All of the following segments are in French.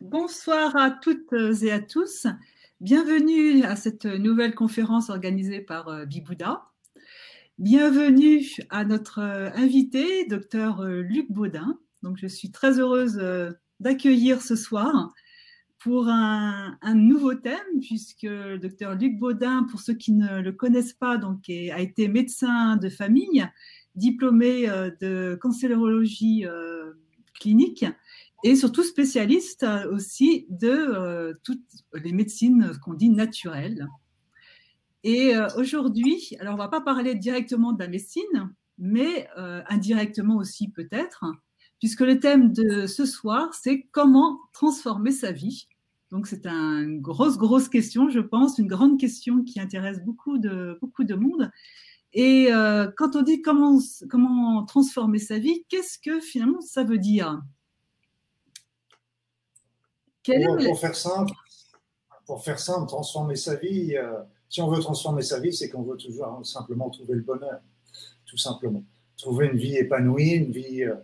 Bonsoir à toutes et à tous. Bienvenue à cette nouvelle conférence organisée par euh, Bibouda. Bienvenue à notre euh, invité, docteur euh, Luc Baudin. Donc, je suis très heureuse d'accueillir ce soir pour un, nouveau thème, puisque le docteur Luc Baudin, pour ceux qui ne le connaissent pas, donc, a été médecin de famille, diplômé de cancérologie clinique et surtout spécialiste aussi de euh, toutes les médecines qu'on dit naturelles. Et euh, aujourd'hui, alors on va pas parler directement de la médecine, mais euh, indirectement aussi peut-être, puisque le thème de ce soir, c'est comment transformer sa vie. Donc c'est une grosse, grosse question, je pense, une grande question qui intéresse beaucoup de, beaucoup de monde. Et quand on dit comment, comment transformer sa vie, qu'est-ce que finalement ça veut dire? Pour, faire simple, pour faire simple, transformer sa vie, euh, si on veut transformer sa vie, c'est qu'on veut toujours simplement trouver le bonheur, tout simplement. Trouver une vie épanouie, une vie euh,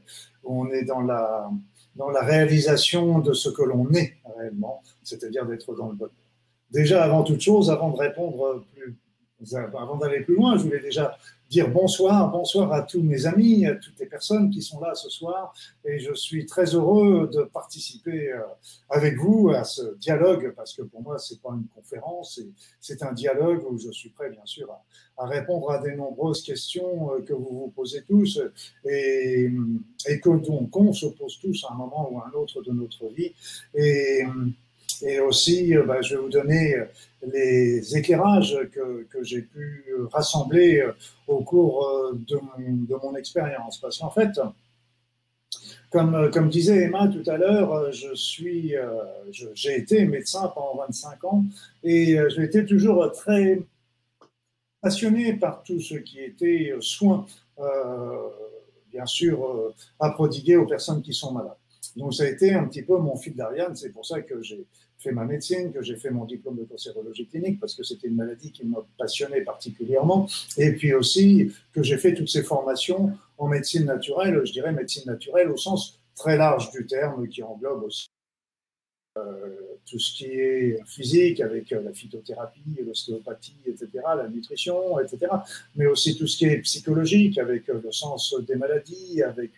où on est dans la, dans la réalisation de ce que l'on est réellement, c'est-à-dire d'être dans le bonheur. Déjà, avant toute chose, avant de répondre plus, avant d'aller plus loin, je voulais déjà dire bonsoir, bonsoir à tous mes amis, à toutes les personnes qui sont là ce soir. Et je suis très heureux de participer euh, avec vous à ce dialogue, parce que pour moi, c'est pas une conférence, c'est un dialogue où je suis prêt, bien sûr, à, répondre à des nombreuses questions euh, que vous vous posez tous et, et que donc on se pose tous à un moment ou à un autre de notre vie. Et aussi, euh, bah, je vais vous donner euh, les éclairages que, que j'ai pu rassembler euh, au cours de mon, de mon expérience. Parce qu'en fait, comme, comme disait Emma tout à l'heure, je suis, j'ai été médecin pendant 25 ans et j'ai été toujours très passionné par tout ce qui était soins, euh, bien sûr, à prodiguer aux personnes qui sont malades. Donc ça a été un petit peu mon fil d'Ariane, c'est pour ça que j'ai fait ma médecine, que j'ai fait mon diplôme de cancérologie clinique, parce que c'était une maladie qui m'a passionné particulièrement, et puis aussi que j'ai fait toutes ces formations en médecine naturelle, je dirais médecine naturelle au sens très large du terme, qui englobe aussi tout ce qui est physique avec euh, la phytothérapie, l'ostéopathie, etc., la nutrition, etc., mais aussi tout ce qui est psychologique avec euh, le sens des maladies, avec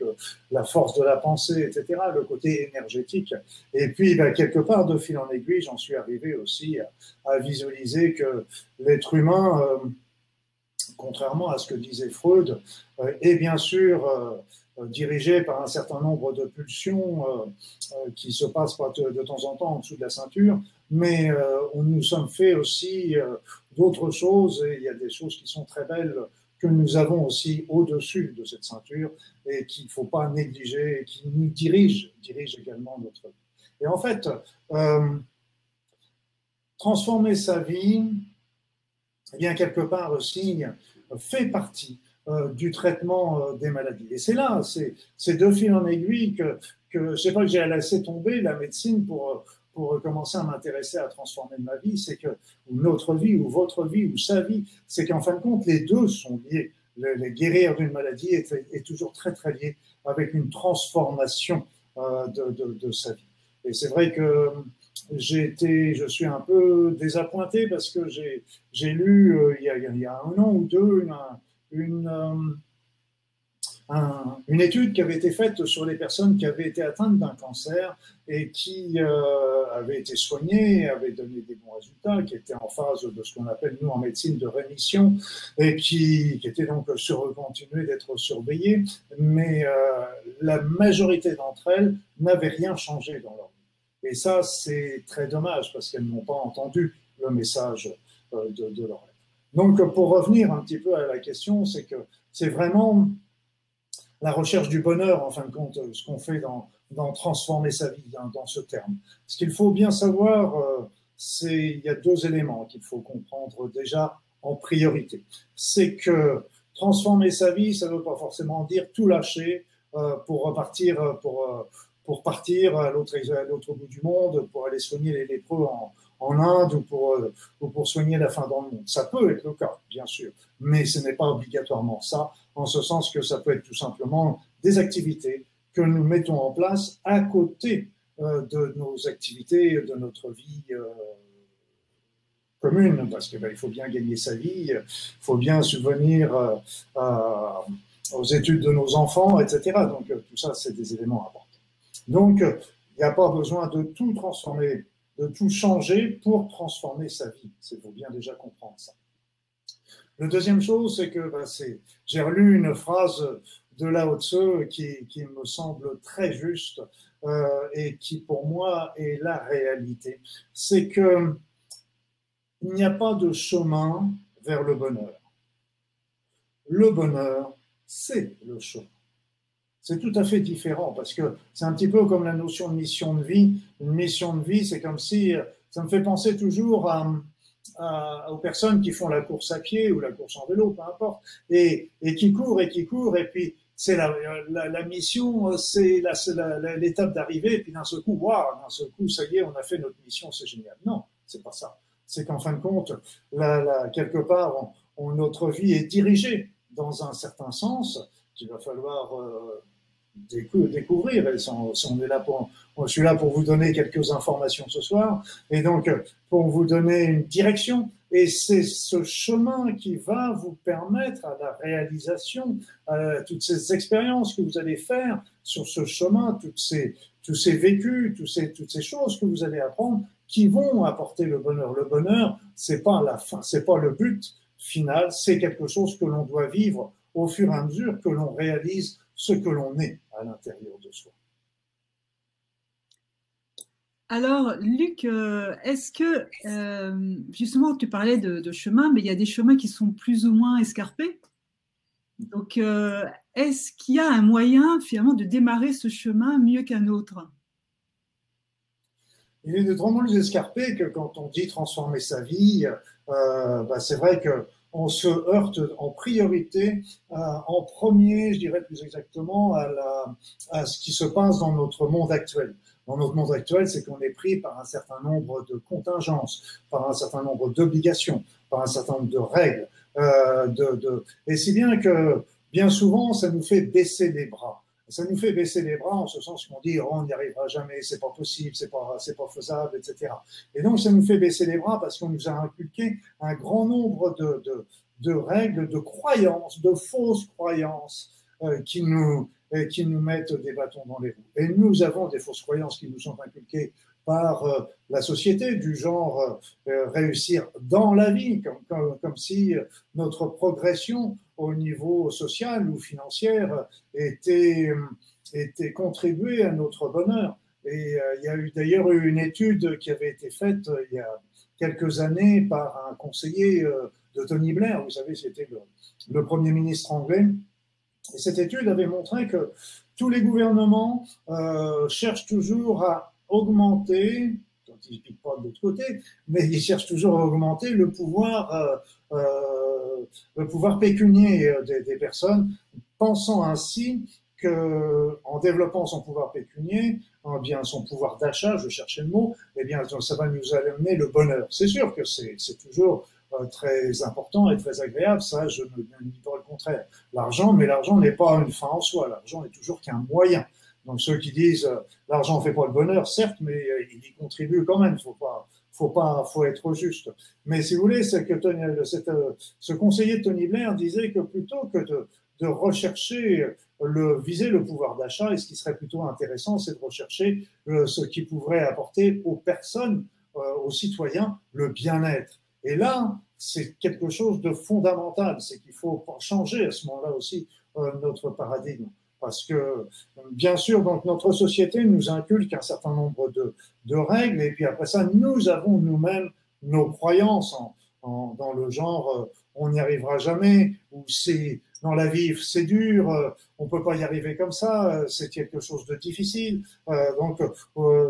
la force de la pensée, etc., le côté énergétique. Et puis, ben, quelque part, de fil en aiguille, j'en suis arrivé aussi à, visualiser que l'être humain, contrairement à ce que disait Freud, est bien sûr euh, dirigé par un certain nombre de pulsions euh, euh, qui se passent de, temps en temps en dessous de la ceinture, mais on nous sommes fait aussi d'autres choses et il y a des choses qui sont très belles que nous avons aussi au-dessus de cette ceinture et qu'il ne faut pas négliger et qui nous dirigent, dirigent également notre vie. Et en fait, euh, transformer sa vie, eh bien quelque part aussi, fait partie euh, du traitement euh, des maladies. Et c'est là, c'est de fil en aiguille que, que je sais pas que j'ai laissé tomber la médecine pour pour commencer à m'intéresser à transformer ma vie, c'est que ou notre vie ou votre vie ou sa vie, c'est qu'en fin de compte les deux sont liés. Le, guérir d'une maladie est, toujours très très lié avec une transformation euh, de, sa vie. Et c'est vrai que j'ai été, je suis un peu désappointé parce que j'ai lu il, y a, un an ou deux une, euh, une étude qui avait été faite sur les personnes qui avaient été atteintes d'un cancer et qui euh, avaient été soignées, avaient donné des bons résultats, qui étaient en phase de ce qu'on appelle nous en médecine de rémission et qui, qui étaient donc sur continuer d'être surveillées, mais euh, la majorité d'entre elles n'avaient rien changé dans leur vie. Et ça, c'est très dommage parce qu'elles n'ont pas entendu le message de, de leur donc, pour revenir un petit peu à la question, c'est que c'est vraiment la recherche du bonheur, en fin de compte, ce qu'on fait dans, transformer sa vie, dans, ce terme. Ce qu'il faut bien savoir, euh, c'est il y a deux éléments qu'il faut comprendre déjà en priorité. C'est que transformer sa vie, ça ne veut pas forcément dire tout lâcher euh, pour repartir, pour, euh, pour partir à l'autre bout du monde, pour aller soigner les lépreux en, en Inde ou pour, euh, ou pour soigner la faim dans le monde. Ça peut être le cas, bien sûr, mais ce n'est pas obligatoirement ça, en ce sens que ça peut être tout simplement des activités que nous mettons en place à côté de nos activités, de notre vie commune, parce qu'il ben, faut bien gagner sa vie, il faut bien subvenir aux études de nos enfants, etc. Donc tout ça, c'est des éléments importants. Donc, il n'y a pas besoin de tout transformer, de tout changer pour transformer sa vie. Il faut bien déjà comprendre ça. La deuxième chose, c'est que bah, j'ai relu une phrase de Lao Tzu qui, qui me semble très juste euh, et qui pour moi est la réalité. C'est que il n'y a pas de chemin vers le bonheur. Le bonheur, c'est le chemin. C'est tout à fait différent parce que c'est un petit peu comme la notion de mission de vie. Une mission de vie, c'est comme si ça me fait penser toujours aux personnes qui font la course à pied ou la course en vélo, peu importe, et, qui courent et qui courent, et puis c'est la, mission, c'est l'étape d'arrivée, et puis d'un seul coup, waouh, d'un seul coup, ça y est, on a fait notre mission, c'est génial. Non, c'est pas ça. C'est qu'en fin de compte, quelque part, notre vie est dirigée dans un certain sens qu'il va falloir euh, découvrir. Et on est là pour, je suis là pour vous donner quelques informations ce soir, et donc pour vous donner une direction. Et c'est ce chemin qui va vous permettre à la réalisation, à toutes ces expériences que vous allez faire sur ce chemin, toutes ces, tous ces vécus, tous ces, toutes ces choses que vous allez apprendre, qui vont apporter le bonheur. Le bonheur, c'est pas la fin, c'est pas le but final, c'est quelque chose que l'on doit vivre au fur et à mesure que l'on réalise ce que l'on est à l'intérieur de soi. Alors, Luc, euh, est-ce que, euh, justement, tu parlais de, chemin, mais il y a des chemins qui sont plus ou moins escarpés. Donc, euh, est-ce qu'il y a un moyen, finalement, de démarrer ce chemin mieux qu'un autre? Il est de drôlement plus escarpé que quand on dit transformer sa vie. Bah, c'est vrai que on se heurte en priorité, euh, en premier, je dirais plus exactement, à, à, ce qui se passe dans notre monde actuel. Dans notre monde actuel, c'est qu'on est pris par un certain nombre de contingences, par un certain nombre d'obligations, par un certain nombre de règles. Euh, de, de, et si bien que bien souvent, ça nous fait baisser les bras ça nous fait baisser les bras en ce sens qu'on dit oh, on n'y arrivera jamais, c'est pas possible, c'est pas c'est pas faisable, etc. Et donc ça nous fait baisser les bras parce qu'on nous a inculqué un grand nombre de, de, de règles, de croyances, de fausses croyances euh, qui nous qui nous mettent des bâtons dans les roues. Et nous avons des fausses croyances qui nous sont inculquées par euh, la société, du genre euh, réussir dans la vie, comme, si notre progression au niveau social ou financier était, était contribuée à notre bonheur. Et il y a eu d'ailleurs une étude qui avait été faite il y a quelques années par un conseiller de Tony Blair, vous savez, c'était le, Premier ministre anglais, et cette étude avait montré que tous les gouvernements euh, cherchent toujours à augmenter, quand ils ne piquent pas de l'autre côté, mais ils cherchent toujours à augmenter le pouvoir, euh, euh, le pouvoir pécunier euh, des, personnes, pensant ainsi que, en développant son pouvoir pécunier, eh bien son pouvoir d'achat, je cherchais le mot, eh bien ça va nous amener le bonheur. C'est sûr que c'est toujours très important et très agréable, ça je ne, dis pas le contraire. L'argent, mais l'argent n'est pas une fin en soi, l'argent n'est toujours qu'un moyen. Donc ceux qui disent euh, l'argent fait pas le bonheur, certes, mais euh, il y contribue quand même. Faut pas, faut pas, faut être juste. Mais si vous voulez, Tony, cette, ce conseiller de Tony Blair disait que plutôt que de, de rechercher le viser le pouvoir d'achat, et ce qui serait plutôt intéressant, c'est de rechercher ce qui pourrait apporter aux personnes, aux citoyens, le bien-être. Et là, c'est quelque chose de fondamental, c'est qu'il faut changer à ce moment-là aussi euh, notre paradigme. Parce que, bien sûr, donc notre société nous inculque un certain nombre de, règles, et puis après ça, nous avons nous-mêmes nos croyances en, dans le genre euh, on n'y arrivera jamais, ou c'est dans la vie, c'est dur, euh, on peut pas y arriver comme ça, euh, c'est quelque chose de difficile. Euh, donc,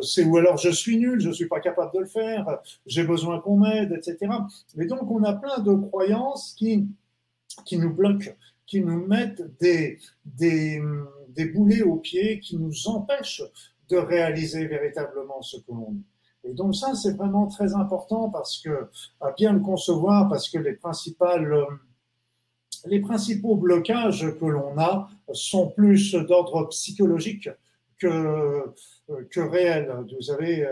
c'est ou alors je suis nul, je suis pas capable de le faire, j'ai besoin qu'on m'aide, etc. Et donc, on a plein de croyances qui qui nous bloquent, qui nous mettent des des des boulets aux pieds, qui nous empêchent de réaliser véritablement ce que l'on est. Et donc ça, c'est vraiment très important parce que, à bien le concevoir, parce que les principales les principaux blocages que l'on a sont plus d'ordre psychologique que, que réel. Vous avez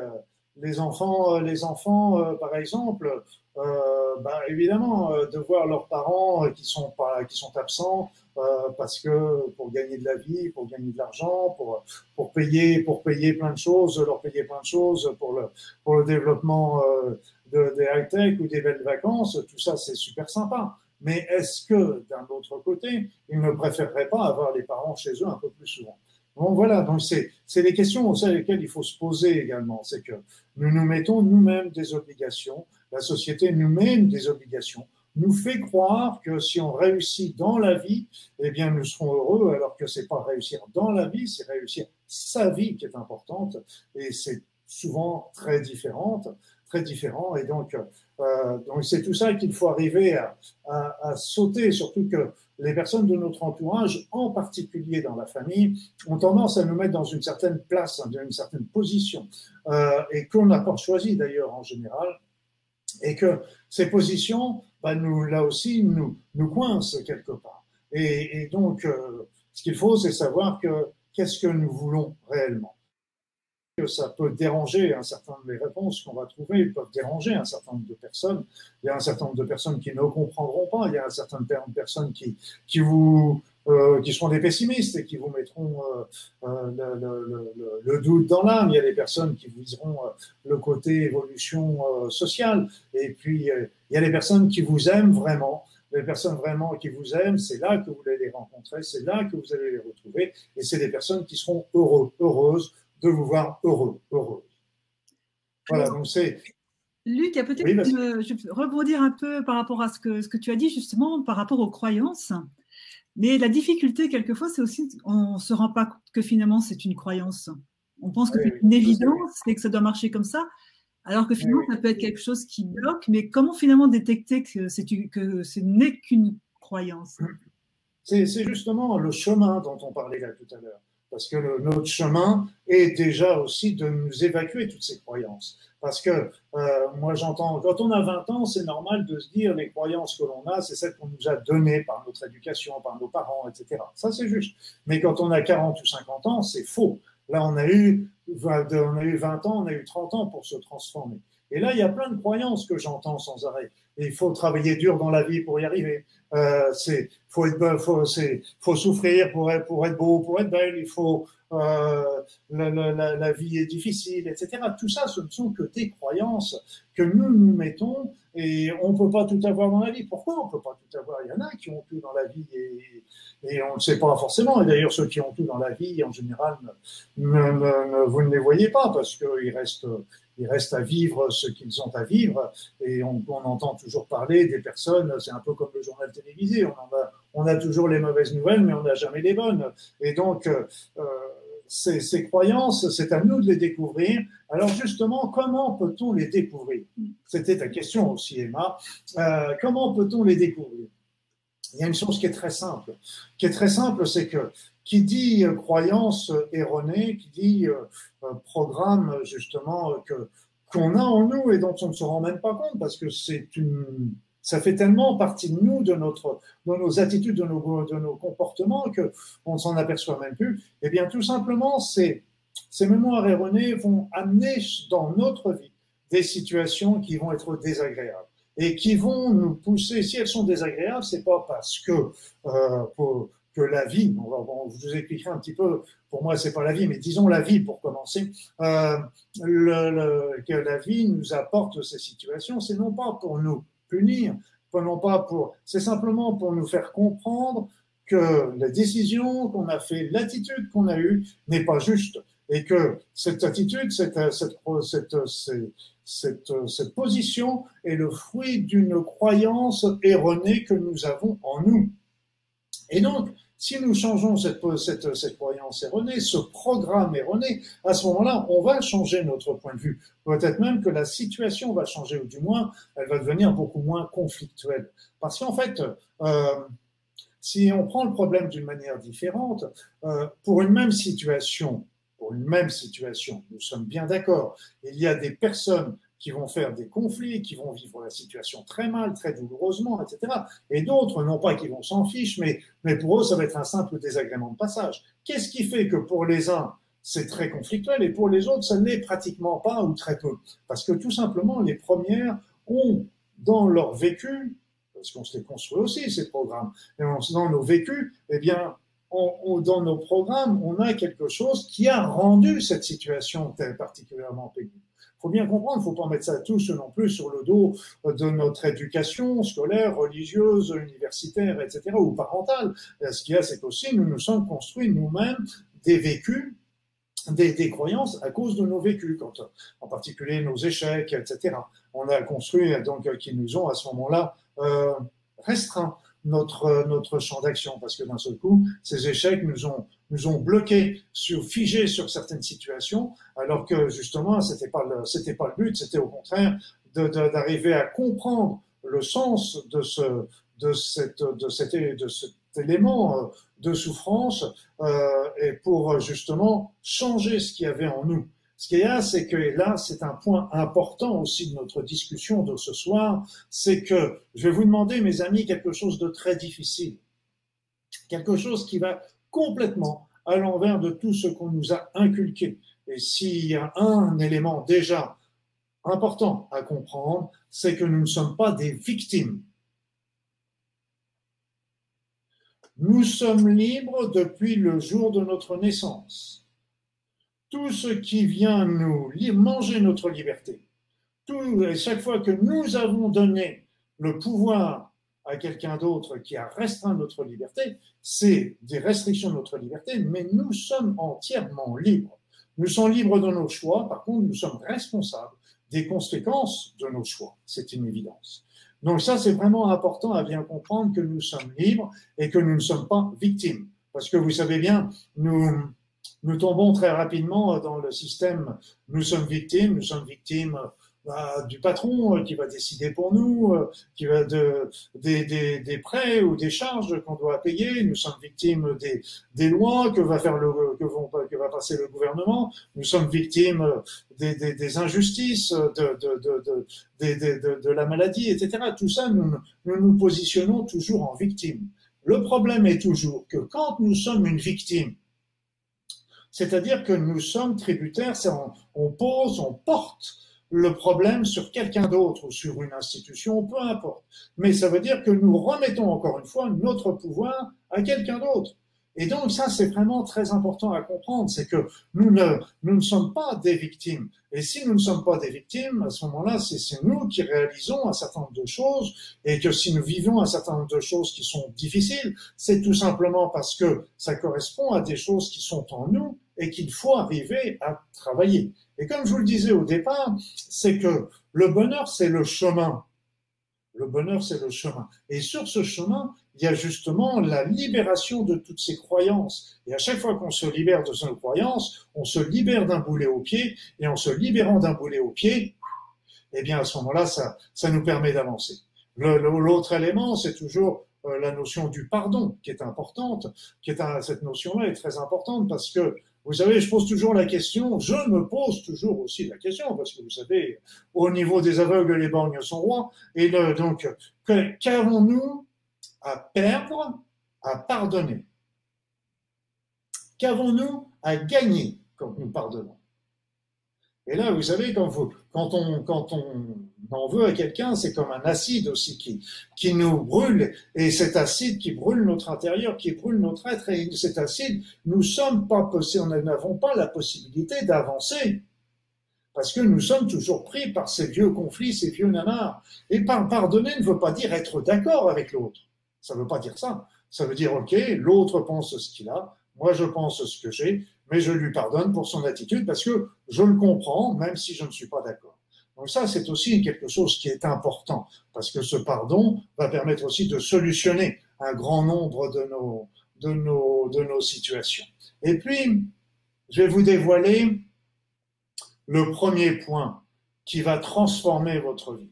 les enfants, les enfants par exemple, bah, évidemment, de voir leurs parents qui sont, pas, qui sont absents, euh, parce que pour gagner de la vie, pour gagner de l'argent, pour pour payer pour payer plein de choses, leur payer plein de choses pour le pour le développement euh, de, des high tech ou des belles vacances, tout ça c'est super sympa. Mais est-ce que d'un autre côté, ils ne préféreraient pas avoir les parents chez eux un peu plus souvent? Bon voilà, donc c'est des questions sur lesquelles il faut se poser également. C'est que nous nous mettons nous-mêmes des obligations, la société nous met des obligations. Nous fait croire que si on réussit dans la vie, eh bien, nous serons heureux, alors que c'est pas réussir dans la vie, c'est réussir sa vie qui est importante, et c'est souvent très différente, très différent, et donc, euh, donc c'est tout ça qu'il faut arriver à, à, à, sauter, surtout que les personnes de notre entourage, en particulier dans la famille, ont tendance à nous mettre dans une certaine place, dans une certaine position, euh, et qu'on n'a pas choisi d'ailleurs en général, et que ces positions, bah, nous, là aussi, nous, nous coincent quelque part. Et, et donc, euh, ce qu'il faut, c'est savoir que qu'est-ce que nous voulons réellement. Que ça peut déranger un certain nombre des réponses qu'on va trouver, peuvent déranger un certain nombre de personnes. Il y a un certain nombre de personnes qui ne comprendront pas. Il y a un certain nombre de personnes qui, qui vous euh, qui seront des pessimistes et qui vous mettront euh, euh le, le, le, doute dans l'âme. Il y a des personnes qui viseront euh, le côté évolution euh, sociale. Et puis, il y a des personnes qui vous aiment vraiment. Les personnes vraiment qui vous aiment, c'est là que vous allez les rencontrer, c'est là que vous allez les retrouver. Et c'est des personnes qui seront heureux, heureuses de vous voir heureux, heureux. Voilà, donc c'est Luc, peut-être oui, je vais rebondir un peu par rapport à ce que, ce que tu as dit justement par rapport aux croyances. Mais la difficulté, quelquefois, c'est aussi, on ne se rend pas compte que finalement, c'est une croyance. On pense que c'est une évidence et que ça doit marcher comme ça, alors que finalement, ça peut être quelque chose qui bloque. Mais comment finalement détecter que, que ce n'est qu'une croyance? C'est justement le chemin dont on parlait là tout à l'heure. Parce que notre chemin est déjà aussi de nous évacuer toutes ces croyances. Parce que euh, moi j'entends, quand on a 20 ans, c'est normal de se dire les croyances que l'on a, c'est celles qu'on nous a données par notre éducation, par nos parents, etc. Ça c'est juste. Mais quand on a 40 ou 50 ans, c'est faux. Là on a eu, on a eu 20 ans, on a eu 30 ans pour se transformer. Et là, il y a plein de croyances que j'entends sans arrêt. Il faut travailler dur dans la vie pour y arriver. Euh, faut être faut faut souffrir pour être beau, pour être belle. Il faut euh, la, vie est difficile, etc. Tout ça, ce ne sont que des croyances que nous nous mettons et on ne peut pas tout avoir dans la vie. Pourquoi on ne peut pas tout avoir? Il y en a qui ont tout dans la vie et, on ne sait pas forcément. Et d'ailleurs, ceux qui ont tout dans la vie, en général, vous ne les voyez pas parce qu'ils restent, ils restent à vivre ce qu'ils ont à vivre. Et on, entend toujours parler des personnes, c'est un peu comme le journal télévisé, on, a, toujours les mauvaises nouvelles, mais on n'a jamais les bonnes. Et donc, euh, ces, ces croyances, c'est à nous de les découvrir. Alors justement, comment peut-on les découvrir? C'était ta question aussi, Emma. Euh, comment peut-on les découvrir? Il y a une chose qui est très simple. Qui est très simple, c'est que qui dit euh, croyance erronée, qui dit euh, programme justement que qu'on a en nous et dont on ne se rend même pas compte parce que c'est une ça fait tellement partie de nous, de notre, de nos attitudes, de nos, de nos comportements que on s'en aperçoit même plus. Eh bien, tout simplement, ces, ces mémoires erronées vont amener dans notre vie des situations qui vont être désagréables et qui vont nous pousser. Si elles sont désagréables, c'est pas parce que euh, que la vie, on vous expliquerai un petit peu, pour moi c'est pas la vie, mais disons la vie pour commencer, euh, que la vie nous apporte ces situations, c'est non pas pour nous punir, c'est simplement pour nous faire comprendre que la décision qu'on a fait, l'attitude qu'on a eue n'est pas juste et que cette attitude, cette position est le fruit d'une croyance erronée que nous avons en nous. Et donc, si nous changeons cette, cette, croyance erronée, ce programme erroné, à ce moment-là, on va changer notre point de vue. Peut-être même que la situation va changer, ou du moins, elle va devenir beaucoup moins conflictuelle. Parce qu'en fait, euh, si on prend le problème d'une manière différente, euh, pour une même situation, pour une même situation, nous sommes bien d'accord, il y a des personnes qui vont faire des conflits, qui vont vivre la situation très mal, très douloureusement, etc. Et d'autres, non pas qui vont s'en ficher, mais, mais pour eux, ça va être un simple désagrément de passage. Qu'est-ce qui fait que pour les uns, c'est très conflictuel et pour les autres, ça ne l'est pratiquement pas ou très peu? Parce que tout simplement, les premières ont dans leur vécu, parce qu'on se les construit aussi, ces programmes, dans nos vécus, eh bien, dans nos programmes, on a quelque chose qui a rendu cette situation particulièrement pénible. Faut bien comprendre, faut pas mettre ça tous non plus sur le dos de notre éducation scolaire, religieuse, universitaire, etc., ou parentale. Ce qu'il y a, c'est qu'aussi, nous nous sommes construits nous-mêmes des vécus des, croyances à cause de nos vécus, quand, en particulier nos échecs, etc. On a construit, donc, qui nous ont à ce moment-là euh, restreint notre, notre champ d'action, parce que d'un seul coup, ces échecs nous ont, nous ont bloqués, figés sur certaines situations, alors que justement, c'était pas c'était pas le but, c'était au contraire d'arriver à comprendre le sens de ce, de cette, de cet, de cet élément euh, de souffrance euh, et pour justement changer ce qu'il y avait en nous. Ce qu'il y a, c'est que, et là, c'est un point important aussi de notre discussion de ce soir, c'est que je vais vous demander, mes amis, quelque chose de très difficile. Quelque chose qui va complètement à l'envers de tout ce qu'on nous a inculqué. Et s'il y a un élément déjà important à comprendre, c'est que nous ne sommes pas des victimes. Nous sommes libres depuis le jour de notre naissance tout ce qui vient nous manger notre liberté, et chaque fois que nous avons donné le pouvoir à quelqu'un d'autre qui a restreint notre liberté, c'est des restrictions de notre liberté, mais nous sommes entièrement libres. Nous sommes libres de nos choix, par contre, nous sommes responsables des conséquences de nos choix. C'est une évidence. Donc ça, c'est vraiment important à bien comprendre que nous sommes libres et que nous ne sommes pas victimes. Parce que vous savez bien, nous, nous tombons très rapidement dans le système. Nous sommes victimes, nous sommes victimes bah, du patron euh, qui va décider pour nous, euh, qui va de, des, des, des prêts ou des charges qu'on doit payer. Nous sommes victimes des, des lois que va faire le que, va passer le gouvernement. Nous sommes victimes des, des, injustices, de, de, de, de, de, la maladie, etc. Tout ça, nous nous positionnons toujours en victime. Le problème est toujours que quand nous sommes une victime, c'est-à-dire que nous sommes tributaires, on, pose, on porte le problème sur quelqu'un d'autre ou sur une institution, peu importe. Mais ça veut dire que nous remettons encore une fois notre pouvoir à quelqu'un d'autre. Et donc ça, c'est vraiment très important à comprendre, c'est que nous ne, sommes pas des victimes. Et si nous ne sommes pas des victimes, à ce moment-là, c'est nous qui réalisons un certain nombre de choses, et que si nous vivons un certain nombre de choses qui sont difficiles, c'est tout simplement parce que ça correspond à des choses qui sont en nous et qu'il faut arriver à travailler. Et comme je vous le disais au départ, c'est que le bonheur, c'est le chemin. Le bonheur, c'est le chemin. Et sur ce chemin, il y a justement la libération de toutes ces croyances. Et à chaque fois qu'on se libère de ces croyances, on se libère d'un boulet au pied, et en se libérant d'un boulet au pied, eh bien à ce moment-là, ça, ça nous permet d'avancer. L'autre élément, c'est toujours euh, la notion du pardon, qui est importante, qui est cette notion-là est très importante parce que vous savez, je pose toujours la question, je me pose toujours aussi la question, parce que vous savez, au niveau des aveugles, les borgnes sont rois, et donc, qu'avons-nous à perdre, à pardonner? Qu'avons-nous à gagner quand nous pardonnons? Et là, vous savez, quand, on, quand on en veut à quelqu'un, c'est comme un acide aussi qui, nous brûle, et cet acide qui brûle notre intérieur, qui brûle notre être, et cet acide, nous sommes pas nous n'avons pas la possibilité d'avancer. Parce que nous sommes toujours pris par ces vieux conflits, ces vieux nanars. Et par pardonner ne veut pas dire être d'accord avec l'autre. Ça ne veut pas dire ça. Ça veut dire, OK, l'autre pense ce qu'il a, moi je pense ce que j'ai, mais je lui pardonne pour son attitude parce que je le comprends, même si je ne suis pas d'accord. Donc ça, c'est aussi quelque chose qui est important, parce que ce pardon va permettre aussi de solutionner un grand nombre de nos, de nos, de nos situations. Et puis, je vais vous dévoiler le premier point qui va transformer votre vie.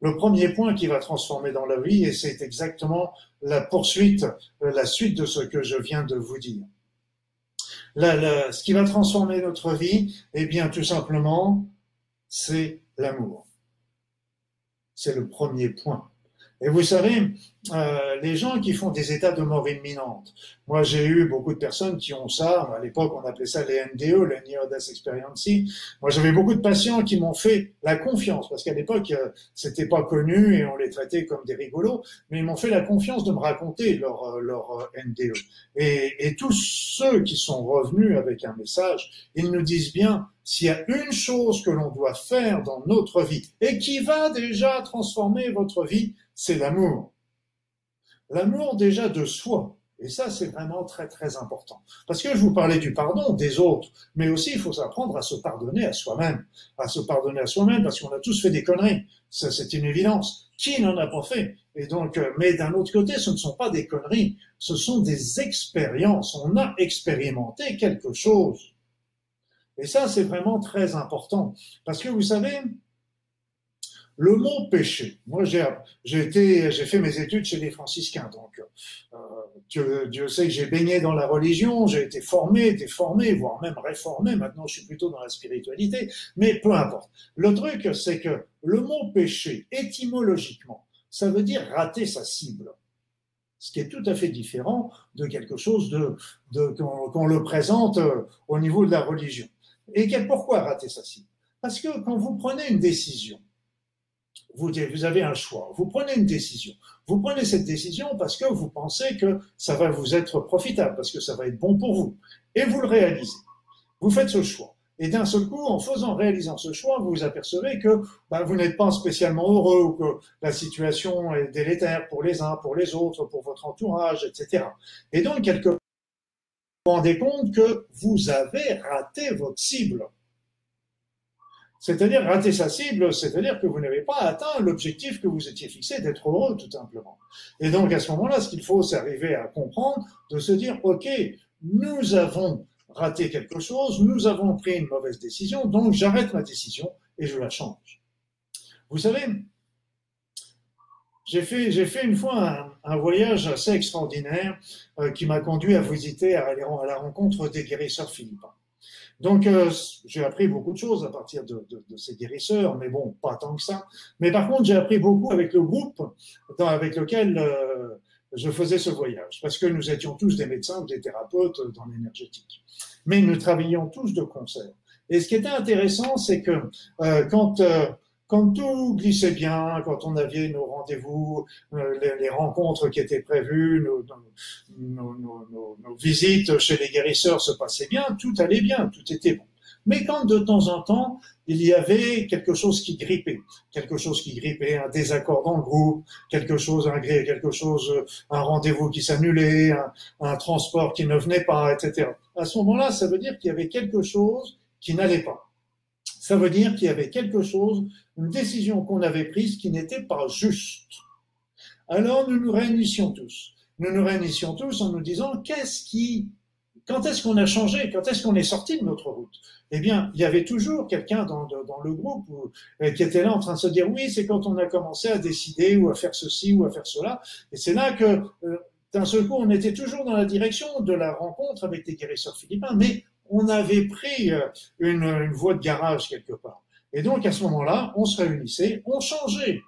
Le premier point qui va transformer dans la vie, et c'est exactement la poursuite, la suite de ce que je viens de vous dire. ce qui va transformer notre vie, eh bien, tout simplement, c'est l'amour. C'est le premier point. Et vous savez, euh, les gens qui font des états de mort imminente, moi j'ai eu beaucoup de personnes qui ont ça, à l'époque on appelait ça les NDE, les Near Death Experience. Moi j'avais beaucoup de patients qui m'ont fait la confiance, parce qu'à l'époque euh, c'était pas connu et on les traitait comme des rigolos, mais ils m'ont fait la confiance de me raconter leur, euh, leur NDE. Et, et tous ceux qui sont revenus avec un message, ils nous disent bien, s'il y a une chose que l'on doit faire dans notre vie et qui va déjà transformer votre vie, c'est l'amour. L'amour déjà de soi. Et ça, c'est vraiment très, très important. Parce que je vous parlais du pardon des autres, mais aussi il faut apprendre à se pardonner à soi-même. À se pardonner à soi-même parce qu'on a tous fait des conneries. Ça, c'est une évidence. Qui n'en a pas fait? Et donc, euh, mais d'un autre côté, ce ne sont pas des conneries. Ce sont des expériences. On a expérimenté quelque chose. Et ça, c'est vraiment très important. Parce que vous savez, le mot péché, moi j'ai été j'ai fait mes études chez les franciscains, donc euh, Dieu, Dieu, sait que j'ai baigné dans la religion, j'ai été formé, déformé, voire même réformé. Maintenant, je suis plutôt dans la spiritualité, mais peu importe. Le truc, c'est que le mot péché, étymologiquement, ça veut dire rater sa cible ce qui est tout à fait différent de quelque chose de, de qu'on le présente euh, au niveau de la religion. Et pourquoi rater sa cible? Parce que quand vous prenez une décision, vous, avez un choix, vous prenez une décision. Vous prenez cette décision parce que vous pensez que ça va vous être profitable, parce que ça va être bon pour vous. Et vous le réalisez. Vous faites ce choix. Et d'un seul coup, en faisant, réalisant ce choix, vous vous apercevez que bah, vous n'êtes pas spécialement heureux ou que la situation est délétère pour les uns, pour les autres, pour votre entourage, etc. Et donc, quelque part, vous vous rendez compte que vous avez raté votre cible. C'est-à-dire rater sa cible, c'est-à-dire que vous n'avez pas atteint l'objectif que vous étiez fixé d'être heureux, tout simplement. Et donc à ce moment-là, ce qu'il faut, c'est arriver à comprendre, de se dire, OK, nous avons raté quelque chose, nous avons pris une mauvaise décision, donc j'arrête ma décision et je la change. Vous savez, j'ai fait, une fois un, voyage assez extraordinaire euh, qui m'a conduit à visiter, à aller à la rencontre des guérisseurs philippins. Donc, euh, j'ai appris beaucoup de choses à partir de, de, de, ces guérisseurs, mais bon, pas tant que ça. Mais par contre, j'ai appris beaucoup avec le groupe avec lequel euh, je faisais ce voyage, parce que nous étions tous des médecins ou des thérapeutes dans l'énergétique. Mais nous travaillions tous de concert. Et ce qui était intéressant, c'est que euh, quand quand tout glissait bien, quand on avait nos rendez-vous, euh, les, rencontres qui étaient prévues, nos, nos, visites chez les guérisseurs se passaient bien, tout allait bien, tout était bon. Mais quand de temps en temps, il y avait quelque chose qui grippait, quelque chose qui grippait, un désaccord dans le groupe, quelque chose, un quelque chose, un rendez-vous qui s'annulait, un, un transport qui ne venait pas, etc. À ce moment-là, ça veut dire qu'il y avait quelque chose qui n'allait pas ça veut dire qu'il y avait quelque chose, une décision qu'on avait prise qui n'était pas juste. Alors nous nous réunissions tous. Nous nous réunissions tous en nous disant qu'est-ce qui, quand est-ce qu'on a changé, quand est-ce qu'on est sorti de notre route? Eh bien, il y avait toujours quelqu'un dans, dans, le groupe euh, qui était là en train de se dire oui, c'est quand on a commencé à décider ou à faire ceci ou à faire cela. Et c'est là que euh, d'un seul coup, on était toujours dans la direction de la rencontre avec les guérisseurs philippins, mais on avait pris euh, une, voie de garage quelque part. Et donc, à ce moment-là, on se réunissait, on changeait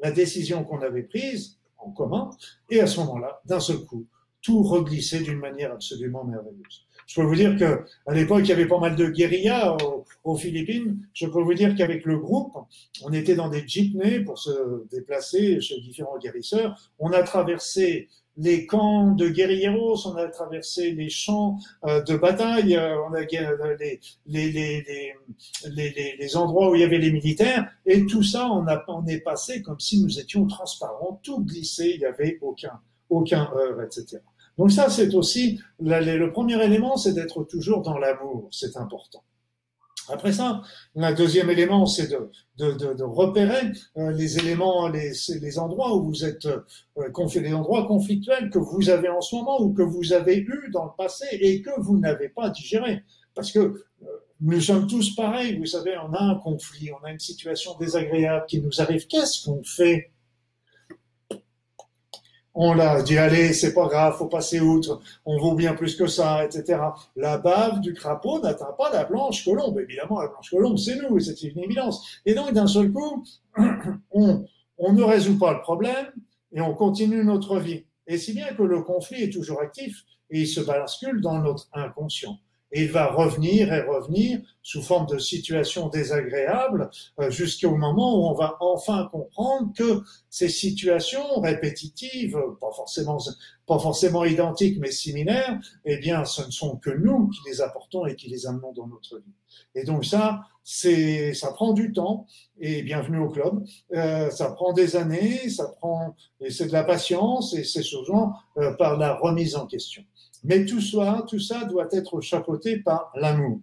la décision qu'on avait prise en commun, et à ce moment-là, d'un seul coup, tout reglissait d'une manière absolument merveilleuse. Je peux vous dire que à l'époque, il y avait pas mal de guérillas aux, Philippines. Je peux vous dire qu'avec le groupe, on était dans des jeepneys pour se déplacer chez différents guérisseurs. On a traversé les camps de guerrieros, on a traversé les champs euh, de bataille, euh, on a euh, les, les, les, les, les, endroits où il y avait les militaires, et tout ça, on, a, on est passé comme si nous étions transparents, tout glissé, il n'y avait aucun, aucun etc. Donc ça, c'est aussi, le premier élément, c'est d'être toujours dans l'amour, c'est important. Après ça, un deuxième élément, c'est de, repérer euh, les éléments, les, endroits où vous êtes, euh, les endroits conflictuels que vous avez en ce moment ou que vous avez eu dans le passé et que vous n'avez pas digéré. Parce que euh, nous sommes tous pareils, vous savez, on a un conflit, on a une situation désagréable qui nous arrive. Qu'est-ce qu'on fait on l'a dit, allez, c'est pas grave, faut passer outre, on vaut bien plus que ça, etc. La bave du crapaud n'atteint pas la blanche colombe. Évidemment, la blanche colombe, c'est nous, c'est une évidence. Et donc, d'un seul coup, on, ne résout pas le problème et on continue notre vie. Et si bien que le conflit est toujours actif et il se bascule dans notre inconscient. Et il va revenir et revenir sous forme de situations désagréables euh, jusqu'au moment où on va enfin comprendre que ces situations répétitives, pas forcément, pas forcément identiques mais similaires, eh bien, ce ne sont que nous qui les apportons et qui les amenons dans notre vie. Et donc ça, c'est, ça prend du temps. Et bienvenue au club. Euh, ça prend des années, ça prend, et c'est de la patience, et c'est souvent euh, par la remise en question. Mais tout ça, tout ça doit être chapeauté par l'amour.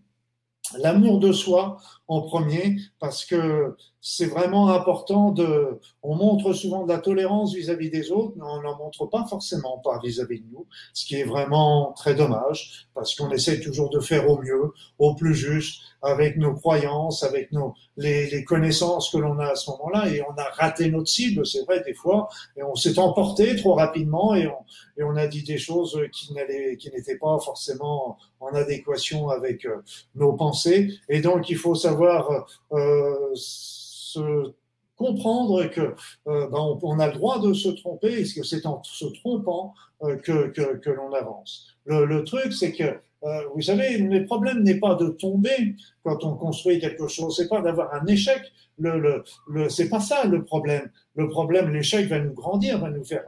L'amour de soi en premier, parce que c'est vraiment important de. On montre souvent de la tolérance vis-à-vis des autres, mais on n'en montre pas forcément pas vis-à-vis de nous, ce qui est vraiment très dommage, parce qu'on essaie toujours de faire au mieux, au plus juste, avec nos croyances, avec nos les, les connaissances que l'on a à ce moment-là, et on a raté notre cible, c'est vrai des fois, et on s'est emporté trop rapidement, et on, et on a dit des choses qui n'allaient, qui n'étaient pas forcément en adéquation avec euh, nos pensées, et donc il faut savoir euh, comprendre que euh, ben, on, a le droit de se tromper et que c'est en se trompant euh, que, l'on avance. Le, truc, c'est que euh, vous savez, le problème n'est pas de tomber quand on construit quelque chose, c'est pas d'avoir un échec. Le, le, c'est pas ça le problème. Le problème, l'échec va nous grandir, va nous faire,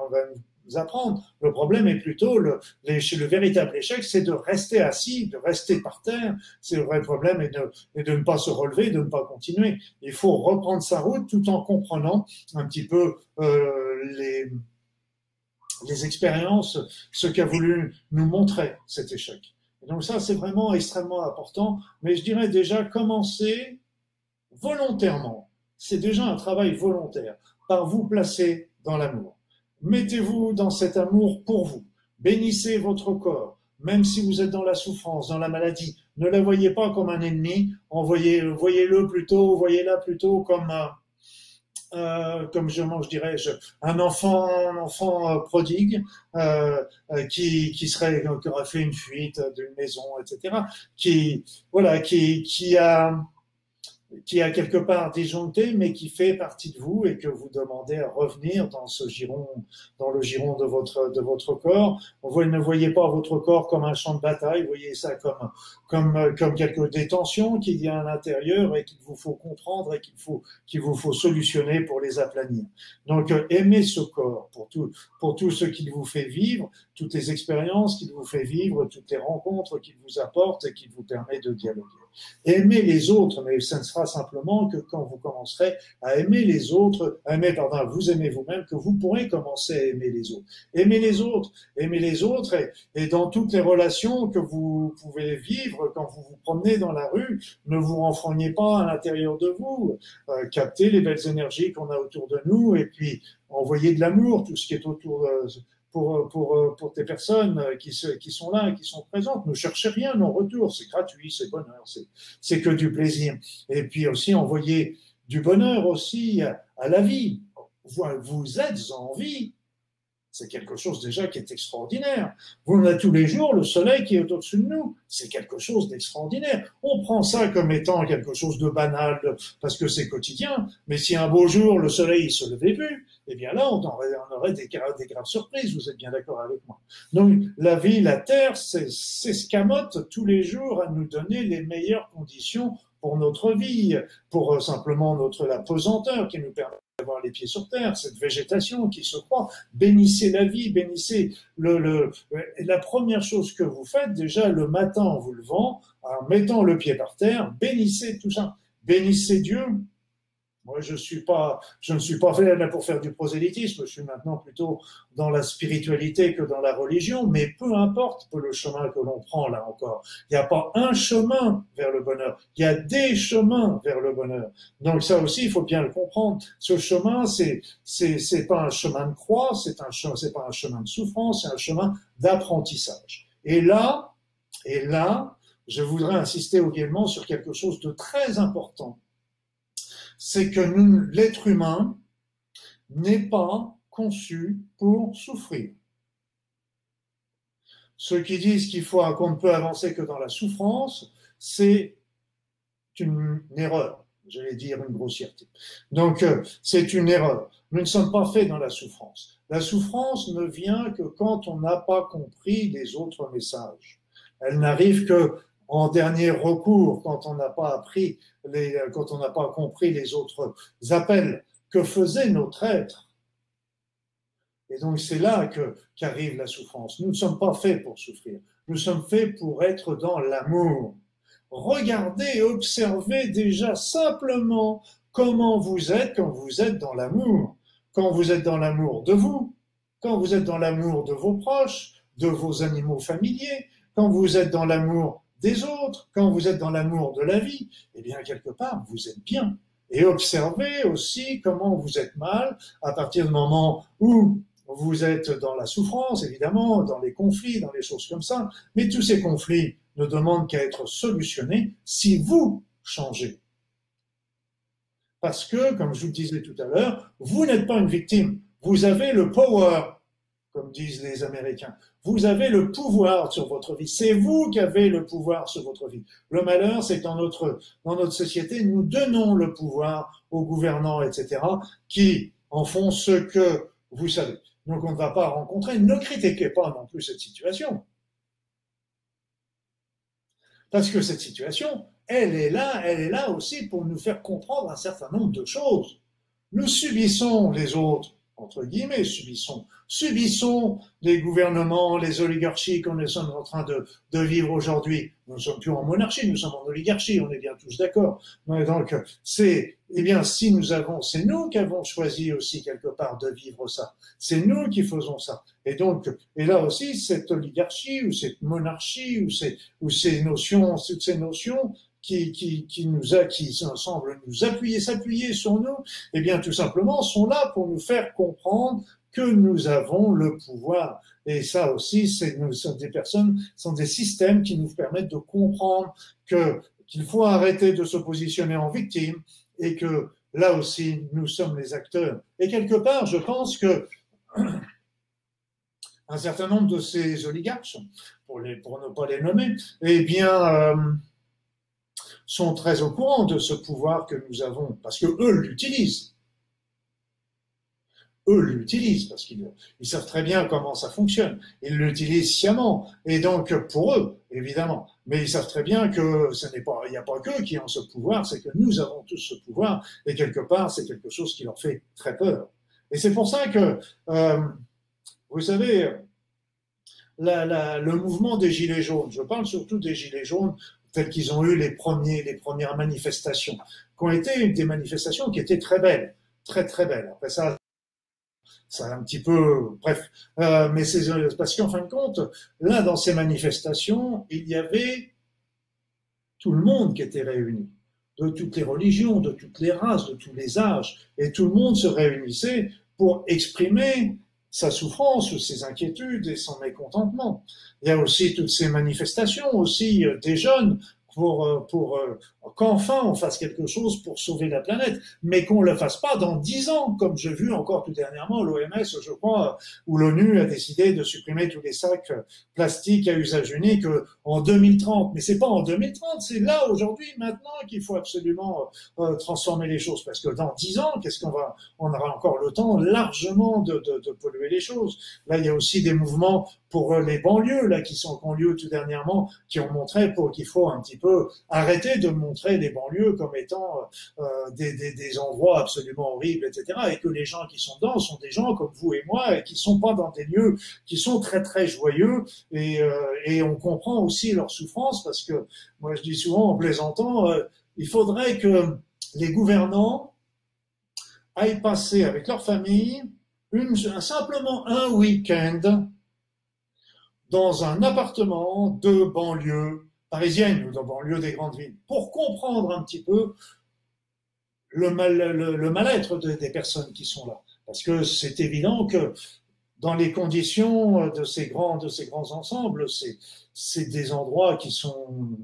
apprendre. Le problème est plutôt le, le véritable échec, c'est de rester assis, de rester par terre. C'est le vrai problème et de, et de ne pas se relever, de ne pas continuer. Il faut reprendre sa route tout en comprenant un petit peu euh, les, les expériences, ce qu'a voulu nous montrer cet échec. Et donc ça, c'est vraiment extrêmement important. Mais je dirais déjà commencer volontairement. C'est déjà un travail volontaire par vous placer dans l'amour. Mettez-vous dans cet amour pour vous. Bénissez votre corps, même si vous êtes dans la souffrance, dans la maladie. Ne la voyez pas comme un ennemi. Voyez-le plutôt, voyez-la plutôt comme un, euh, comme je, dirais, un enfant, un enfant euh, prodigue euh, euh, qui, qui serait, qui aurait fait une fuite d'une maison, etc. Qui, voilà, qui, qui a qui a quelque part disjoncté, mais qui fait partie de vous et que vous demandez à revenir dans ce giron, dans le giron de votre, de votre corps. Vous ne voyez pas votre corps comme un champ de bataille, vous voyez ça comme, comme, comme quelques détentions qu'il y a à l'intérieur et qu'il vous faut comprendre et qu'il faut, qu'il vous faut solutionner pour les aplanir. Donc, aimez ce corps pour tout, pour tout ce qu'il vous fait vivre, toutes les expériences qu'il vous fait vivre, toutes les rencontres qu'il vous apporte et qui vous permet de dialoguer. Aimez les autres, mais ce ne sera simplement que quand vous commencerez à aimer les autres, aimer, pardon, vous aimez vous-même, que vous pourrez commencer à aimer les autres. Aimez les autres, aimez les autres, et, dans toutes les relations que vous pouvez vivre quand vous vous promenez dans la rue, ne vous renfrognez pas à l'intérieur de vous, euh, captez les belles énergies qu'on a autour de nous, et puis envoyez de l'amour, tout ce qui est autour de pour, pour, pour tes personnes qui, qui sont là qui sont présentes. Ne cherchez rien en retour, c'est gratuit, c'est bonheur, c'est que du plaisir. Et puis aussi envoyer du bonheur aussi à, la vie. Vous êtes en vie, c'est quelque chose déjà qui est extraordinaire. Vous avez tous les jours le soleil qui est au-dessus de nous. C'est quelque chose d'extraordinaire. On prend ça comme étant quelque chose de banal parce que c'est quotidien. Mais si un beau jour le soleil se levait plus, eh bien là, on aurait, on aurait des, des, graves surprises. Vous êtes bien d'accord avec moi. Donc, la vie, la terre, s'escamote tous les jours à nous donner les meilleures conditions pour notre vie, pour euh, simplement notre la pesanteur qui nous permet d'avoir les pieds sur terre, cette végétation qui se croit. Bénissez la vie, bénissez le, le, la première chose que vous faites déjà le matin en vous levant, en mettant le pied par terre, bénissez tout ça. Bénissez Dieu, moi, je suis pas, je ne suis pas fait là pour faire du prosélytisme. Je suis maintenant plutôt dans la spiritualité que dans la religion. Mais peu importe le chemin que l'on prend là encore. Il n'y a pas un chemin vers le bonheur. Il y a des chemins vers le bonheur. Donc ça aussi, il faut bien le comprendre. Ce chemin, c'est, c'est, pas un chemin de croix, c'est un c'est pas un chemin de souffrance, c'est un chemin d'apprentissage. Et là, et là, je voudrais insister également sur quelque chose de très important c'est que l'être humain n'est pas conçu pour souffrir. Ceux qui disent qu'il faut qu'on ne peut avancer que dans la souffrance, c'est une erreur. J'allais dire une grossièreté. Donc, euh, c'est une erreur. Nous ne sommes pas faits dans la souffrance. La souffrance ne vient que quand on n'a pas compris les autres messages. Elle n'arrive que en dernier recours, quand on n'a pas appris les, quand on n'a pas compris les autres appels que faisait notre être. Et donc c'est là que qu'arrive la souffrance. Nous ne sommes pas faits pour souffrir. Nous sommes faits pour être dans l'amour. Regardez, observez déjà simplement comment vous êtes quand vous êtes dans l'amour. Quand vous êtes dans l'amour de vous, quand vous êtes dans l'amour de vos proches, de vos animaux familiers, quand vous êtes dans l'amour des autres, quand vous êtes dans l'amour de la vie, eh bien, quelque part, vous êtes bien. Et observez aussi comment vous êtes mal à partir du moment où vous êtes dans la souffrance, évidemment, dans les conflits, dans les choses comme ça. Mais tous ces conflits ne demandent qu'à être solutionnés si vous changez. Parce que, comme je vous le disais tout à l'heure, vous n'êtes pas une victime. Vous avez le power comme disent les Américains. Vous avez le pouvoir sur votre vie. C'est vous qui avez le pouvoir sur votre vie. Le malheur, c'est dans notre, dans notre société, nous donnons le pouvoir aux gouvernants, etc., qui en font ce que vous savez. Donc on ne va pas rencontrer. Ne critiquez pas non plus cette situation. Parce que cette situation, elle est là, elle est là aussi pour nous faire comprendre un certain nombre de choses. Nous subissons les autres entre guillemets, subissons. Subissons les gouvernements, les oligarchies qu'on est en train de, de vivre aujourd'hui. Nous ne sommes plus en monarchie, nous sommes en oligarchie, on est bien tous d'accord. Donc, c'est, eh bien, si nous avons, c'est nous qui avons choisi aussi quelque part de vivre ça. C'est nous qui faisons ça. Et donc, et là aussi, cette oligarchie ou cette monarchie ou ces, ou ces notions, toutes ces notions, qui, nous a, qui semblent nous appuyer, s'appuyer sur nous, eh bien, tout simplement, sont là pour nous faire comprendre que nous avons le pouvoir. Et ça aussi, c'est, nous des personnes, sont des systèmes qui nous permettent de comprendre que, qu'il faut arrêter de se positionner en victime et que là aussi, nous sommes les acteurs. Et quelque part, je pense que un certain nombre de ces oligarques, pour, les, pour ne pas les nommer, eh bien, euh, sont très au courant de ce pouvoir que nous avons, parce que eux l'utilisent. Eux l'utilisent parce qu'ils ils savent très bien comment ça fonctionne. Ils l'utilisent sciemment. Et donc, pour eux, évidemment. Mais ils savent très bien que ce n'est pas, il n'y a pas qu'eux qui ont ce pouvoir, c'est que nous avons tous ce pouvoir. Et quelque part, c'est quelque chose qui leur fait très peur. Et c'est pour ça que, euh, vous savez, le mouvement des Gilets jaunes, je parle surtout des Gilets jaunes tels qu'ils ont eu les, premières manifestations, qui ont été des manifestations qui étaient très belles, très très belles. Après ça, ça un petit peu, bref, euh, mais c'est parce qu'en fin de compte, là, dans ces manifestations, il y avait tout le monde qui était réuni, de toutes les religions, de toutes les races, de tous les âges, et tout le monde se réunissait pour exprimer sa souffrance, ou ses inquiétudes et son mécontentement. Il y a aussi toutes ces manifestations aussi euh, des jeunes pour, euh, pour euh, qu'enfin on fasse quelque chose pour sauver la planète, mais qu'on ne le fasse pas dans dix ans, comme j'ai vu encore tout dernièrement l'OMS, je crois, où l'ONU a décidé de supprimer tous les sacs plastiques à usage unique en 2030. Mais c'est pas en 2030, c'est là aujourd'hui, maintenant, qu'il faut absolument euh, transformer les choses, parce que dans dix ans, qu'est-ce qu'on va On aura encore le temps largement de, de, de polluer les choses. Là, il y a aussi des mouvements pour les banlieues, là, qui sont en lieu tout dernièrement, qui ont montré pour qu'il faut un petit peu arrêter de montrer les banlieues comme étant euh, des, endroits absolument horribles, etc. Et que les gens qui sont dedans sont des gens comme vous et moi et qui sont pas dans des lieux qui sont très très joyeux et, euh, on comprend aussi leur souffrance parce que moi je dis souvent en plaisantant, euh, il faudrait que les gouvernants aillent passer avec leur famille simplement un week-end dans un appartement de banlieue parisienne ou dans banlieue des grandes villes, pour comprendre un petit peu le, mal, le, mal-être des personnes qui sont là. Parce que c'est évident que dans les conditions de ces grands, de ces grands ensembles, c'est des endroits qui sont,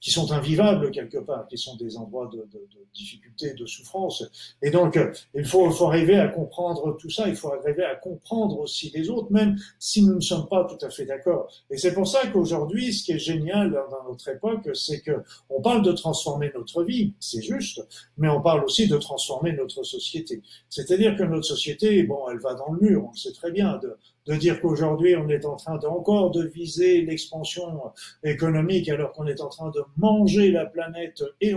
qui sont invivables quelque part, qui sont des endroits de, de, de difficulté, de souffrance. Et donc, il faut, faut arriver à comprendre tout ça, il faut arriver à comprendre aussi les autres, même si nous ne sommes pas tout à fait d'accord. Et c'est pour ça qu'aujourd'hui, ce qui est génial dans notre époque, c'est que on parle de transformer notre vie, c'est juste, mais on parle aussi de transformer notre société. C'est-à-dire que notre société, bon, elle va dans le mur, on le sait très bien, de dire qu'aujourd'hui on est en train de, encore de viser l'expansion économique alors qu'on est en train de manger la planète et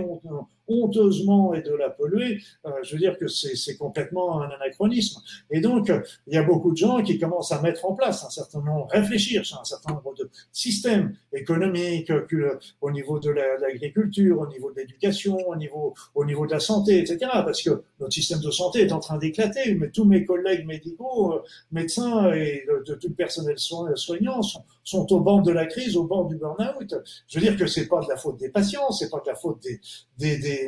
honteusement et de la polluer, euh, je veux dire que c'est complètement un anachronisme. Et donc, il y a beaucoup de gens qui commencent à mettre en place un certain nombre, réfléchir sur un certain nombre de systèmes économiques au niveau de l'agriculture, au niveau de l'éducation, au niveau, au niveau de la santé, etc. Parce que notre système de santé est en train d'éclater, mais tous mes collègues médicaux, euh, médecins et de, tout le personnel soignant sont, au bord de la crise, au bord du burn-out. Je veux dire que c'est pas de la faute des patients, c'est pas de la faute des,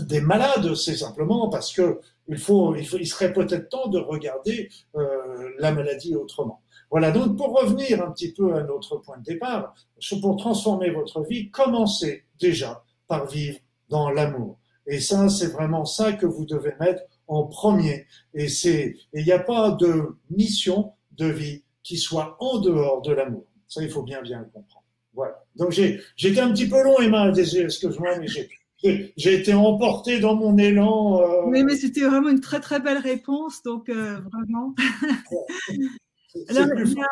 des malades, c'est simplement parce que il faut, il serait peut-être temps de regarder euh, la maladie autrement. Voilà. Donc, pour revenir un petit peu à notre point de départ, pour transformer votre vie, commencez déjà par vivre dans l'amour. Et ça, c'est vraiment ça que vous devez mettre en premier. Et il n'y a pas de mission de vie qui soit en dehors de l'amour. Ça, il faut bien, bien le comprendre. Voilà. Donc, j'ai, j'étais un petit peu long, Emma, excuse-moi, mais j'ai, j'ai été emporté dans mon élan. Euh... Oui, mais c'était vraiment une très très belle réponse, donc euh, vraiment. Alors, il y, a,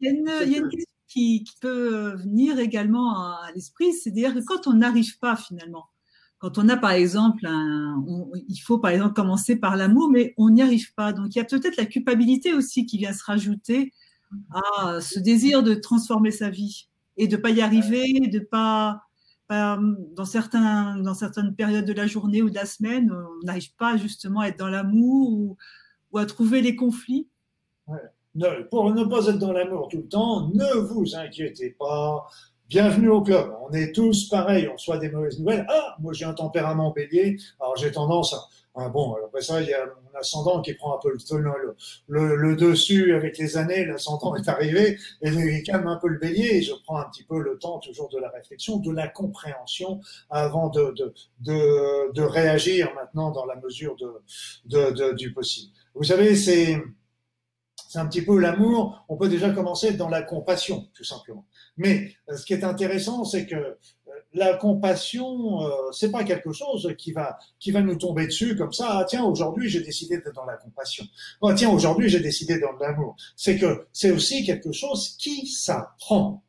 il, y a une, il y, a, une, question qui, qui peut venir également à, l'esprit, c'est à dire que quand on n'arrive pas finalement, quand on a par exemple, un, on, il faut par exemple commencer par l'amour, mais on n'y arrive pas. Donc il y a peut-être la culpabilité aussi qui vient se rajouter à ce désir de transformer sa vie et de pas y arriver, de pas dans, certains, dans certaines périodes de la journée ou de la semaine, on n'arrive pas justement à être dans l'amour ou, à trouver les conflits. Pour ne pas être dans l'amour tout le temps, ne vous inquiétez pas. Bienvenue au club. On est tous pareils. On soit des mauvaises nouvelles. Ah, moi j'ai un tempérament bélier. Alors j'ai tendance à, ah bon, après ça, il y a mon ascendant qui prend un peu le, dessus avec les années. L'ascendant est arrivé et il calme un peu le bélier. Je prends un petit peu le temps toujours de la réflexion, de la compréhension avant de, de, de, réagir maintenant dans la mesure du possible. Vous savez, c'est c'est un petit peu l'amour. On peut déjà commencer dans la compassion, tout simplement. Mais euh, ce qui est intéressant, c'est que la compassion, euh, c'est pas quelque chose qui va qui va nous tomber dessus comme ça. Ah, tiens, aujourd'hui j'ai décidé d'être dans la compassion. Oh, tiens, aujourd'hui j'ai décidé dans l'amour. C'est que c'est aussi quelque chose qui s'apprend.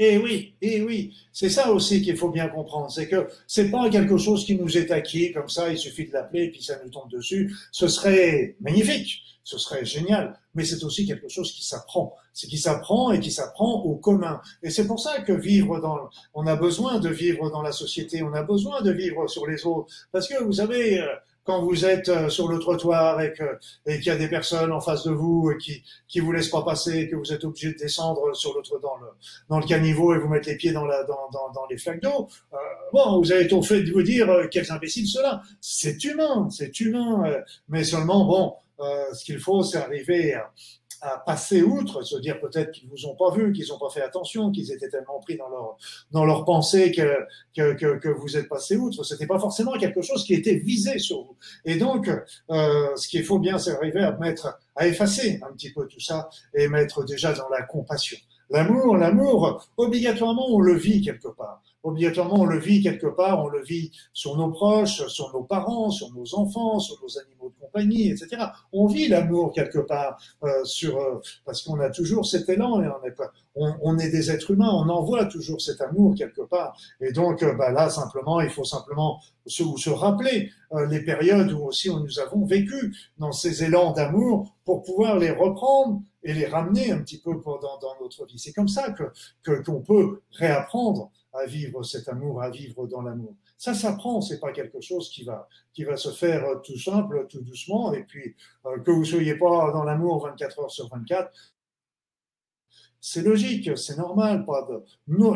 Et eh oui, eh oui, c'est ça aussi qu'il faut bien comprendre, c'est que c'est pas quelque chose qui nous est acquis comme ça, il suffit de l'appeler et puis ça nous tombe dessus. Ce serait magnifique, ce serait génial, mais c'est aussi quelque chose qui s'apprend, c'est qui s'apprend et qui s'apprend au commun. Et c'est pour ça que vivre dans, on a besoin de vivre dans la société, on a besoin de vivre sur les autres, parce que vous savez, euh, quand vous êtes euh, sur le trottoir et que et qu'il y a des personnes en face de vous qui qui vous laissent pas passer, que vous êtes obligé de descendre sur l'autre dans le dans le caniveau et vous mettre les pieds dans la dans dans, dans les flaques d'eau. Euh, bon, vous avez tout fait de vous dire euh, quels imbéciles cela. C'est humain, c'est humain, euh, mais seulement bon, ce qu'il faut, c'est arriver à, à passer outre, se dire peut-être qu'ils vous ont pas vu, qu'ils ont pas fait attention, qu'ils étaient tellement pris dans leur dans leur pensée que que, que, que vous êtes passé outre. C'était pas forcément quelque chose qui était visé sur vous. Et donc, euh, ce qu'il faut bien, c'est arriver à mettre, à effacer un petit peu tout ça et mettre déjà dans la compassion. L'amour, l'amour, obligatoirement, on le vit quelque part. Obligatoirement, on le vit quelque part, on le vit sur nos proches, sur nos parents, sur nos enfants, sur nos animaux de compagnie, etc. On vit l'amour quelque part euh, sur euh, parce qu'on a toujours cet élan et on est pas, on, on, est des êtres humains, on envoie toujours cet amour quelque part. Et donc, euh, bah là, simplement, il faut simplement se, se rappeler euh, les périodes où aussi nous avons vécu dans ces élans d'amour pour pouvoir les reprendre et les ramener un petit peu dans, dans notre vie. C'est comme ça que qu'on peut réapprendre à vivre cet amour, à vivre dans l'amour. Ça s'apprend, c'est pas quelque chose qui va qui va se faire euh, tout simple, tout doucement, et puis euh, que vous soyez pas dans l'amour 24 heures sur 24. C'est logique, c'est normal,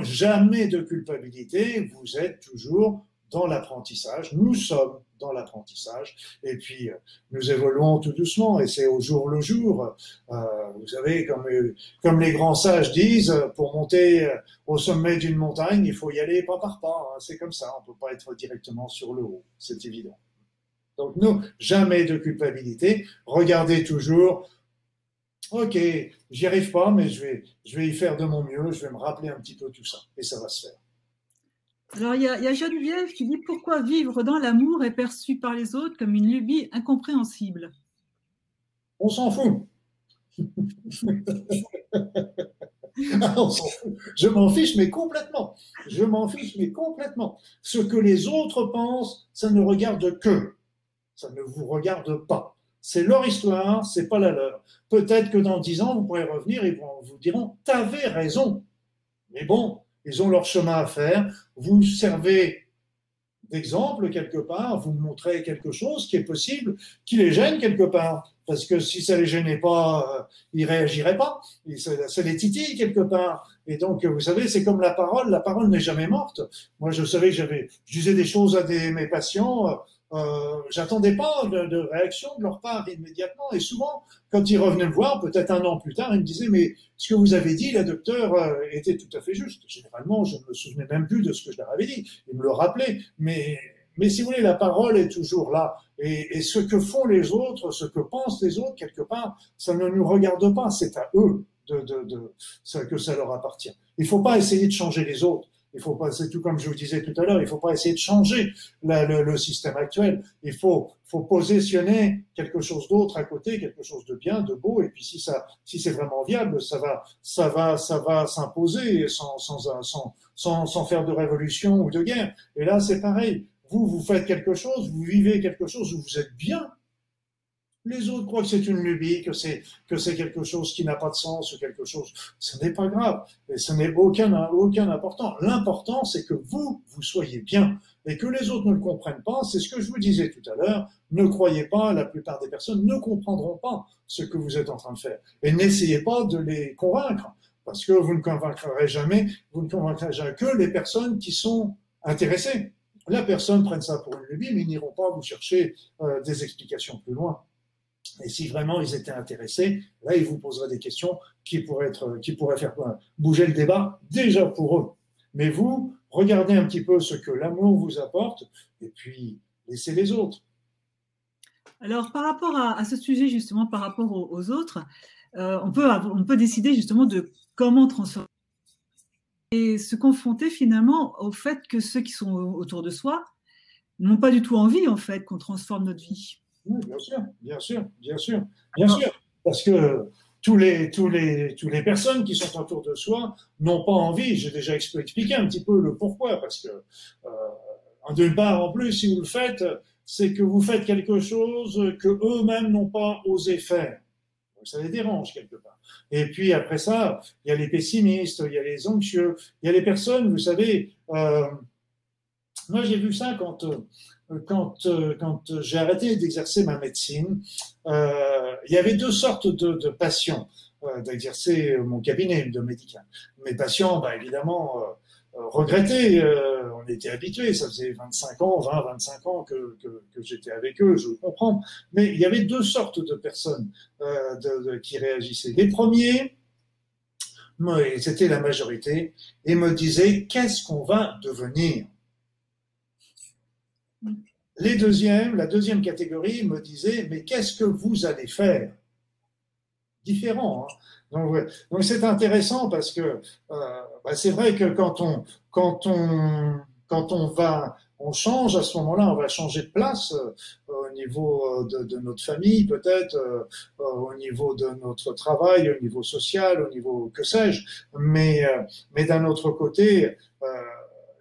jamais de culpabilité, vous êtes toujours dans l'apprentissage, nous sommes dans l'apprentissage, et puis euh, nous évoluons tout doucement, et c'est au jour le jour. Euh, vous savez, comme, euh, comme les grands sages disent, pour monter au sommet d'une montagne, il faut y aller pas par pas, hein. c'est comme ça, on peut pas être directement sur le haut, c'est évident. Donc nous, jamais de culpabilité, regardez toujours ok, j'y arrive pas, mais je vais, je vais y faire de mon mieux, je vais me rappeler un petit peu tout ça, et ça va se faire. Alors, il y, a, Geneviève qui dit pourquoi vivre dans l'amour est perçu par les autres comme une lubie incompréhensible? On s'en fout. Ah, on s'en fout. Je m'en fiche, mais complètement. Je m'en fiche, mais complètement. Ce que les autres pensent, ça ne regarde que. Ça ne vous regarde pas. C'est leur histoire, c'est pas la leur. Peut-être que dans dix ans, vous pourrez revenir et vous diront, t'avais raison. Mais bon, ils ont leur chemin à faire. Vous servez d'exemple quelque part, vous montrez quelque chose qui est possible, qui les gêne quelque part. Parce que si ça les gênait pas, euh, ils réagiraient pas. Ça, les titille quelque part. Et donc, vous savez, c'est comme la parole. La parole n'est jamais morte. Moi, je savais que j'avais, je disais des choses à mes patients. Euh, j'attendais pas de, réaction de leur part immédiatement. Et souvent, quand ils revenaient me voir, peut-être un an plus tard, ils me disaient mais ce que vous avez dit, la docteur, euh, était tout à fait juste. Généralement, je ne me souvenais même plus de ce que je leur avais dit. Ils me le rappelaient. Mais mais si vous voulez, la parole est toujours là. Et, et, ce que font les autres, ce que pensent les autres, quelque part, ça ne nous regarde pas. C'est à eux de, de, de, que ça leur appartient. Il ne faut pas essayer de changer les autres. Il faut pas, c'est tout comme je vous disais tout à l'heure, il faut pas essayer de changer le, le, système actuel. Il faut, faut positionner quelque chose d'autre à côté, quelque chose de bien, de beau. Et puis si ça, si c'est vraiment viable, ça va, ça va, ça va s'imposer sans, sans, sans, sans, sans faire de révolution ou de guerre. Et là, c'est pareil. Vous, vous faites quelque chose, vous vivez quelque chose où vous êtes bien. Les autres croient que c'est une lubie, que c'est que c'est quelque chose qui n'a pas de sens ou quelque chose. Ce n'est pas grave et ce n'est aucun aucun important. L'important c'est que vous vous soyez bien et que les autres ne le comprennent pas. C'est ce que je vous disais tout à l'heure. Ne croyez pas, la plupart des personnes ne comprendront pas ce que vous êtes en train de faire et n'essayez pas de les convaincre parce que vous ne convaincrez jamais, vous ne convaincrez jamais que les personnes qui sont intéressées. La personne prenne ça pour une lubie, mais n'iront pas vous chercher euh, des explications plus loin. Et si vraiment ils étaient intéressés, là, ils vous poseraient des questions qui pourraient, faire bouger le débat déjà pour eux. Mais vous, regardez un petit peu ce que l'amour vous apporte et puis laissez les autres. Alors, par rapport à, ce sujet, justement, par rapport aux, autres, euh, on, peut, on peut décider justement de comment transformer et se confronter finalement au fait que ceux qui sont autour de soi n'ont pas du tout envie, en fait, qu'on transforme notre vie. Bien sûr, bien sûr, bien sûr, bien sûr. Parce que tous les, tous les, tous les personnes qui sont autour de soi n'ont pas envie. J'ai déjà expliqué un petit peu le pourquoi. Parce que, euh, en deux part, en plus, si vous le faites, c'est que vous faites quelque chose que eux-mêmes n'ont pas osé faire. Ça les dérange quelque part. Et puis après ça, il y a les pessimistes, il y a les anxieux, il y a les personnes, vous savez, euh, moi j'ai vu ça quand euh, quand, euh, quand j'ai arrêté d'exercer ma médecine, euh, il y avait deux sortes de, de patients euh, d'exercer mon cabinet de médical. Mes patients, bah, évidemment, euh, regrettaient, on était habitués, ça faisait 25 ans, 20, 25 ans que, que, que j'étais avec eux, je comprends. Mais il y avait deux sortes de personnes de, de, qui réagissaient. Les premiers, c'était la majorité, et me disaient qu'est-ce qu'on va devenir? Les deuxièmes, la deuxième catégorie me disait, mais qu'est-ce que vous allez faire? Différent. Hein donc, c'est intéressant parce que euh, bah, c'est vrai que quand on, quand on, quand on va, on change à ce moment-là, on va changer de place euh, au niveau de, de notre famille, peut-être euh, au niveau de notre travail, au niveau social, au niveau que sais-je. Mais, mais d'un autre côté,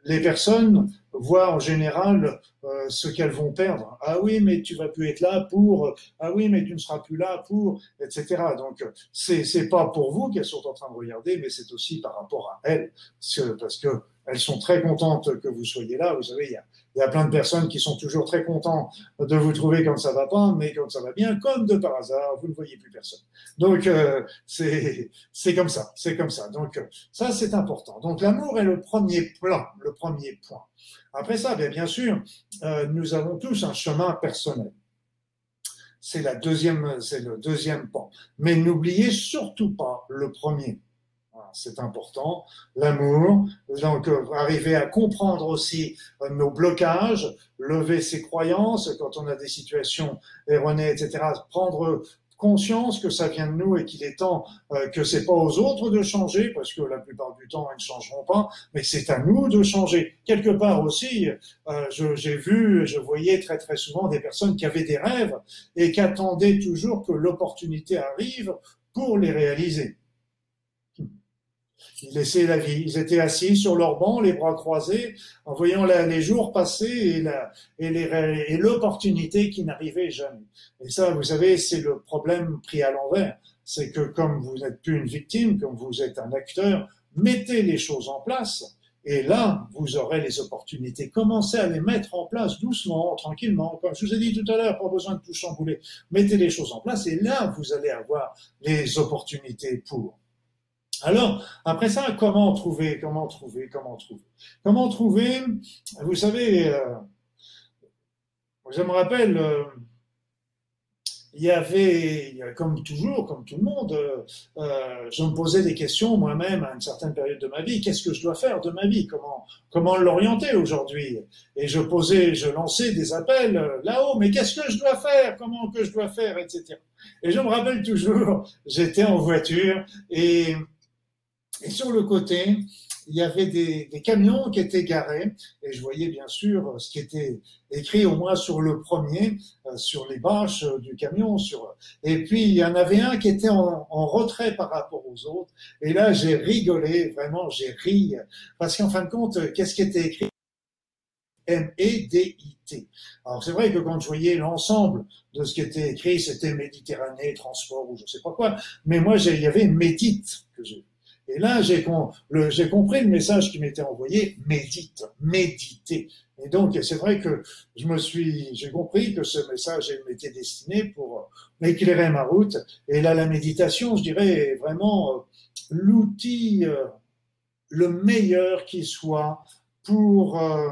les personnes voient en général euh, ce qu'elles vont perdre. Ah oui, mais tu vas plus être là pour. Ah oui, mais tu ne seras plus là pour, etc. Donc c'est c'est pas pour vous qu'elles sont en train de regarder, mais c'est aussi par rapport à elles, parce que elles sont très contentes que vous soyez là. Vous savez, il y a, plein de personnes qui sont toujours très contents de vous trouver quand ça va pas, mais quand ça va bien, comme de par hasard, vous ne voyez plus personne. Donc euh, c'est comme ça, c'est comme ça. Donc ça c'est important. Donc l'amour est le premier plan, le premier point. Après ça, bien, bien sûr, euh, nous avons tous un chemin personnel. C'est la deuxième, c'est le deuxième point. Mais n'oubliez surtout pas le premier c'est important. L'amour, donc euh, arriver à comprendre aussi euh, nos blocages, lever ses croyances quand on a des situations erronées, etc. Prendre conscience que ça vient de nous et qu'il est temps euh, que c'est pas aux autres de changer parce que la plupart du temps ils ne changeront pas, mais c'est à nous de changer. Quelque part aussi, j'ai vu, je voyais très très souvent des personnes qui avaient des rêves et qui attendaient toujours que l'opportunité arrive pour les réaliser. Ils laissaient la vie. Ils étaient assis sur leur banc, les bras croisés, en voyant les jours passer et l'opportunité qui n'arrivait jamais. Et ça, vous savez, c'est le problème pris à l'envers. C'est que comme vous n'êtes plus une victime, comme vous êtes un acteur, mettez les choses en place. Et là, vous aurez les opportunités. Commencez à les mettre en place doucement, tranquillement. Comme je vous ai dit tout à l'heure, pas besoin de tout chambouler. Mettez les choses en place et là, vous allez avoir les opportunités pour. Alors, après ça, comment trouver, comment trouver, comment trouver? Comment trouver? Vous savez, euh, je me rappelle, euh, il y avait, comme toujours, comme tout le monde, euh, je me posais des questions moi-même à une certaine période de ma vie. Qu'est-ce que je dois faire de ma vie? Comment, comment l'orienter aujourd'hui? Et je posais, je lançais des appels là-haut. Mais qu'est-ce que je dois faire? Comment que je dois faire, etc. Et je me rappelle toujours, j'étais en voiture et et sur le côté, il y avait des, camions qui étaient garés et je voyais bien sûr ce qui était écrit au moins sur le premier, euh, sur les bâches du camion. Sur... Et puis il y en avait un qui était en, retrait par rapport aux autres. Et là j'ai rigolé, vraiment j'ai ri parce qu'en fin de compte, qu'est-ce qui était écrit? M-E-D-I-T. Alors c'est vrai que quand je voyais l'ensemble de ce qui était écrit, c'était Méditerranée, transport ou je sais pas quoi, mais moi il y avait Médite que j'ai et là, j'ai compris le message qui m'était envoyé, médite, méditer. Et donc, c'est vrai que je me suis, j'ai compris que ce message m'était destiné pour éclairer ma route. Et là, la méditation, je dirais, est vraiment euh, l'outil euh, le meilleur qui soit pour euh,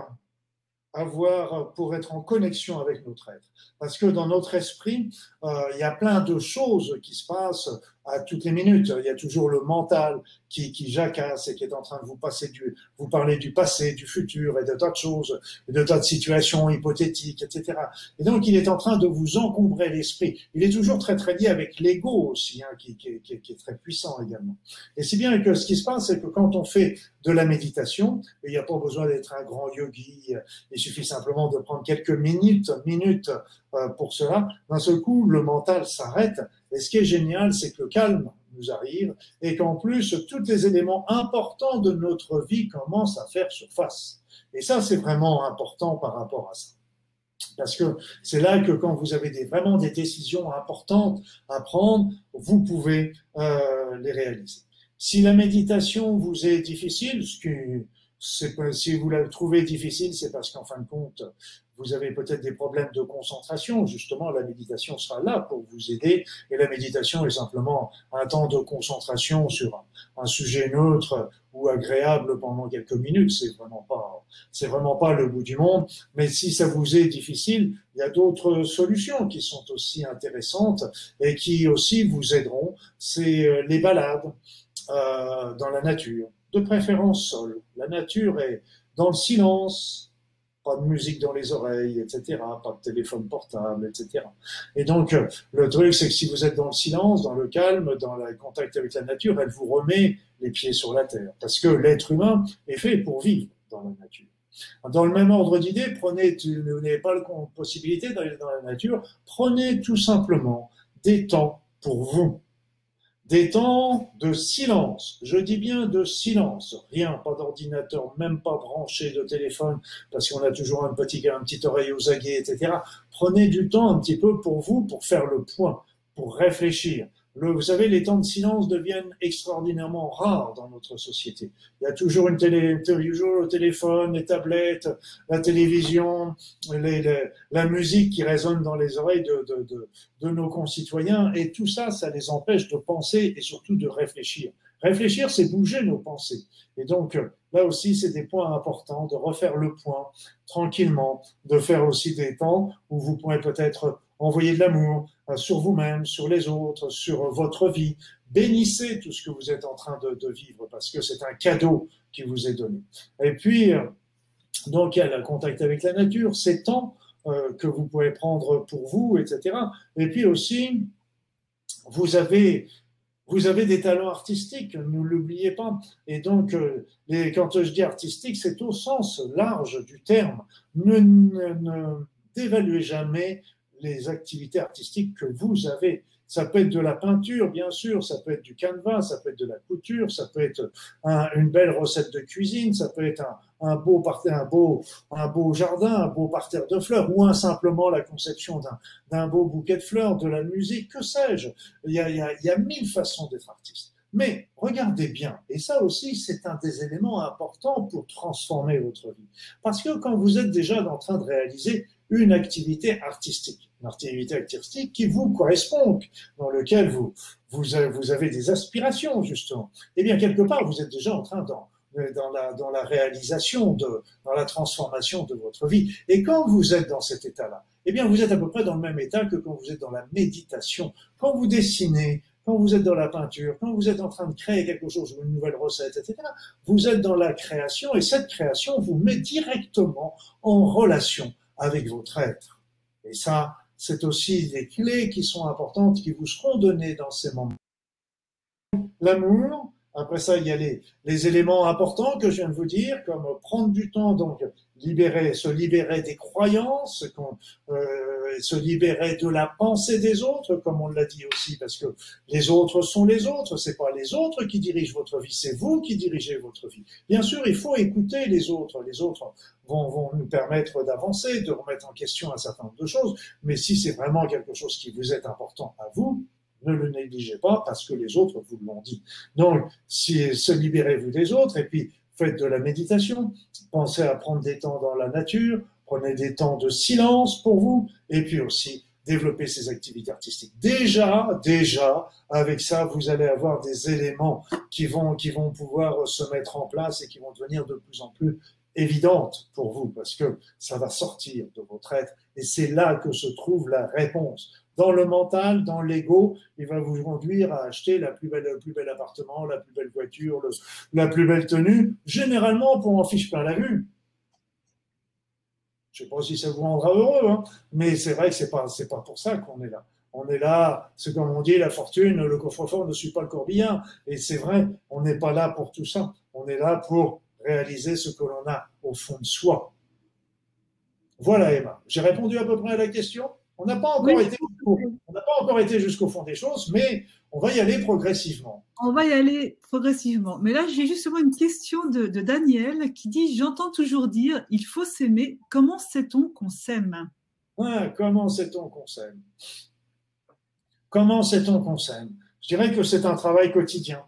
avoir, pour être en connexion avec notre être. Parce que dans notre esprit, il y a plein de choses qui se passent à toutes les minutes. Il y a toujours le mental qui, qui jacasse et qui est en train de vous passer du, vous parler du passé, du futur et de tas de choses, de tas de situations hypothétiques, etc. Et donc, il est en train de vous encombrer l'esprit. Il est toujours très, très lié avec l'ego aussi, hein, qui, qui, qui, qui, est très puissant également. Et si bien que ce qui se passe, c'est que quand on fait de la méditation, il n'y a pas besoin d'être un grand yogi, il suffit simplement de prendre quelques minutes, minutes euh, pour cela. D'un seul coup, le mental s'arrête et ce qui est génial, c'est que le calme nous arrive et qu'en plus, tous les éléments importants de notre vie commencent à faire surface. Et ça, c'est vraiment important par rapport à ça. Parce que c'est là que quand vous avez vraiment des décisions importantes à prendre, vous pouvez euh, les réaliser. Si la méditation vous est difficile, ce si vous la trouvez difficile, c'est parce qu'en fin de compte, vous avez peut-être des problèmes de concentration. Justement, la méditation sera là pour vous aider. Et la méditation est simplement un temps de concentration sur un, sujet neutre ou agréable pendant quelques minutes. C'est vraiment pas, c'est vraiment pas le bout du monde. Mais si ça vous est difficile, il y a d'autres solutions qui sont aussi intéressantes et qui aussi vous aideront. C'est euh, les balades euh, dans la nature, de préférence seul. La nature est dans le silence, pas de musique dans les oreilles, etc., pas de téléphone portable, etc. Et donc, euh, le truc, c'est que si vous êtes dans le silence, dans le calme, dans le contact avec la nature, elle vous remet les pieds sur la terre. Parce que l'être humain est fait pour vivre dans la nature. Dans le même ordre d'idée, prenez, vous n'avez pas la possibilité d'aller dans la nature, prenez tout simplement des temps pour vous des temps de silence. Je dis bien de silence. Rien, pas d'ordinateur, même pas branché de téléphone, parce qu'on a toujours un petit, un petit oreille aux aguets, etc. Prenez du temps un petit peu pour vous, pour faire le point, pour réfléchir, vous savez, les temps de silence deviennent extraordinairement rares dans notre société. Il y a toujours une télé, toujours le téléphone, les tablettes, la télévision, la musique qui résonne dans les oreilles de, de, nos concitoyens, et tout ça, ça les empêche de penser et surtout de réfléchir. Réfléchir, c'est bouger nos pensées. Et donc, là aussi, c'est des points importants de refaire le point tranquillement, de faire aussi des temps où vous pourrez peut-être envoyer de l'amour euh, sur vous-même, sur les autres, sur votre vie. Bénissez tout ce que vous êtes en train de, vivre parce que c'est un cadeau qui vous est donné. Et puis, euh, donc, il y a le contact avec la nature, ces temps euh, que vous pouvez prendre pour vous, etc. Et puis aussi, vous avez vous avez des talents artistiques, ne l'oubliez pas. Et donc, euh, quand je dis artistique, c'est au sens large du terme. Ne dévaluez jamais les activités artistiques que vous avez. Ça peut être de la peinture, bien sûr, ça peut être du canevas, ça peut être de la couture, ça peut être une belle recette de cuisine, ça peut être un, beau un beau, un beau jardin, un beau parterre de fleurs, ou un, simplement la conception d'un beau bouquet de fleurs, de la musique, que sais-je. Il il y a mille façons d'être artiste. Mais regardez bien, et ça aussi c'est un des éléments importants pour transformer votre vie. Parce que quand vous êtes déjà en train de réaliser une activité artistique, activité artistique qui vous correspond, dans lequel vous, vous, avez des aspirations, justement. Eh bien, quelque part, vous êtes déjà en train dans, dans la, dans la réalisation, de, dans la transformation de votre vie. Et quand vous êtes dans cet état-là, eh bien, vous êtes à peu près dans le même état que quand vous êtes dans la méditation. Quand vous dessinez, quand vous êtes dans la peinture, quand vous êtes en train de créer quelque chose, une nouvelle recette, etc., vous êtes dans la création et cette création vous met directement en relation avec votre être. Et ça, c'est aussi des clés qui sont importantes, qui vous seront données dans ces moments. L'amour, après ça, il y a les, les, éléments importants que je viens de vous dire, comme prendre du temps, donc libérer, se libérer des croyances, euh, se libérer de la pensée des autres, comme on l'a dit aussi, parce que les autres sont les autres. C'est pas les autres qui dirigent votre vie, c'est vous qui dirigez votre vie. Bien sûr, il faut écouter les autres. Les autres vont, vont nous permettre d'avancer, de remettre en question un certain nombre de choses. Mais si c'est vraiment quelque chose qui vous est important à vous, ne le négligez pas parce que les autres vous l'ont dit. Donc, si, se libérez-vous des autres et puis faites de la méditation, pensez à prendre des temps dans la nature, prenez des temps de silence pour vous et puis aussi développer ces activités artistiques. Déjà, déjà, avec ça, vous allez avoir des éléments qui vont, qui vont pouvoir se mettre en place et qui vont devenir de plus en plus évidentes pour vous parce que ça va sortir de votre être et c'est là que se trouve la réponse dans le mental, dans l'ego, il va vous conduire à acheter la plus belle, le plus bel appartement, la plus belle voiture, la plus belle tenue, généralement pour en fiche plein la vue. Je sais pas si ça vous rendra heureux, hein, mais c'est vrai que c'est pas, c'est pas pour ça qu'on est là. On est là, c'est comme on dit, la fortune, le coffre-fort ne suit pas le corbillard. Et c'est vrai, on n'est pas là pour tout ça. On est là pour réaliser ce que l'on a au fond de soi. Voilà, Emma. J'ai répondu à peu près à la question. On n'a pas encore été on n'a pas encore été jusqu'au fond des choses, mais on va y aller progressivement. On va y aller progressivement. Mais là, j'ai justement une question de, Daniel qui dit J'entends toujours dire il faut s'aimer. Comment sait-on qu'on s'aime? Comment sait-on qu'on s'aime? Comment sait-on qu'on s'aime? Je dirais que c'est un travail quotidien.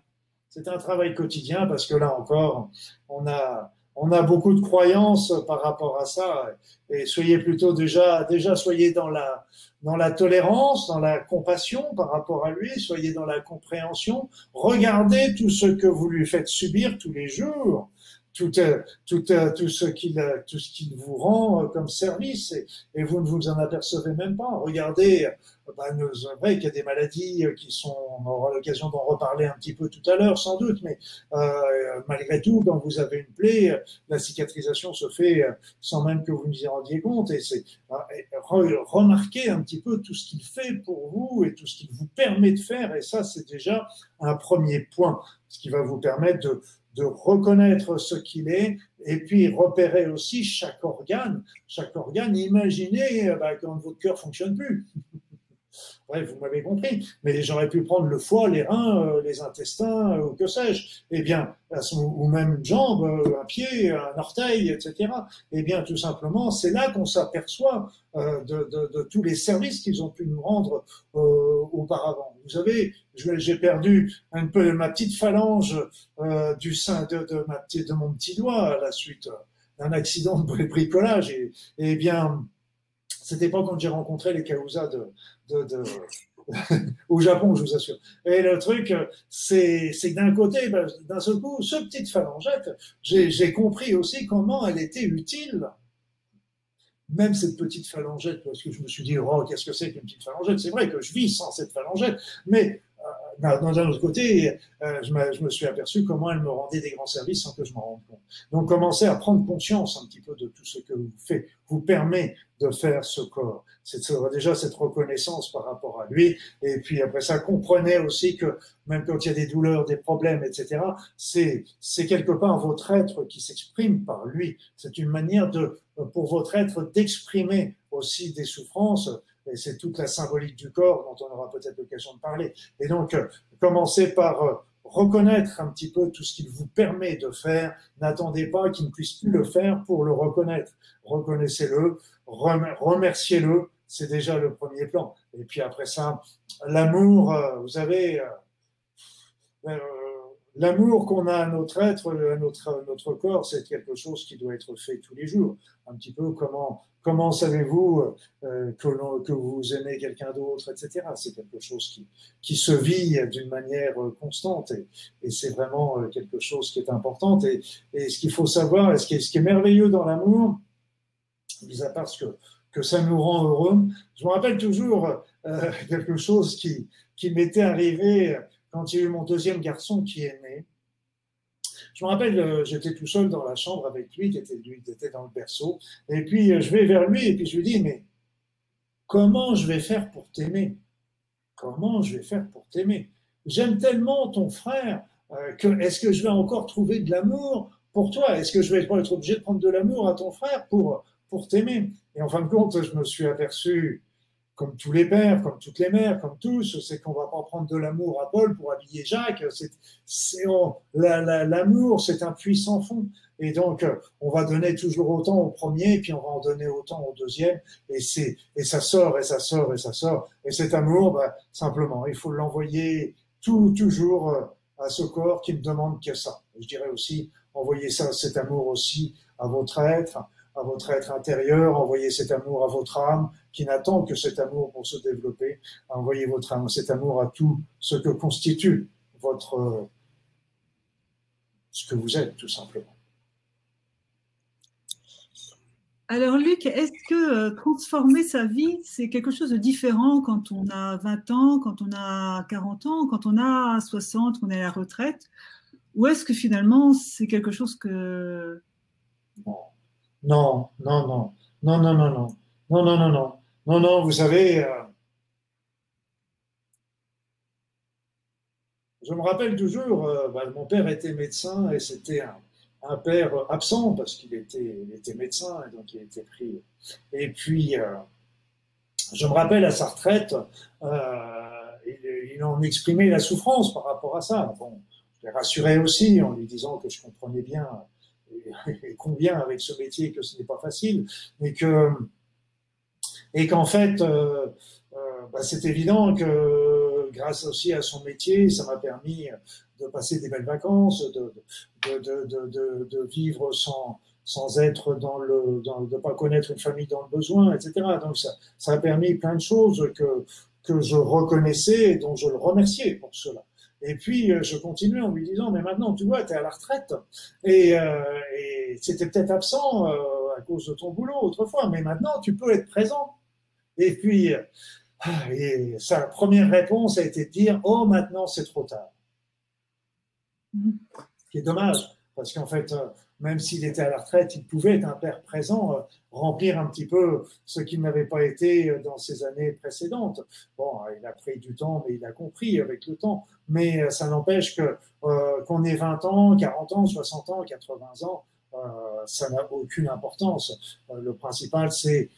C'est un travail quotidien parce que là encore, on a, on a beaucoup de croyances par rapport à ça. Et soyez plutôt déjà, déjà soyez dans la, dans la tolérance, dans la compassion par rapport à lui, soyez dans la compréhension. Regardez tout ce que vous lui faites subir tous les jours tout, tout, tout ce qu'il tout ce qu'il vous rend comme service et, vous ne vous en apercevez même pas. Regardez, bah, c'est vrai qu'il y a des maladies qui sont, on aura l'occasion d'en reparler un petit peu tout à l'heure sans doute, mais euh, malgré tout, quand vous avez une plaie, la cicatrisation se fait sans même que vous vous y rendiez compte et c'est remarquez un petit peu tout ce qu'il fait pour vous et tout ce qu'il vous permet de faire et ça c'est déjà un premier point, ce qui va vous permettre de de reconnaître ce qu'il est et puis repérer aussi chaque organe. Chaque organe, imaginez bah, quand votre cœur fonctionne plus. Bref, vous m'avez compris. Mais j'aurais pu prendre le foie, les reins, euh, les intestins, ou que sais-je. Eh bien, ou même une jambe, un pied, un orteil, etc. Eh bien, tout simplement, c'est là qu'on s'aperçoit de, tous les services qu'ils ont pu nous rendre auparavant. Vous savez, j'ai perdu un peu ma petite phalange du sein de, mon petit doigt à la suite d'un accident de bricolage. Et, eh bien, c'était pas quand j'ai rencontré les Kausa de, au Japon, je vous assure. Et le truc, c'est que d'un côté, ben, d'un seul coup, ce petite phalangette, j'ai compris aussi comment elle était utile. Même cette petite phalangette, parce que je me suis dit, oh, qu'est-ce que c'est qu'une petite phalangette C'est vrai que je vis sans cette phalangette, mais d'un autre côté, euh, je, me, suis aperçu comment elle me rendait des grands services sans que je m'en rende compte. Donc, commencer à prendre conscience un petit peu de tout ce que vous faites, vous permet de faire ce corps. C'est déjà cette reconnaissance par rapport à lui. Et puis après ça, comprenez aussi que même quand il y a des douleurs, des problèmes, etc., c'est c'est quelque part votre être qui s'exprime par lui. C'est une manière de pour votre être d'exprimer aussi des souffrances et c'est toute la symbolique du corps dont on aura peut-être l'occasion de parler. Et donc, euh, commencez par euh, reconnaître un petit peu tout ce qu'il vous permet de faire. N'attendez pas qu'il ne puisse plus le faire pour le reconnaître. Reconnaissez-le, remerciez-le, c'est déjà le premier plan. Et puis après ça, l'amour, euh, vous savez, l'amour qu'on a à notre être, à notre, notre corps, c'est quelque chose qui doit être fait tous les jours. Un petit peu comment Comment savez-vous euh, que, que, vous aimez quelqu'un d'autre, etc. C'est quelque chose qui, qui se vit d'une manière euh, constante et, et c'est vraiment euh, quelque chose qui est important. Et, et ce qu'il faut savoir, et ce qui est, ce qui est merveilleux dans l'amour, mis à part ce que, que ça nous rend heureux, je me rappelle toujours euh, quelque chose qui, qui m'était arrivé quand il y a eu mon deuxième garçon qui est né. Je me rappelle, euh, j'étais tout seul dans la chambre avec lui, qui était, lui, était dans le berceau. Et puis, euh, je vais vers lui et puis je lui dis, mais comment je vais faire pour t'aimer? Comment je vais faire pour t'aimer? J'aime tellement ton frère euh, que est-ce que je vais encore trouver de l'amour pour toi? Est-ce que je vais être obligé de prendre de l'amour à ton frère pour, pour t'aimer? Et en fin de compte, je me suis aperçu comme tous les pères, comme toutes les mères, comme tous, c'est qu'on va pas prendre de l'amour à Paul pour habiller Jacques. C'est, l'amour, c'est un puissant fond. Et donc, on va donner toujours autant au premier, puis on va en donner autant au deuxième. Et c'est, et ça sort, et ça sort, et ça sort. Et cet amour, bah, simplement, il faut l'envoyer tout, toujours euh, à ce corps qui ne demande que ça. je dirais aussi, envoyer ça, cet amour aussi à votre être, à votre être intérieur, envoyez cet amour à votre âme, qui n'attend que cet amour pour se développer. Envoyez votre cet amour à tout ce que constitue votre, ce que vous êtes, tout simplement. Alors Luc, est-ce que euh, transformer sa vie, c'est quelque chose de différent quand on a 20 ans, quand on a 40 ans, quand on a 60, qu'on est à la retraite? Ou est-ce que finalement c'est quelque chose que... Non, non, non, non, non, non, non, non, non, non, non, non, non, vous savez, euh, je me rappelle toujours, euh, bah, mon père était médecin et c'était un, père absent parce qu'il était, médecin et donc il était pris. Et puis, euh, je me rappelle à sa retraite, il, en exprimait la souffrance par rapport à ça. Bon, je l'ai rassuré aussi en lui disant que je comprenais bien et combien avec ce métier que ce n'est pas facile, mais que et qu'en fait, euh, euh, bah, c'est évident que grâce aussi à son métier, ça m'a permis de passer des belles vacances, de, de, de, de, vivre sans, sans être dans le, dans, de pas connaître une famille dans le besoin, etc. Donc ça, ça a permis plein de choses que que je reconnaissais et dont je le remerciais pour cela. Et puis, euh, je continuais en lui disant, mais maintenant, tu vois, tu es à la retraite et, euh, et c'était peut-être absent euh, à cause de ton boulot autrefois, mais maintenant, tu peux être présent. Et puis, ah, et sa première réponse a été de dire, oh, maintenant, c'est trop tard. Mm-hmm. Ce qui est dommage, parce qu'en fait, même s'il était à la retraite, il pouvait être un père présent, euh, remplir un petit peu ce qu'il n'avait pas été euh, dans ses années précédentes. Bon, il a pris du temps, mais il a compris avec le temps. Mais euh, ça n'empêche que qu'on ait 20 ans, 40 ans, 60 ans, 80 ans, ça n'a aucune importance. le principal, c'est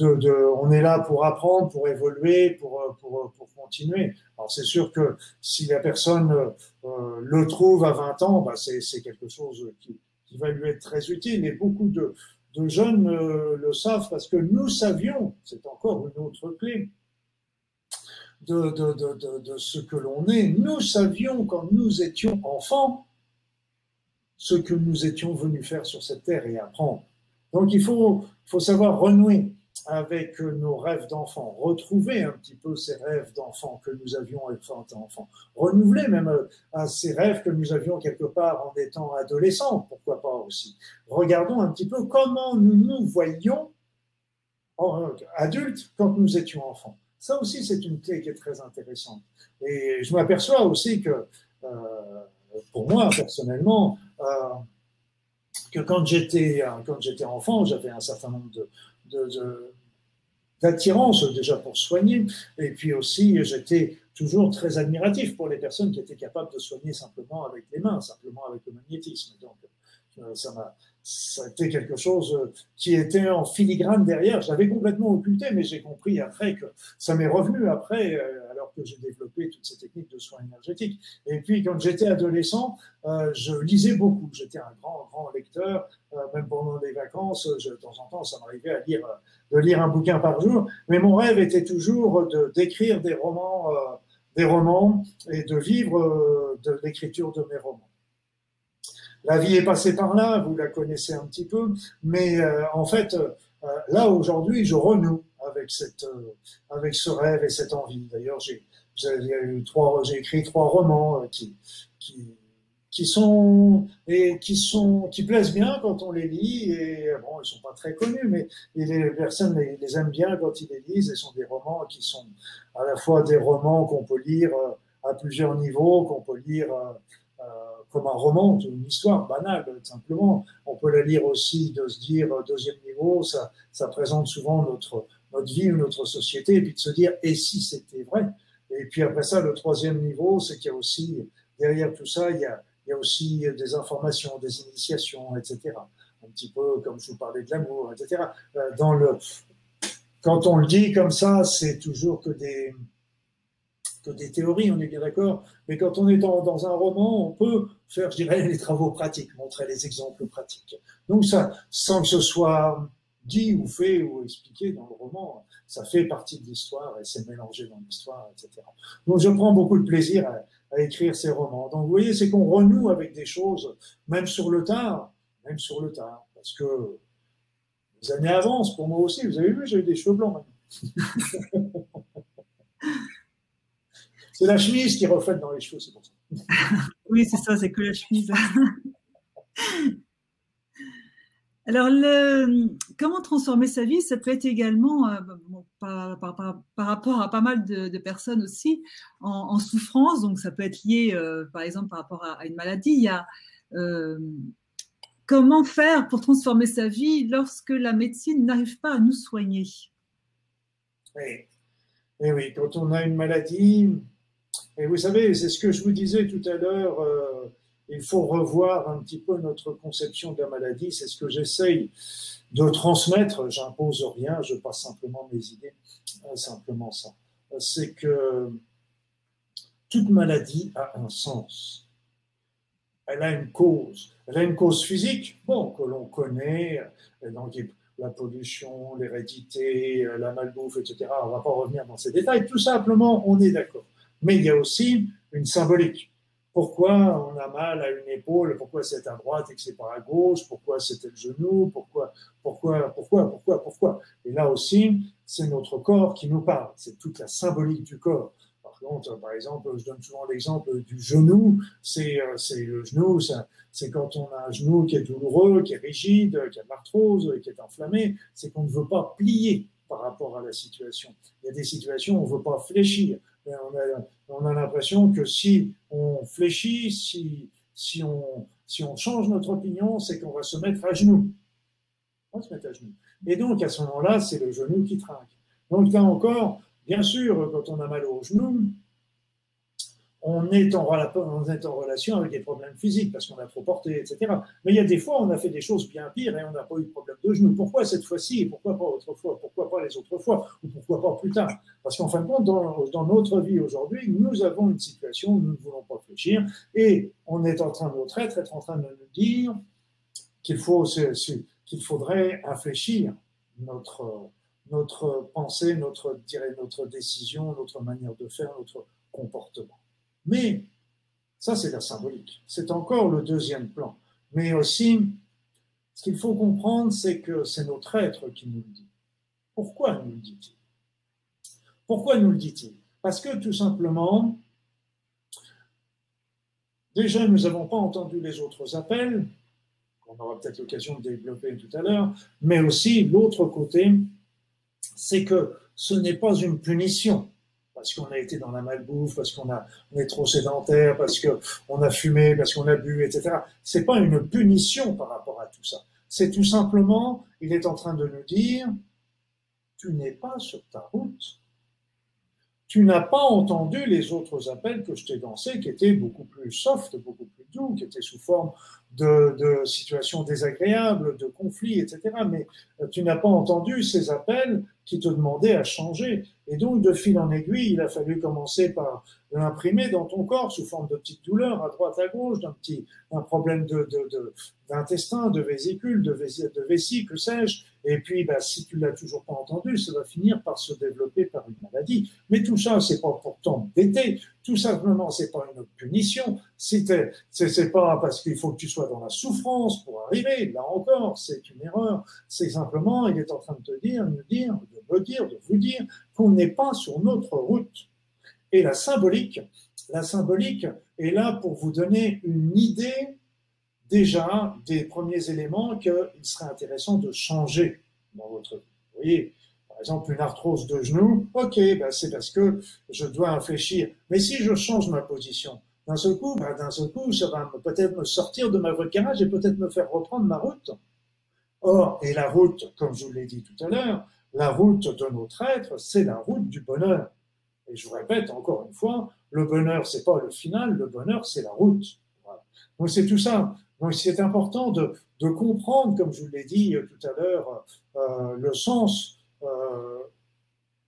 on est là pour apprendre, pour évoluer, pour, pour, pour continuer. Alors c'est sûr que si la personne euh, le trouve à 20 ans, bah c'est quelque chose qui, qui, va lui être très utile. Et beaucoup de, de jeunes euh, le savent parce que nous savions, c'est encore une autre clé, de, de, de, de ce que l'on est. Nous savions quand nous étions enfants ce que nous étions venus faire sur cette terre et apprendre. Donc il faut, faut savoir renouer avec nos rêves d'enfant, retrouver un petit peu ces rêves d'enfant que nous avions étant enfant, renouveler même euh, ces rêves que nous avions quelque part en étant adolescents, pourquoi pas aussi. Regardons un petit peu comment nous nous voyions adultes quand nous étions enfants. Ça aussi, c'est une clé qui est très intéressante. Et je m'aperçois aussi que, euh, pour moi, personnellement, euh, que quand j'étais enfant, j'avais un certain nombre de, d'attirance déjà pour soigner, et puis aussi j'étais toujours très admiratif pour les personnes qui étaient capables de soigner simplement avec les mains, simplement avec le magnétisme. Donc euh, ça m'a ça a été quelque chose qui était en filigrane derrière. Je l'avais complètement occulté, mais j'ai compris après que ça m'est revenu après, euh, que j'ai développé toutes ces techniques de soins énergétiques. Et puis, quand j'étais adolescent, euh, je lisais beaucoup. J'étais un grand, grand lecteur. même pendant les vacances, je, de temps en temps, ça m'arrivait à lire, de lire un bouquin par jour. Mais mon rêve était toujours de d'écrire des romans, des romans et de vivre de l'écriture de mes romans. La vie est passée par là, vous la connaissez un petit peu, mais euh, en fait, euh, là aujourd'hui, je renoue euh, avec ce rêve et cette envie. D'ailleurs, j'ai, écrit trois romans qui, qui, sont qui sont qui plaisent bien quand on les lit et bon ils sont pas très connus mais les personnes les, aiment bien quand ils les lisent et sont des romans qui sont à la fois des romans qu'on peut lire à plusieurs niveaux qu'on peut lire comme un roman, une histoire banale, simplement. On peut la lire aussi de se dire, deuxième niveau, ça présente souvent notre, notre vie ou notre société, et puis de se dire, et si c'était vrai? Et puis après ça, le troisième niveau, c'est qu'il y a aussi, derrière tout ça, il y a, il y a aussi des informations, des initiations, etc. Un petit peu comme je vous parlais de l'amour, etc. Euh, dans le, quand on le dit comme ça, c'est toujours que des, des théories, on est bien d'accord, mais quand on est dans, un roman, on peut faire, je dirais, les travaux pratiques, montrer les exemples pratiques. Donc ça, sans que ce soit dit ou fait ou expliqué dans le roman, ça fait partie de l'histoire et c'est mélangé dans l'histoire, etc. Donc je prends beaucoup de plaisir à, écrire ces romans. Donc vous voyez, c'est qu'on renoue avec des choses, même sur le tard, même sur le tard, parce que les années avancent pour moi aussi. Vous avez vu, j'ai eu des cheveux blancs. C'est la chemise qui reflète dans les cheveux, c'est pour ça. oui, c'est ça, c'est que la chemise. Alors, comment transformer sa vie, ça peut être également, euh, par, rapport à pas mal de, personnes aussi, en, souffrance. Donc, ça peut être lié, euh, par exemple, par rapport à, une maladie. Il y a euh, comment faire pour transformer sa vie lorsque la médecine n'arrive pas à nous soigner? Oui. Eh oui, quand on a une maladie, et vous savez, c'est ce que je vous disais tout à l'heure, il faut revoir un petit peu notre conception de la maladie. C'est ce que j'essaye de transmettre. J'impose rien, je passe simplement mes idées. Euh, simplement ça. C'est que toute maladie a un sens. Elle a une cause. Elle a une cause physique, bon, que l'on connaît, la pollution, l'hérédité, la malbouffe, etc. On ne va pas revenir dans ces détails. Tout simplement, on est d'accord. Mais il y a aussi une symbolique. Pourquoi on a mal à une épaule? Pourquoi c'est à droite et que c'est pas à gauche? Pourquoi c'était le genou? Pourquoi Pourquoi Pourquoi Pourquoi Pourquoi? Et là aussi, c'est notre corps qui nous parle. C'est toute la symbolique du corps. Par contre, par exemple, je donne souvent l'exemple du genou. C'est euh, le genou, c'est quand on a un genou qui est douloureux, qui est rigide, qui a de l'arthrose, qui est enflammé. C'est qu'on ne veut pas plier par rapport à la situation. Il y a des situations où on ne veut pas fléchir on a, l'impression que si on fléchit, si, si, on, si on change notre opinion, c'est qu'on va se mettre à genoux. On va se mettre à genoux. Et donc, à ce moment-là, c'est le genou qui trinque. Donc, là encore, bien sûr, quand on a mal au genou, on est, en, relation avec des problèmes physiques parce qu'on a trop porté, etc. Mais il y a des fois, on a fait des choses bien pires et on n'a pas eu de problème de genou. Pourquoi cette fois-ci et pourquoi pas autrefois? Pourquoi pas les autres fois? Ou pourquoi pas plus tard? Parce qu'en fin de compte, dans, notre vie aujourd'hui, nous avons une situation où nous ne voulons pas réfléchir et on est en train, notre être est en train de nous dire qu'il faut, faudrait infléchir notre, notre pensée, notre, notre décision, notre manière de faire, notre comportement. Mais ça, c'est la symbolique. C'est encore le deuxième plan. Mais aussi, ce qu'il faut comprendre, c'est que c'est notre être qui nous le dit. Pourquoi nous le dit-il? Pourquoi nous le dit-il? Parce que tout simplement, déjà, nous n'avons pas entendu les autres appels, qu'on aura peut-être l'occasion de développer tout à l'heure, mais aussi l'autre côté, c'est que ce n'est pas une punition parce qu'on a été dans la malbouffe, parce qu'on a, on est trop sédentaire, parce qu'on a fumé, parce qu'on a bu, etc. C'est pas une punition par rapport à tout ça. C'est tout simplement, il est en train de nous dire, tu n'es pas sur ta route. Tu n'as pas entendu les autres appels que je t'ai dansés, qui étaient beaucoup plus soft, beaucoup plus doux, qui étaient sous forme de, de situations désagréables, de conflits, etc. Mais euh, tu n'as pas entendu ces appels qui te demandaient à changer. Et donc, de fil en aiguille, il a fallu commencer par l'imprimer dans ton corps sous forme de petites douleurs à droite, à gauche, d'un petit, un problème de, d'intestin, de, de, vésicule, de, de vessie, que sais-je. Et puis, bah, si tu l'as toujours pas entendu, ça va finir par se développer par une maladie. Mais tout ça, c'est pas pour t'embêter. Tout simplement, c'est pas une punition. C'est, c'est pas parce qu'il faut que tu sois dans la souffrance pour arriver. Là encore, c'est une erreur. C'est simplement, il est en train de te dire, de dire, de me dire, de vous dire qu'on n'est pas sur notre route. Et la symbolique, la symbolique est là pour vous donner une idée déjà des premiers éléments qu'il serait intéressant de changer dans votre. Vous voyez, par exemple, une arthrose de genou, ok, ben c'est parce que je dois infléchir. Mais si je change ma position, d'un seul coup, ben d'un seul coup, ça va peut-être me sortir de ma voie de garage et peut-être me faire reprendre ma route. Or, et la route, comme je vous l'ai dit tout à l'heure, la route de notre être, c'est la route du bonheur. Et je vous répète encore une fois, le bonheur, c'est pas le final, le bonheur, c'est la route. Donc c'est tout ça. Donc c'est important de, comprendre, comme je vous l'ai dit tout à l'heure, euh, le sens euh,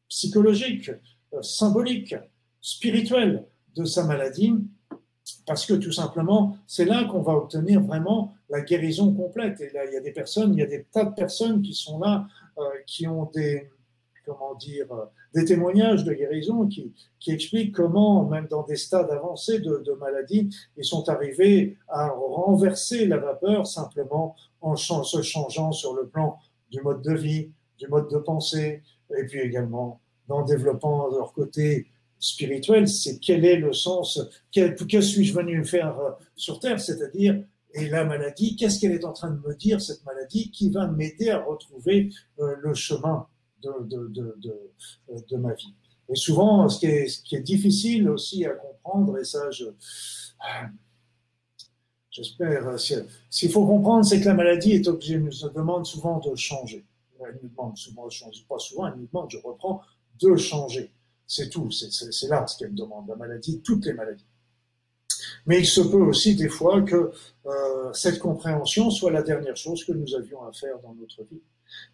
psychologique, euh, symbolique, spirituel de sa maladie, parce que tout simplement, c'est là qu'on va obtenir vraiment la guérison complète. Et là, il y a des personnes, il y a des tas de personnes qui sont là, euh, qui ont des, comment dire, euh, des témoignages de guérison qui, qui expliquent comment, même dans des stades avancés de, de maladie, ils sont arrivés à renverser la vapeur simplement en se changeant sur le plan du mode de vie, du mode de pensée, et puis également en développant leur côté spirituel, c'est quel est le sens, que suis-je venu faire euh, sur Terre, c'est-à-dire, et la maladie, qu'est-ce qu'elle est en train de me dire, cette maladie, qui va m'aider à retrouver euh, le chemin de, de ma vie? Et souvent, ce qui, est, difficile aussi à comprendre, et ça, euh, j'espère, ce qu'il faut comprendre, c'est que la maladie est obligée, nous demande souvent de changer. Elle nous demande souvent de changer, pas souvent, elle nous demande, je reprends, de changer. C'est tout, c'est là ce qu'elle demande, la maladie, toutes les maladies. Mais il se peut aussi des fois que euh, cette compréhension soit la dernière chose que nous avions à faire dans notre vie.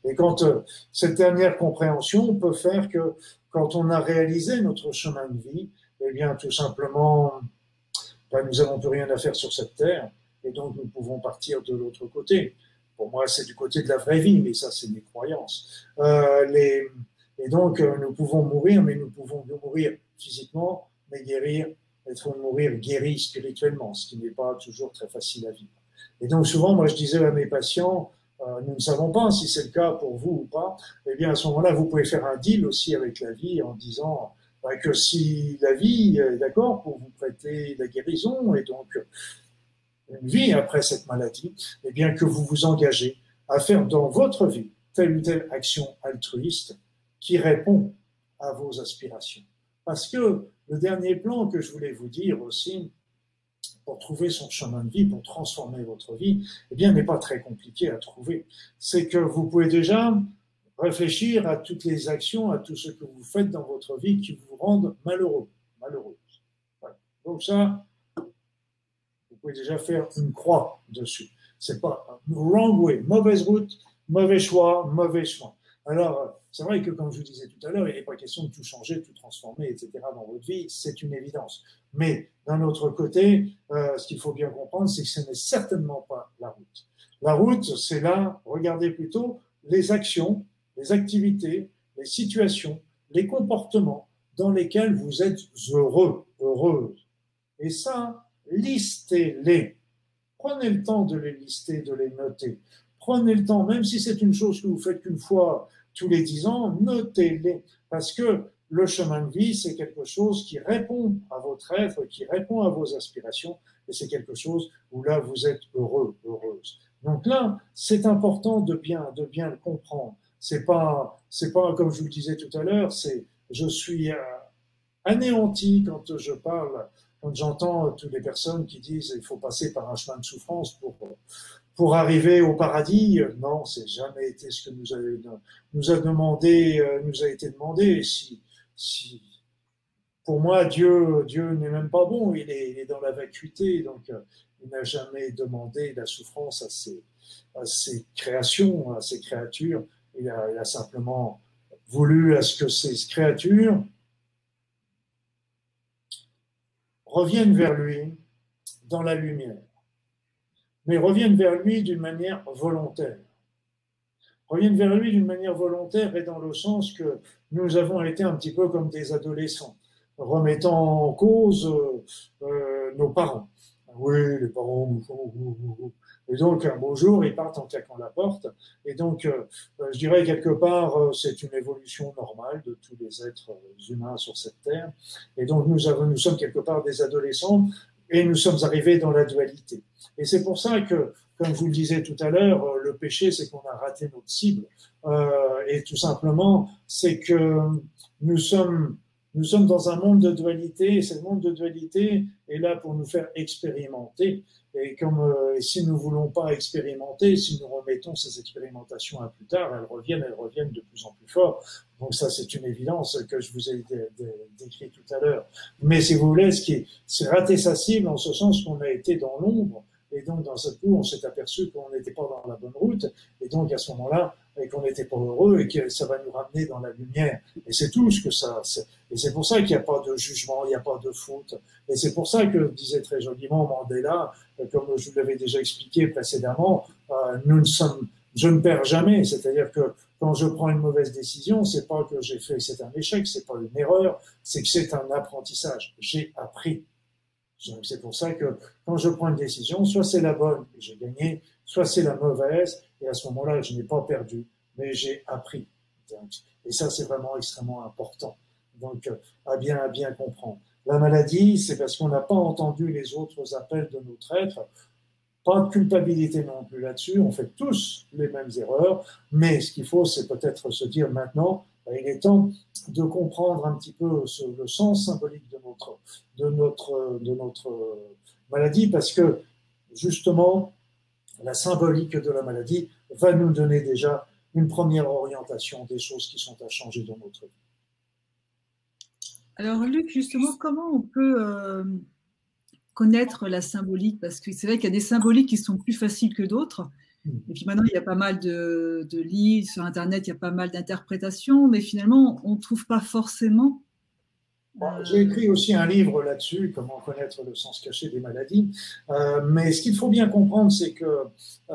Et quand euh, cette dernière compréhension peut faire que quand on a réalisé notre chemin de vie, eh bien tout simplement, ben, nous n'avons plus rien à faire sur cette terre et donc nous pouvons partir de l'autre côté. Pour moi, c'est du côté de la vraie vie, mais ça, c'est mes croyances. Euh, et donc, nous pouvons mourir, mais nous pouvons mourir physiquement, mais guérir, être mourir guéri spirituellement, ce qui n'est pas toujours très facile à vivre. Et donc, souvent, moi, je disais à mes patients, euh, nous ne savons pas si c'est le cas pour vous ou pas. Eh bien, à ce moment-là, vous pouvez faire un deal aussi avec la vie en disant bah, que si la vie est d'accord pour vous prêter la guérison et donc une vie après cette maladie, eh bien que vous vous engagez à faire dans votre vie telle ou telle action altruiste qui répond à vos aspirations. Parce que le dernier plan que je voulais vous dire aussi, pour trouver son chemin de vie, pour transformer votre vie, eh bien, n'est pas très compliqué à trouver. C'est que vous pouvez déjà réfléchir à toutes les actions, à tout ce que vous faites dans votre vie qui vous rendent malheureux, malheureux. Donc ça, vous pouvez déjà faire une croix dessus. C'est pas wrong way, mauvaise route, mauvais choix, mauvais choix. Alors, c'est vrai que, comme je vous disais tout à l'heure, il n'est pas question de tout changer, tout transformer, etc. dans votre vie, c'est une évidence. Mais d'un autre côté, euh, ce qu'il faut bien comprendre, c'est que ce n'est certainement pas la route. La route, c'est là, regardez plutôt les actions, les activités, les situations, les comportements dans lesquels vous êtes heureux, heureuse. Et ça, listez-les. Prenez le temps de les lister, de les noter. Prenez le temps, même si c'est une chose que vous faites qu'une fois tous les dix ans, notez-les. Parce que le chemin de vie, c'est quelque chose qui répond à votre être, qui répond à vos aspirations, et c'est quelque chose où là, vous êtes heureux, heureuse. Donc là, c'est important de bien, de bien le comprendre. C'est pas, c'est pas comme je vous le disais tout à l'heure, c'est, je suis euh, anéanti quand je parle, quand j'entends toutes les personnes qui disent il faut passer par un chemin de souffrance pour, pour arriver au paradis. Non, c'est jamais été ce que nous a, demandé, euh, nous a été demandé. Si, si, pour moi, Dieu, Dieu n'est même pas bon, il est, dans la vacuité, donc euh, il n'a jamais demandé la souffrance à ses, créations, à ses créatures. Il a simplement voulu à ce que ces créatures reviennent vers lui dans la lumière, mais reviennent vers lui d'une manière volontaire. Reviennent vers lui d'une manière volontaire et dans le sens que nous avons été un petit peu comme des adolescents, remettant en cause euh, nos parents. Oui, les parents, et donc, un beau jour, ils partent en claquant la porte. Et donc, euh, euh, je dirais quelque part, euh, c'est une évolution normale de tous les êtres humains sur cette terre. Et donc, nous, avons, nous sommes quelque part des adolescents et nous sommes arrivés dans la dualité. Et c'est pour ça que, comme vous le disais tout à l'heure, le péché, c'est qu'on a raté notre cible. et tout simplement, c'est que nous sommes nous sommes dans un monde de dualité, et ce monde de dualité est là pour nous faire expérimenter. Et comme euh, si nous voulons pas expérimenter, si nous remettons ces expérimentations à plus tard, elles reviennent, elles reviennent de plus en plus fort. Donc ça, c'est une évidence que je vous ai décrit tout à l'heure. Mais si vous voulez, ce qui est, c'est rater sa cible en ce sens qu'on a été dans l'ombre, et donc, dans ce coup, on s'est aperçu qu'on n'était pas dans la bonne route. Et donc, à ce moment-là, et qu'on n'était pas heureux et que ça va nous ramener dans la lumière. Et c'est tout ce que ça. Et c'est pour ça qu'il n'y a pas de jugement, il n'y a pas de faute. Et c'est pour ça que disait très joliment Mandela, comme je vous l'avais déjà expliqué précédemment, euh, nous ne sommes, je ne perds jamais. C'est-à-dire que quand je prends une mauvaise décision, c'est pas que j'ai fait, c'est un échec, c'est pas une erreur, c'est que c'est un apprentissage. J'ai appris. C'est pour ça que quand je prends une décision, soit c'est la bonne et j'ai gagné, soit c'est la mauvaise et à ce moment-là, je n'ai pas perdu, mais j'ai appris. et ça, c'est vraiment extrêmement important. Donc, euh, bien, à bien comprendre. La maladie, c'est parce qu'on n'a pas entendu les autres appels de notre être. Pas de culpabilité non plus là-dessus. On fait tous les mêmes erreurs, mais ce qu'il faut, c'est peut-être se dire maintenant, bah, il est temps de comprendre un petit peu le sens symbolique de notre, de notre, de notre maladie, parce que justement, la symbolique de la maladie va nous donner déjà une première orientation des choses qui sont à changer dans notre vie. Alors Luc, justement, comment on peut euh, connaître la symbolique Parce que c'est vrai qu'il y a des symboliques qui sont plus faciles que d'autres. Hmm. Et puis maintenant, il y a pas mal de, de livres sur Internet, il y a pas mal d'interprétations, mais finalement, on ne trouve pas forcément j'ai écrit aussi un livre là-dessus, comment connaître le sens caché des maladies. Euh, mais ce qu'il faut bien comprendre, c'est que euh,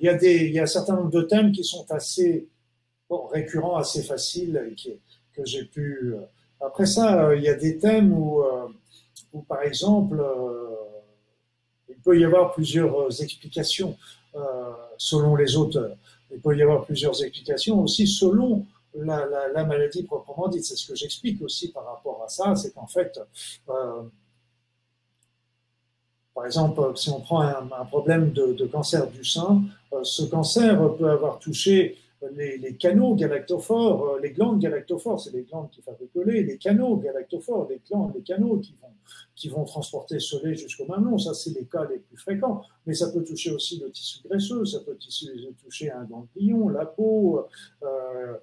y a des, y a un certain nombre de thèmes qui sont assez bon, récurrents, assez faciles, et qui, que j'ai pu. Euh, après ça, euh, il y a des thèmes où, euh, par exemple, il peut y avoir plusieurs explications selon les auteurs. Il peut y avoir plusieurs explications aussi selon la, maladie proprement dite. C'est ce que j'explique aussi par rapport à ça, c'est qu'en fait, euh, par exemple, si on prend un, problème de, cancer du sein, euh, ce cancer peut avoir touché les, canaux galactophores, euh, les glandes galactophores, c'est les glandes qui fabriquent les canaux galactophores, les glandes, les canaux qui vont, qui vont transporter ce lait jusqu'au mamelon, ça c'est les cas les plus fréquents, mais ça peut toucher aussi le tissu graisseux, ça peut toucher un ganglion, la peau, euh,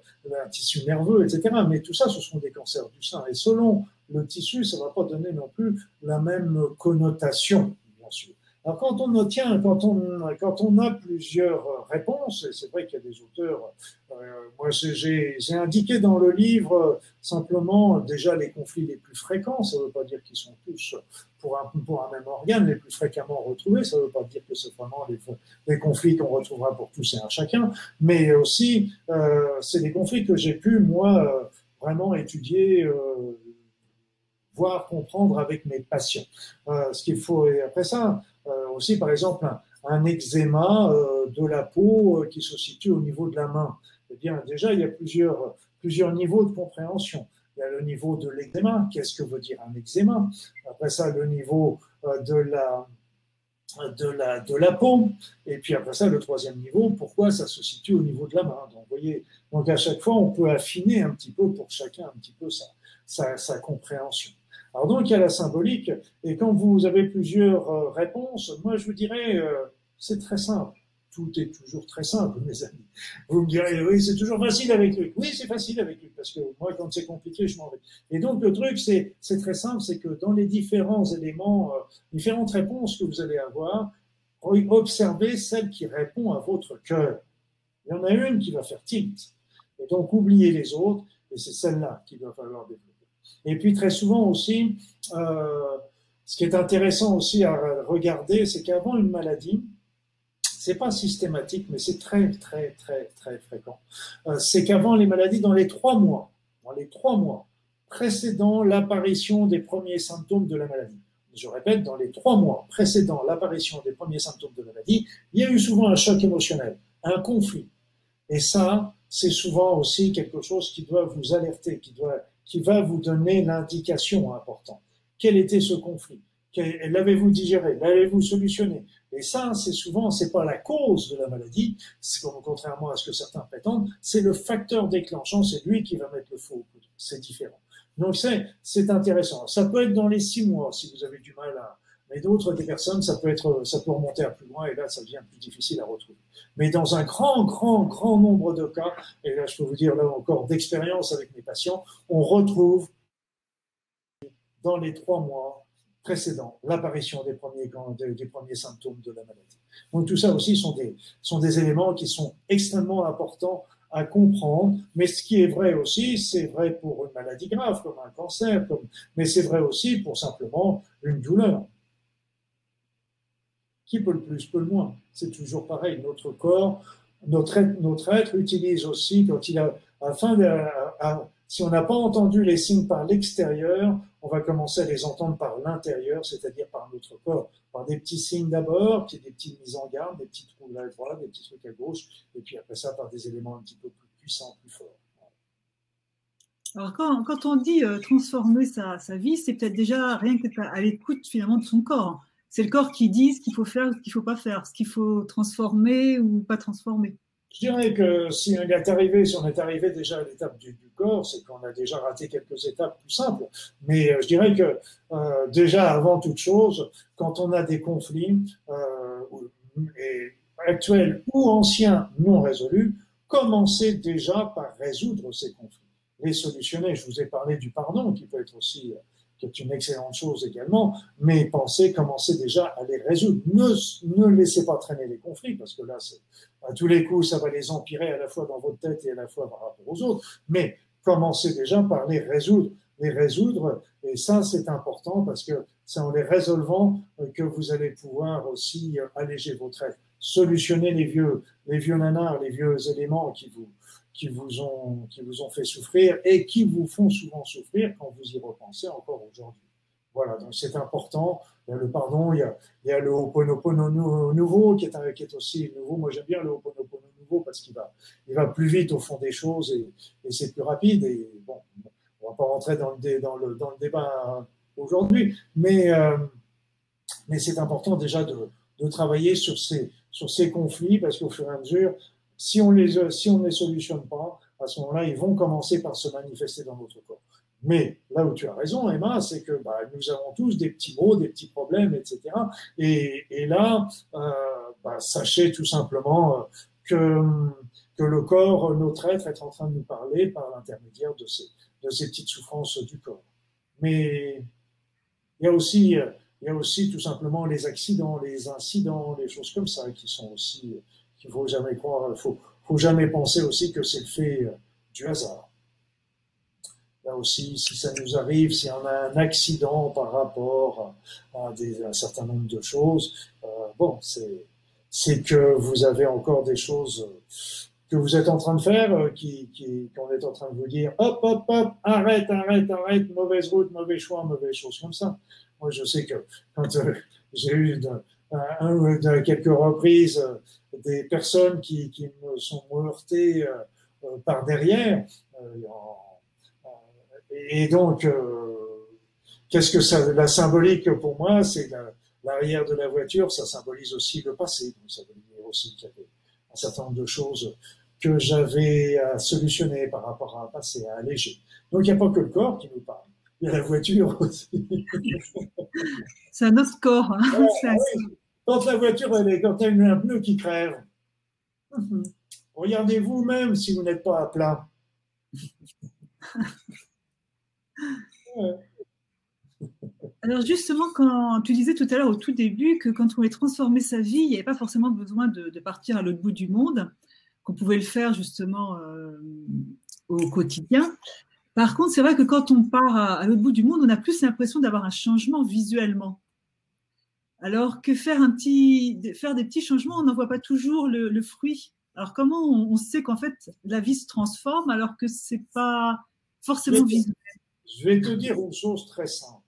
un tissu nerveux, etc. Mais tout ça, ce sont des cancers du sein. Et selon le tissu, ça ne va pas donner non plus la même connotation, bien sûr. Alors quand on obtient, quand on, quand on a plusieurs réponses, et c'est vrai qu'il y a des auteurs, euh, moi j'ai indiqué dans le livre simplement déjà les conflits les plus fréquents, ça ne veut pas dire qu'ils sont tous pour un, même organe les plus fréquemment retrouvés, ça ne veut pas dire que c'est vraiment des, conflits qu'on retrouvera pour tous et un chacun, mais aussi euh, c'est des conflits que j'ai pu moi vraiment étudier. Euh, voir comprendre avec mes patients. Euh, ce qu'il faut, et après ça, aussi, par exemple, un, eczéma euh, de la peau euh, qui se situe au niveau de la main. Eh bien, déjà, il y a plusieurs, plusieurs niveaux de compréhension. Il y a le niveau de l'eczéma. Qu'est-ce que veut dire un eczéma? Après ça, le niveau de la, de la, de la peau. Et puis après ça, le troisième niveau, pourquoi ça se situe au niveau de la main? Donc, vous voyez, donc à chaque fois, on peut affiner un petit peu pour chacun un petit peu sa, sa compréhension. Alors donc il y a la symbolique, et quand vous avez plusieurs euh, réponses, moi je vous dirais, euh, c'est très simple. Tout est toujours très simple, mes amis. Vous me direz, oui, c'est toujours facile avec lui. Oui, c'est facile avec lui, parce que moi, quand c'est compliqué, je m'en vais. Et donc, le truc, c'est, très simple, c'est que dans les différents éléments, euh, différentes réponses que vous allez avoir, observez celle qui répond à votre cœur. Il y en a une qui va faire tilt. Et donc, oubliez les autres, et c'est celle-là qu'il va falloir développer. Et puis très souvent aussi, euh, ce qui est intéressant aussi à regarder, c'est qu'avant une maladie, c'est pas systématique, mais c'est très très très très fréquent. Euh, c'est qu'avant les maladies, dans les trois mois, dans les trois mois précédant l'apparition des premiers symptômes de la maladie, je répète, dans les trois mois précédant l'apparition des premiers symptômes de la maladie, il y a eu souvent un choc émotionnel, un conflit. Et ça, c'est souvent aussi quelque chose qui doit vous alerter, qui doit qui va vous donner l'indication importante. Quel était ce conflit? L'avez-vous digéré? L'avez-vous solutionné? Et ça, c'est souvent, c'est pas la cause de la maladie, contrairement à ce que certains prétendent, c'est le facteur déclenchant, c'est lui qui va mettre le faux au C'est différent. Donc c'est intéressant. Ça peut être dans les six mois si vous avez du mal à, mais d'autres des personnes, ça peut être, ça peut remonter à plus loin et là, ça devient plus difficile à retrouver. Mais dans un grand, grand, grand nombre de cas, et là, je peux vous dire là encore d'expérience avec mes patients, on retrouve dans les trois mois précédents l'apparition des premiers, des premiers symptômes de la maladie. Donc tout ça aussi sont des, sont des éléments qui sont extrêmement importants à comprendre. Mais ce qui est vrai aussi, c'est vrai pour une maladie grave comme un cancer, comme, mais c'est vrai aussi pour simplement une douleur. Qui peut le plus, peut le moins. C'est toujours pareil. Notre corps, notre être, notre être utilise aussi, quand il a, afin de, si on n'a pas entendu les signes par l'extérieur, on va commencer à les entendre par l'intérieur, c'est-à-dire par notre corps, par des petits signes d'abord, puis des petites mises en garde, des petits trous à droite, des petits trucs à gauche, et puis après ça par des éléments un petit peu plus puissants, plus forts. Alors quand, quand on dit euh, transformer sa, sa vie, c'est peut-être déjà rien que à l'écoute finalement de son corps c'est le corps qui dit ce qu'il faut faire, ce qu'il faut pas faire, ce qu'il faut transformer ou pas transformer. Je dirais que si on est arrivé, si on est arrivé déjà à l'étape du, corps, c'est qu'on a déjà raté quelques étapes plus simples. Mais euh, je dirais que euh, déjà avant toute chose, quand on a des conflits euh, actuels ou anciens non résolus, commencez déjà par résoudre ces conflits, les solutionner. Je vous ai parlé du pardon qui peut être aussi qui est une excellente chose également, mais pensez, commencez déjà à les résoudre. Ne, ne laissez pas traîner les conflits, parce que là, à tous les coups, ça va les empirer à la fois dans votre tête et à la fois par rapport aux autres, mais commencez déjà par les résoudre. Les résoudre, et ça, c'est important parce que c'est en les résolvant euh, que vous allez pouvoir aussi euh, alléger votre être, solutionner les vieux, les vieux nanars, les vieux éléments qui vous, qui vous ont, qui vous ont fait souffrir et qui vous font souvent souffrir quand vous y repensez encore aujourd'hui. Voilà, donc c'est important. Il y a le pardon, il y a, il y a le Ho'oponopono nouveau qui est, qui est aussi nouveau. Moi, j'aime bien le Ho'oponopono nouveau parce qu'il va, il va plus vite au fond des choses et, et c'est plus rapide. Et bon, on va pas rentrer dans le, dans le, dans le débat aujourd'hui, mais, euh, mais c'est important déjà de, de travailler sur ces, sur ces conflits parce qu'au fur et à mesure, si on les, si on ne les solutionne pas, à ce moment-là, ils vont commencer par se manifester dans notre corps. Mais là où tu as raison, Emma, c'est que bah, nous avons tous des petits mots, des petits problèmes, etc. Et, là, euh, bah, sachez tout simplement euh, que, que le corps, notre être, est en train de nous parler par l'intermédiaire de ces, de ces petites souffrances du corps. mais il y a aussi, il y a aussi tout simplement les accidents, les incidents, les choses comme ça qui sont aussi, qu'il faut jamais croire, faut, faut jamais penser aussi que c'est le fait du hasard. Là aussi, si ça nous arrive, si on a un accident par rapport à, un certain nombre de choses, euh, bon, c'est que vous avez encore des choses que vous êtes en train de faire, euh, qui, qu'on est en train de vous dire, hop, hop, hop, arrête, arrête, arrête, mauvaise route, mauvais choix, mauvaise chose comme ça. Moi, je sais que quand euh, j'ai eu quelques reprises euh, des personnes qui, qui me sont heurtées par derrière, et donc, qu'est-ce que ça, la symbolique pour moi, c'est l'arrière de la voiture, ça symbolise aussi le passé. Donc, ça veut dire aussi qu'il y avait un certain nombre de choses que j'avais à solutionner par rapport à un passé, à alléger. Donc, il n'y a pas que le corps qui nous parle. Il y a la voiture aussi. C'est un autre. Hein. Quand la voiture, elle est, quand elle a un pneu qui crève, mhm. regardez vous-même si vous n'êtes pas à plat. Alors justement, quand tu disais tout à l'heure au tout début que quand on voulait transformer sa vie, il n'y avait pas forcément besoin de, partir à l'autre bout du monde, qu'on pouvait le faire justement euh, au quotidien. Par contre, c'est vrai que quand on part à, l'autre bout du monde, on a plus l'impression d'avoir un changement visuellement. Alors que faire, un petit, faire des petits changements, on n'en voit pas toujours le, fruit. Alors comment on, on sait qu'en fait la vie se transforme alors que c'est pas forcément visuel Je vais te dire une chose très simple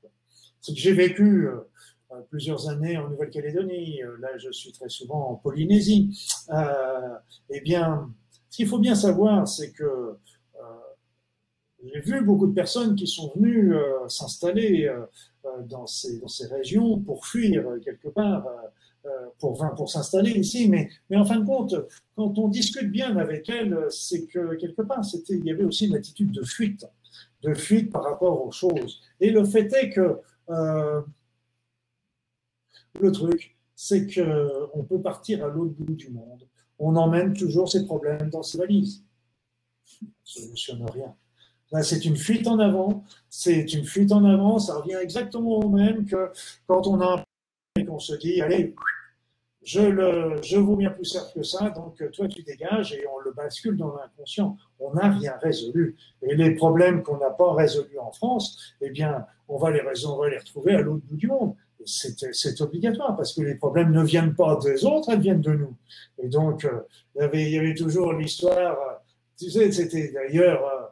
c'est que j'ai vécu euh, euh, plusieurs années en Nouvelle-Calédonie, euh, là je suis très souvent en Polynésie. eh bien, ce qu'il faut bien savoir, c'est que j'ai vu beaucoup de personnes qui sont venues s'installer dans, ces, dans ces régions pour fuir quelque part, pour, pour s'installer ici. Mais, mais en fin de compte, quand on discute bien avec elles, c'est que quelque part, il y avait aussi une attitude de fuite, de fuite par rapport aux choses. Et le fait est que euh, le truc, c'est qu'on peut partir à l'autre bout du monde. On emmène toujours ses problèmes dans ses valises. Ça ne solutionne rien. Là, c'est une fuite en avant. C'est une fuite en avant. Ça revient exactement au même que quand on a un et qu'on se dit, allez, je, le, je vaux bien plus certes que ça, donc toi tu dégages et on le bascule dans l'inconscient. On n'a rien résolu. Et les problèmes qu'on n'a pas résolus en France, eh bien, on va les, on va les retrouver à l'autre bout du monde. C'est obligatoire parce que les problèmes ne viennent pas des autres, elles viennent de nous. Et donc, euh, il, y avait, il y avait toujours l'histoire, euh, tu sais, c'était d'ailleurs euh,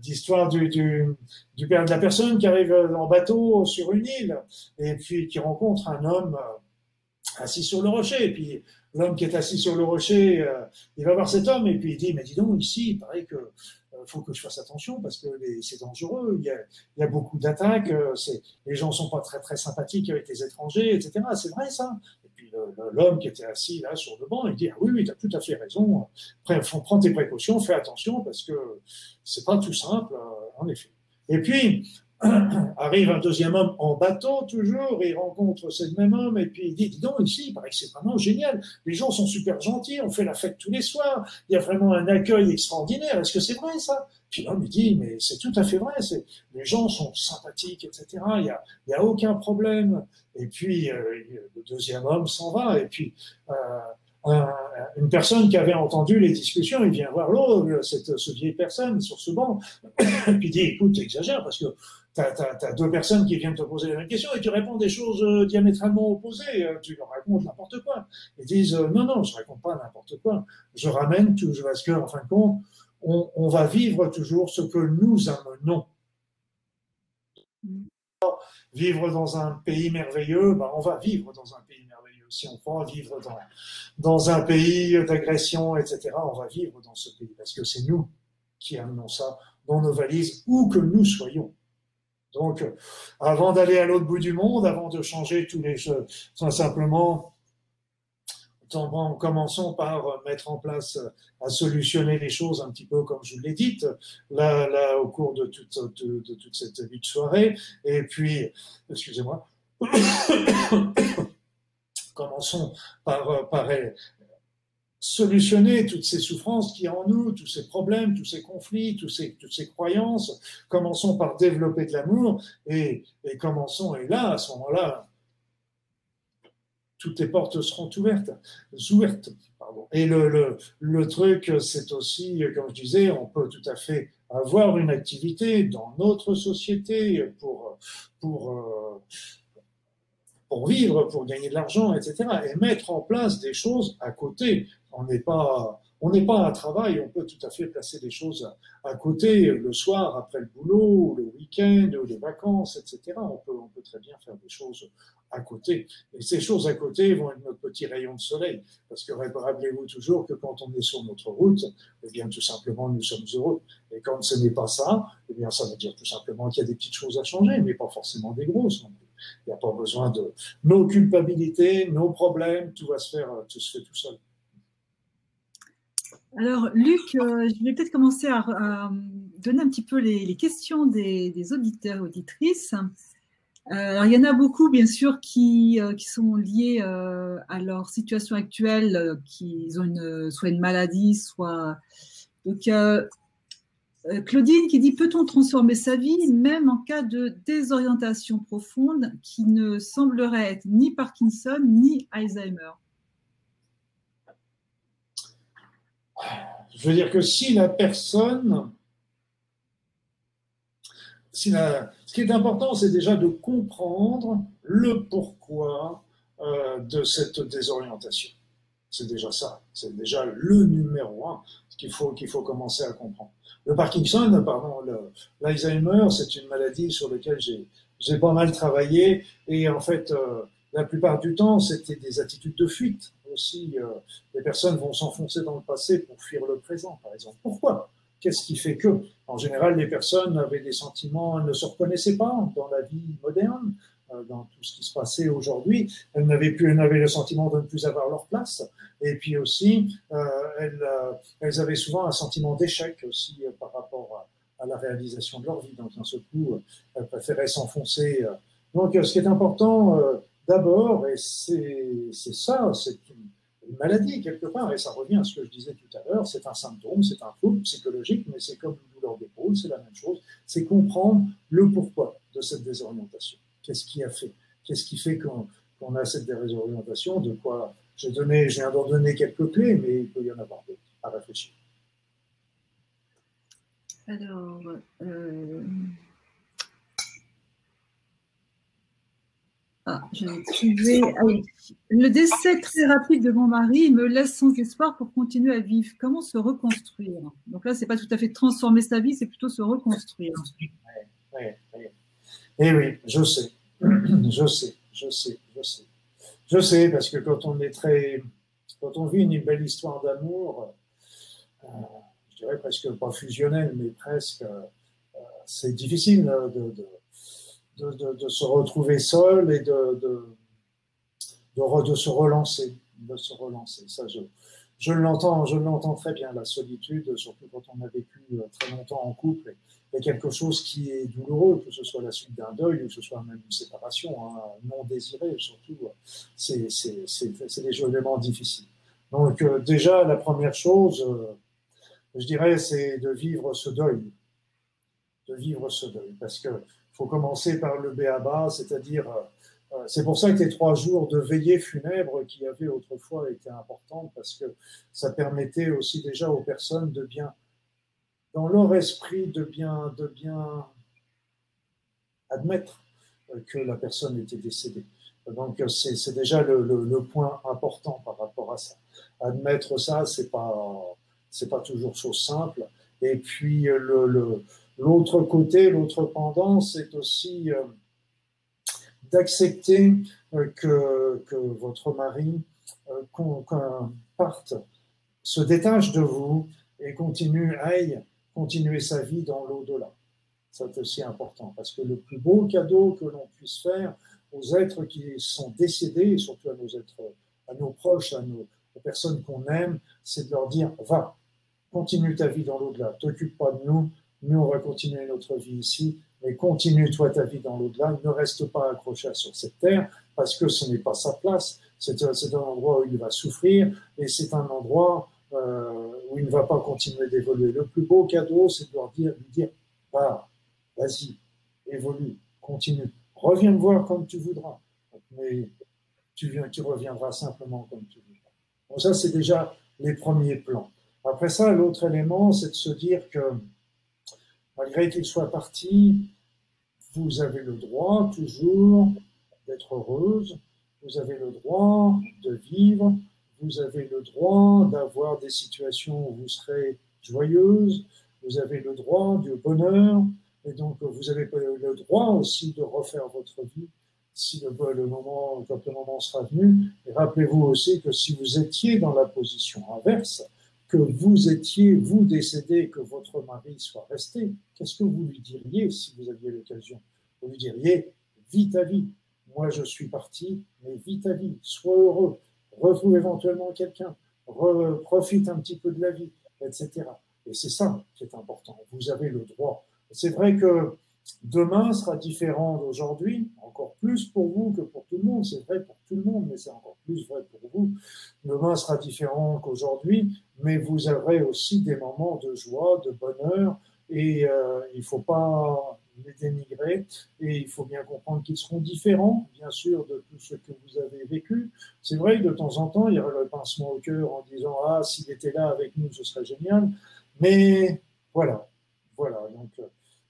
d'histoire du, du, de la personne qui arrive en bateau sur une île et puis qui rencontre un homme assis sur le rocher. Et puis l'homme qui est assis sur le rocher, euh, il va voir cet homme et puis il dit, mais dis donc, ici, il paraît que euh, faut que je fasse attention parce que c'est dangereux, il y a, beaucoup d'attaques, euh, les gens sont pas très sympathiques avec les étrangers, etc. C'est vrai ça. Puis l'homme qui était assis là sur le banc, il dit, ah oui, oui, tu as tout à fait raison, prends tes précautions, fais attention parce que c'est pas tout simple, en effet. Et puis, arrive un deuxième homme en bateau toujours, il rencontre ce même homme et puis il dit, dis donc ici, il paraît que c'est vraiment génial, les gens sont super gentils, on fait la fête tous les soirs, il y a vraiment un accueil extraordinaire, est-ce que c'est vrai ça? Puis l'homme il dit, mais c'est tout à fait vrai, les gens sont sympathiques, etc., il n'y a, il y a aucun problème. Et puis euh, le deuxième homme s'en va et puis... Euh, une personne qui avait entendu les discussions, il vient voir l'autre, cette, ce vieille personne sur ce banc, et puis dit, écoute, tu exagères, parce que tu as, deux personnes qui viennent te poser la même question et tu réponds des choses euh, diamétralement opposées, euh, tu leur racontes n'importe quoi. Ils disent, euh, non, non, je raconte pas n'importe quoi, je ramène tout, parce que, en fin de compte, on, va vivre toujours ce que nous amenons. Vivre dans un pays merveilleux, ben on va vivre dans un pays merveilleux si on croit vivre dans, dans un pays d'agression, etc., on va vivre dans ce pays, parce que c'est nous qui amenons ça dans nos valises, où que nous soyons. Donc, avant d'aller à l'autre bout du monde, avant de changer tous les choses, simplement, commençons par mettre en place, à solutionner les choses un petit peu comme je vous l'ai dit, là, là, au cours de toute, de, toute cette vie de soirée. Et puis, excusez-moi. Commençons par, euh, par solutionner toutes ces souffrances qui en nous, tous ces problèmes, tous ces conflits, tous ces, toutes ces croyances. Commençons par développer de l'amour et, et commençons, et là, à ce moment-là, toutes les portes seront ouvertes. ouvertes. Et le, le, le truc, c'est aussi, comme je disais, on peut tout à fait avoir une activité dans notre société pour, pour, euh, pour vivre, pour gagner de l'argent, etc. Et mettre en place des choses à côté. On n'est pas, on n'est pas à travail, on peut tout à fait placer des choses à, côté le soir, après le boulot, le week-end, les vacances, etc. On peut, on peut très bien faire des choses à côté. Et ces choses à côté vont être notre petit rayon de soleil. Parce que rappelez-vous toujours que quand on est sur notre route, eh bien, tout simplement, nous sommes heureux. Et quand ce n'est pas ça, eh bien, ça veut dire tout simplement qu'il y a des petites choses à changer, mais pas forcément des grosses Il n'y a pas besoin de nos culpabilités, nos problèmes, tout va se faire, tout se fait tout seul. Alors, Luc, euh, je vais peut-être commencer à, donner un petit peu les, questions des, des auditeurs auditrices. Euh, alors, il y en a beaucoup, bien sûr, qui, euh, qui sont liés euh, à leur situation actuelle, qui ont soit une maladie, soit. Donc, Claudine qui dit Peut-on transformer sa vie même en cas de désorientation profonde qui ne semblerait être ni Parkinson ni Alzheimer? Je veux dire que si la personne ce qui est important, c'est déjà de comprendre le pourquoi euh, de cette désorientation. C'est déjà ça. C'est déjà le numéro un qu'il faut, qu'il faut commencer à comprendre. Le Parkinson, pardon, l'Alzheimer, c'est une maladie sur laquelle j'ai, pas mal travaillé. Et en fait, euh, la plupart du temps, c'était des attitudes de fuite aussi. Euh, les personnes vont s'enfoncer dans le passé pour fuir le présent, par exemple. Pourquoi? Qu'est-ce qui fait que, en général, les personnes avaient des sentiments, elles ne se reconnaissaient pas dans la vie moderne, dans tout ce qui se passait aujourd'hui. Elles n'avaient plus, elles avaient le sentiment de ne plus avoir leur place. Et puis aussi, euh, elles, euh, elles, avaient souvent un sentiment d'échec aussi par rapport à, à, la réalisation de leur vie. Donc, d'un seul coup, elles préféraient s'enfoncer. Donc, ce qui est important, d'abord, et c'est ça, c'est une une maladie quelque part, et ça revient à ce que je disais tout à l'heure, c'est un symptôme, c'est un trouble psychologique, mais c'est comme une douleur d'épaule, c'est la même chose, c'est comprendre le pourquoi de cette désorientation. Qu'est-ce qui a fait Qu'est-ce qui fait qu'on a cette désorientation De quoi J'ai donné, d'en donner quelques clés, mais il peut y en avoir d'autres à réfléchir. Alors, euh, Ah, je vais ah Le décès très rapide de mon mari me laisse sans espoir pour continuer à vivre. Comment se reconstruire? Donc là, c'est pas tout à fait transformer sa vie, c'est plutôt se reconstruire. Oui, oui. Eh oui, je sais, je sais, je sais, je sais. Je sais, parce que quand on est très, quand on vit une belle histoire d'amour, euh, je dirais presque pas fusionnelle, mais presque, euh, c'est difficile de, de se retrouver seul et de, de, se relancer, de se relancer. Ça, je, je l'entends, je l'entends très bien. La solitude, surtout quand on a vécu euh, très longtemps en couple, est quelque chose qui est douloureux, que ce soit la suite d'un deuil ou que ce soit même une séparation hein, non désirée. Surtout, c'est c'est des éléments difficiles. Donc euh, déjà, la première chose, euh, je dirais, c'est de vivre ce deuil, de vivre ce deuil, parce que faut commencer par le béaba, c'est-à-dire, c'est pour ça que les trois jours de veillée funèbre qui avaient autrefois été importants, parce que ça permettait aussi déjà aux personnes de bien, dans leur esprit, de bien, de bien admettre euh, que la personne était décédée. Donc c'est déjà le, point important par rapport à ça. Admettre ça, c'est pas c'est pas toujours chose simple. Et puis L'autre côté, l'autre pendant, c'est aussi euh, d'accepter euh, que, votre mari euh, parte, se détache de vous et continue, aille continuer sa vie dans l'au-delà. C'est aussi important parce que le plus beau cadeau que l'on puisse faire aux êtres qui sont décédés, et surtout à nos êtres, à nos proches, à nos aux personnes qu'on aime, c'est de leur dire va, continue ta vie dans l'au-delà, t'occupe pas de nous, nous, on va continuer notre vie ici, et continue toi ta vie dans l'au-delà. Ne reste pas accroché sur cette terre parce que ce n'est pas sa place. C'est un endroit où il va souffrir et c'est un endroit euh, où il ne va pas continuer d'évoluer. Le plus beau cadeau, c'est de leur dire, lui dire, pars, vas-y, évolue, continue, reviens me voir comme tu voudras, mais tu, viens, tu reviendras simplement comme tu voudras. Donc ça, c'est déjà les premiers plans. Après ça, l'autre élément, c'est de se dire que malgré qu'il soit parti, vous avez le droit toujours d'être heureuse, vous avez le droit de vivre, vous avez le droit d'avoir des situations où vous serez joyeuse, vous avez le droit du bonheur, et donc vous avez le droit aussi de refaire votre vie si le, moment, quand le moment sera venu. Et rappelez-vous aussi que si vous étiez dans la position inverse, que vous étiez, vous décédé, que votre mari soit resté, qu'est-ce que vous lui diriez si vous aviez l'occasion? Vous lui diriez, vis ta vie. Moi, je suis parti, mais vis ta vie. Sois heureux. Retrouve éventuellement quelqu'un. Profite un petit peu de la vie, etc. Et c'est ça qui est important. Vous avez le droit. C'est vrai que Demain sera différent d'aujourd'hui, encore plus pour vous que pour tout le monde. C'est vrai pour tout le monde, mais c'est encore plus vrai pour vous. Demain sera différent qu'aujourd'hui, mais vous aurez aussi des moments de joie, de bonheur, et euh, il ne faut pas les dénigrer, et il faut bien comprendre qu'ils seront différents, bien sûr, de tout ce que vous avez vécu. C'est vrai que de temps en temps, il y aura le pincement au cœur en disant Ah, s'il était là avec nous, ce serait génial. Mais voilà, voilà. Donc, euh,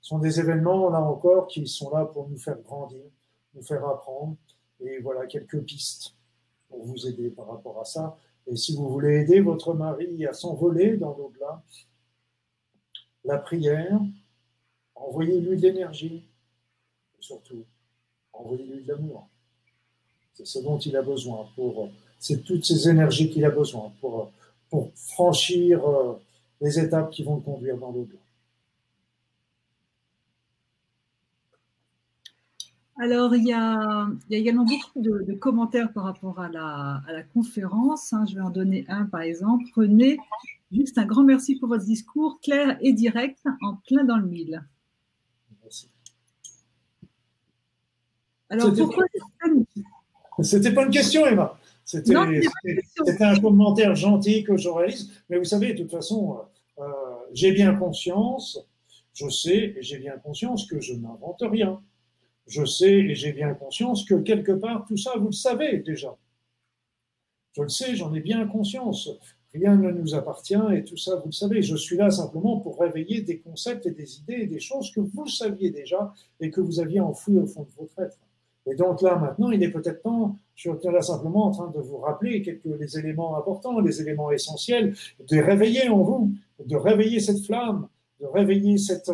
sont des événements, là encore, qui sont là pour nous faire grandir, nous faire apprendre. Et voilà quelques pistes pour vous aider par rapport à ça. Et si vous voulez aider votre mari à s'envoler dans l'au-delà, la prière, envoyez-lui de l'énergie, surtout, envoyez-lui de l'amour. C'est ce dont il a besoin pour, c'est toutes ces énergies qu'il a besoin pour, pour franchir euh, les étapes qui vont le conduire dans l'au-delà. Alors, il y, a, également beaucoup de, commentaires par rapport à la, conférence. Hein. Je vais en donner un, par exemple. René, juste un grand merci pour votre discours clair et direct, en plein dans le mille. Merci. Alors, pourquoi C'était pas une question, Emma. C'était un commentaire gentil que je réalise. Mais vous savez, de toute façon, euh, j'ai bien conscience, je sais et j'ai bien conscience que je n'invente rien je sais et j'ai bien conscience que quelque part, tout ça, vous le savez déjà. Je le sais, j'en ai bien conscience. Rien ne nous appartient et tout ça, vous le savez. Je suis là simplement pour réveiller des concepts et des idées et des choses que vous saviez déjà et que vous aviez enfouies au fond de votre être. Et donc là, maintenant, il est peut-être temps, je suis là simplement en train de vous rappeler quelques les éléments importants, les éléments essentiels, de réveiller en vous, de réveiller cette flamme, de réveiller cet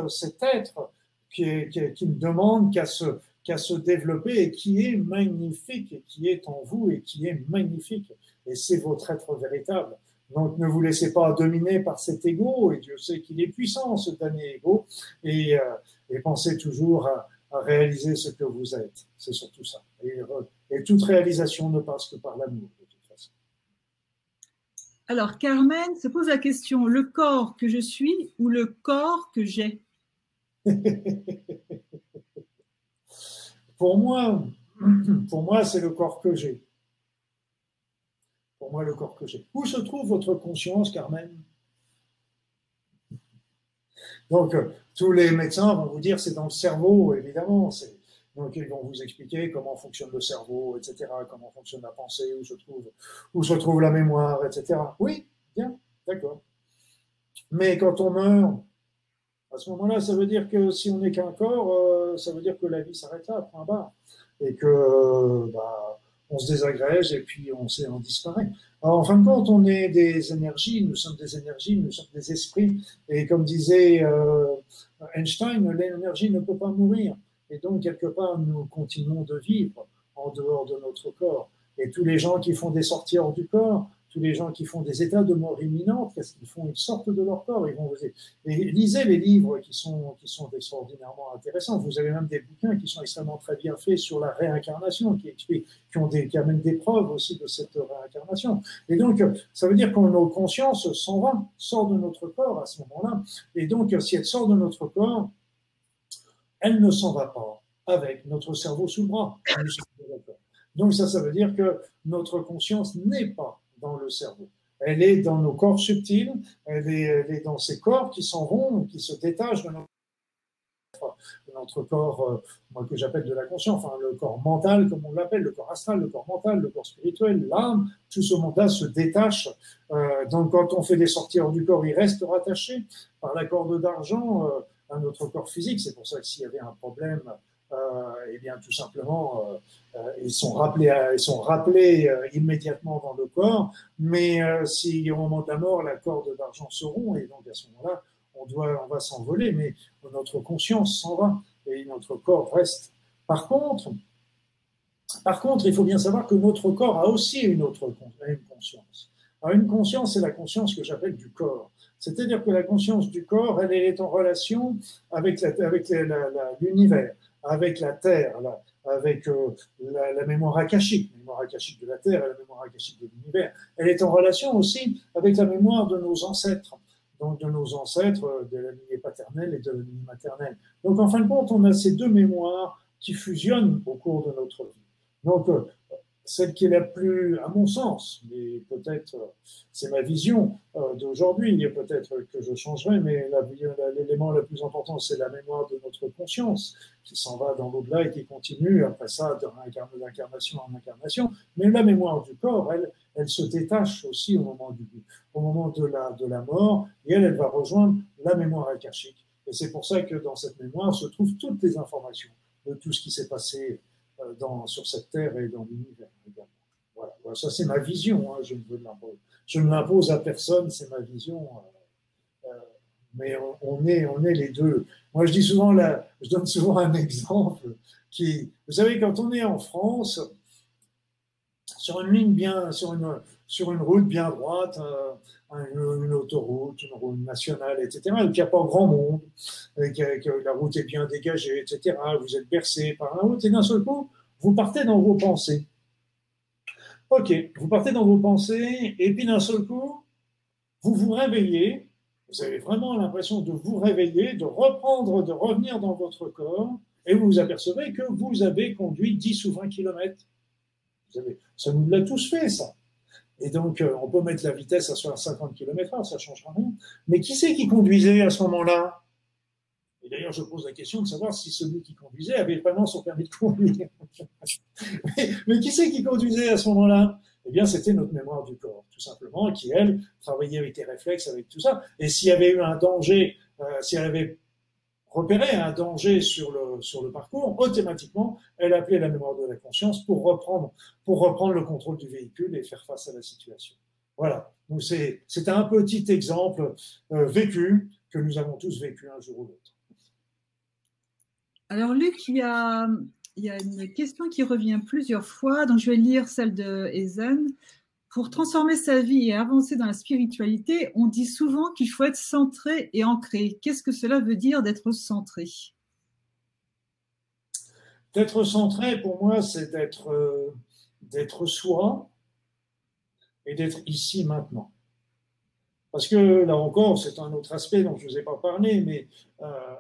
être qui, ne demande qu'à se, qu'à se développer et qui est magnifique et qui est en vous et qui est magnifique. Et c'est votre être véritable. Donc ne vous laissez pas dominer par cet ego, et Dieu sait qu'il est puissant, ce dernier ego, et, euh, et pensez toujours à, réaliser ce que vous êtes. C'est surtout ça. Et, et, toute réalisation ne passe que par l'amour, de toute façon. Alors Carmen se pose la question, le corps que je suis ou le corps que j'ai? pour moi, pour moi, c'est le corps que j'ai. Pour moi, le corps que j'ai. Où se trouve votre conscience, Carmen? Donc, euh, tous les médecins vont vous dire c'est dans le cerveau, évidemment. Donc, ils vont vous expliquer comment fonctionne le cerveau, etc., comment fonctionne la pensée, où se trouve, où se trouve la mémoire, etc. Oui, bien, d'accord. Mais quand on meurt, à ce moment-là, ça veut dire que si on n'est qu'un corps, euh, ça veut dire que la vie s'arrête là, point barre. Et que euh, bah, on se désagrège et puis on, on disparaît. Alors, en fin de compte, on est des énergies, nous sommes des énergies, nous sommes des esprits. Et comme disait euh, Einstein, l'énergie ne peut pas mourir. Et donc, quelque part, nous continuons de vivre en dehors de notre corps. Et tous les gens qui font des sorties hors du corps, tous les gens qui font des états de mort imminente, qu'est-ce qu'ils font Ils sortent de leur corps. Ils vont et lisez les livres qui sont, qui sont extraordinairement intéressants. Vous avez même des bouquins qui sont extrêmement très bien faits sur la réincarnation, qui expliquent, qui, ont des, qui amènent des preuves aussi de cette réincarnation. Et donc, ça veut dire que nos consciences s'en va, sort de notre corps à ce moment-là. Et donc, si elle sort de notre corps, elle ne s'en va pas avec notre cerveau sous bras. Donc ça, ça veut dire que notre conscience n'est pas dans le cerveau. Elle est dans nos corps subtils, elle est, dans ces corps qui s'en vont, qui se détachent de notre notre corps, euh, moi que j'appelle de la conscience, enfin le corps mental comme on l'appelle, le corps astral, le corps mental, le corps spirituel, l'âme, tout ce monde-là se détache. Euh, donc quand on fait des sorties hors du corps, il reste rattaché par la corde d'argent euh, à notre corps physique. C'est pour ça que s'il y avait un problème, eh bien tout simplement, euh, ils sont rappelés, ils sont rappelés immédiatement dans le corps. Mais si au moment de la mort, la corde d'argent se rompt, et donc à ce moment-là, on, doit, on va s'envoler, mais notre conscience s'en va et notre corps reste. Par contre, par contre, il faut bien savoir que notre corps a aussi une autre une conscience. une conscience, c'est la conscience que j'appelle du corps. C'est-à-dire que la conscience du corps, elle est en relation avec l'univers, Terre, avec euh, la, mémoire akashique, la mémoire akashique de la Terre et la mémoire akashique de l'univers. Elle est en relation aussi avec la mémoire de nos ancêtres donc de nos ancêtres, euh, de la lignée paternelle et de la lignée maternelle. Donc en fin de compte, on a ces deux mémoires qui fusionnent au cours de notre vie. Donc euh, celle qui est la plus, à mon sens, mais peut-être c'est ma vision euh, d'aujourd'hui, peut-être que je changerai, mais l'élément le plus important, c'est la mémoire de notre conscience, qui s'en va dans l'au-delà et qui continue après ça d'incarnation en incarnation. Mais la mémoire du corps, elle, elle se détache aussi au moment du au moment de la, de la mort, et elle, elle va rejoindre la mémoire akashique. Et c'est pour ça que dans cette mémoire se trouvent toutes les informations de tout ce qui s'est passé dans, sur cette terre et dans l'univers également. Voilà. ça c'est ma vision, hein. je, ne l'impose à personne, c'est ma vision. Euh, euh, mais on, est, on est les deux. Moi je dis souvent, là, je donne souvent un exemple qui, vous savez, quand on est en France, sur une ligne bien, sur une, sur une route bien droite, une, autoroute, une route nationale, etc., et qu'il n'y a pas grand monde, et que, la route est bien dégagée, etc., vous êtes bercé par la route, et d'un seul coup, vous partez dans vos pensées. Ok, vous partez dans vos pensées, et puis d'un seul coup, vous vous réveillez, vous avez vraiment l'impression de vous réveiller, de reprendre, de revenir dans votre corps, et vous vous apercevez que vous avez conduit 10 ou 20 kilomètres. Ça nous l'a tous fait, ça. Et donc, euh, on peut mettre la vitesse à 50 km/h, ça ne changera rien. Mais qui c'est qui conduisait à ce moment-là? Et d'ailleurs, je pose la question de savoir si celui qui conduisait avait vraiment son permis de conduire. mais, qui c'est qui conduisait à ce moment-là? Eh bien, c'était notre mémoire du corps, tout simplement, qui, elle, travaillait avec les réflexes, avec tout ça. Et s'il y avait eu un danger, euh, si elle avait repérer un danger sur le, sur le parcours, automatiquement, elle appelait la mémoire de la conscience pour reprendre, pour reprendre le contrôle du véhicule et faire face à la situation. Voilà. Donc c'est, c'est un petit exemple euh, vécu que nous avons tous vécu un jour ou l'autre. Alors Luc, il y a, il y a une question qui revient plusieurs fois, donc je vais lire celle de Ezen. Pour transformer sa vie et avancer dans la spiritualité, on dit souvent qu'il faut être centré et ancré. Qu'est-ce que cela veut dire d'être centré? D'être centré, pour moi, c'est d'être euh, d'être soi et d'être ici maintenant. Parce que là encore, c'est un autre aspect dont je ne vous ai pas parlé, mais euh,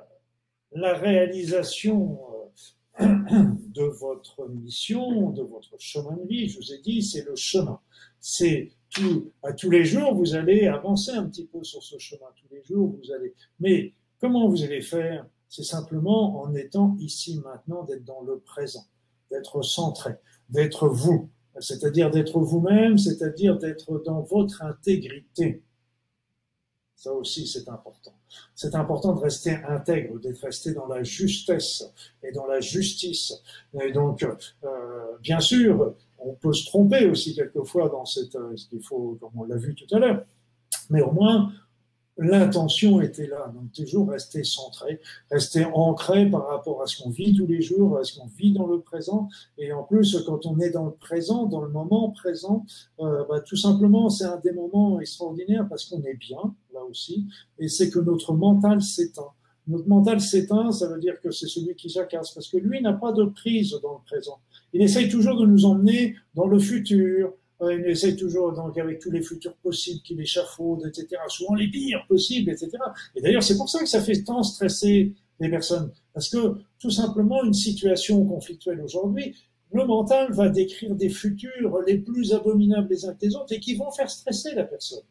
la réalisation euh, de votre mission, de votre chemin de vie, je vous ai dit, c'est le chemin c'est tout, à tous les jours, vous allez avancer un petit peu sur ce chemin. Tous les jours, vous allez. Mais comment vous allez faire? C'est simplement en étant ici maintenant, d'être dans le présent, d'être centré, d'être vous, c'est-à-dire d'être vous-même, c'est-à-dire d'être dans votre intégrité. Ça aussi, c'est important. C'est important de rester intègre, d'être resté dans la justesse et dans la justice. Et donc, euh, bien sûr, on peut se tromper aussi quelquefois dans cette, euh, ce qu'il faut, comme on l'a vu tout à l'heure. Mais au moins, l'intention était là. Donc toujours rester centré, rester ancré par rapport à ce qu'on vit tous les jours, à ce qu'on vit dans le présent. Et en plus, quand on est dans le présent, dans le moment présent, euh, bah, tout simplement, c'est un des moments extraordinaires parce qu'on est bien là aussi, et c'est que notre mental s'éteint. Notre mental s'éteint, ça veut dire que c'est celui qui jacasse, parce que lui n'a pas de prise dans le présent. Il essaye toujours de nous emmener dans le futur, euh, il essaye toujours, donc, avec tous les futurs possibles qu'il échafaude, etc., souvent les pires possibles, etc. Et d'ailleurs, c'est pour ça que ça fait tant stresser les personnes. Parce que tout simplement, une situation conflictuelle aujourd'hui, le mental va décrire des futurs les plus abominables les uns que les autres et qui vont faire stresser la personne.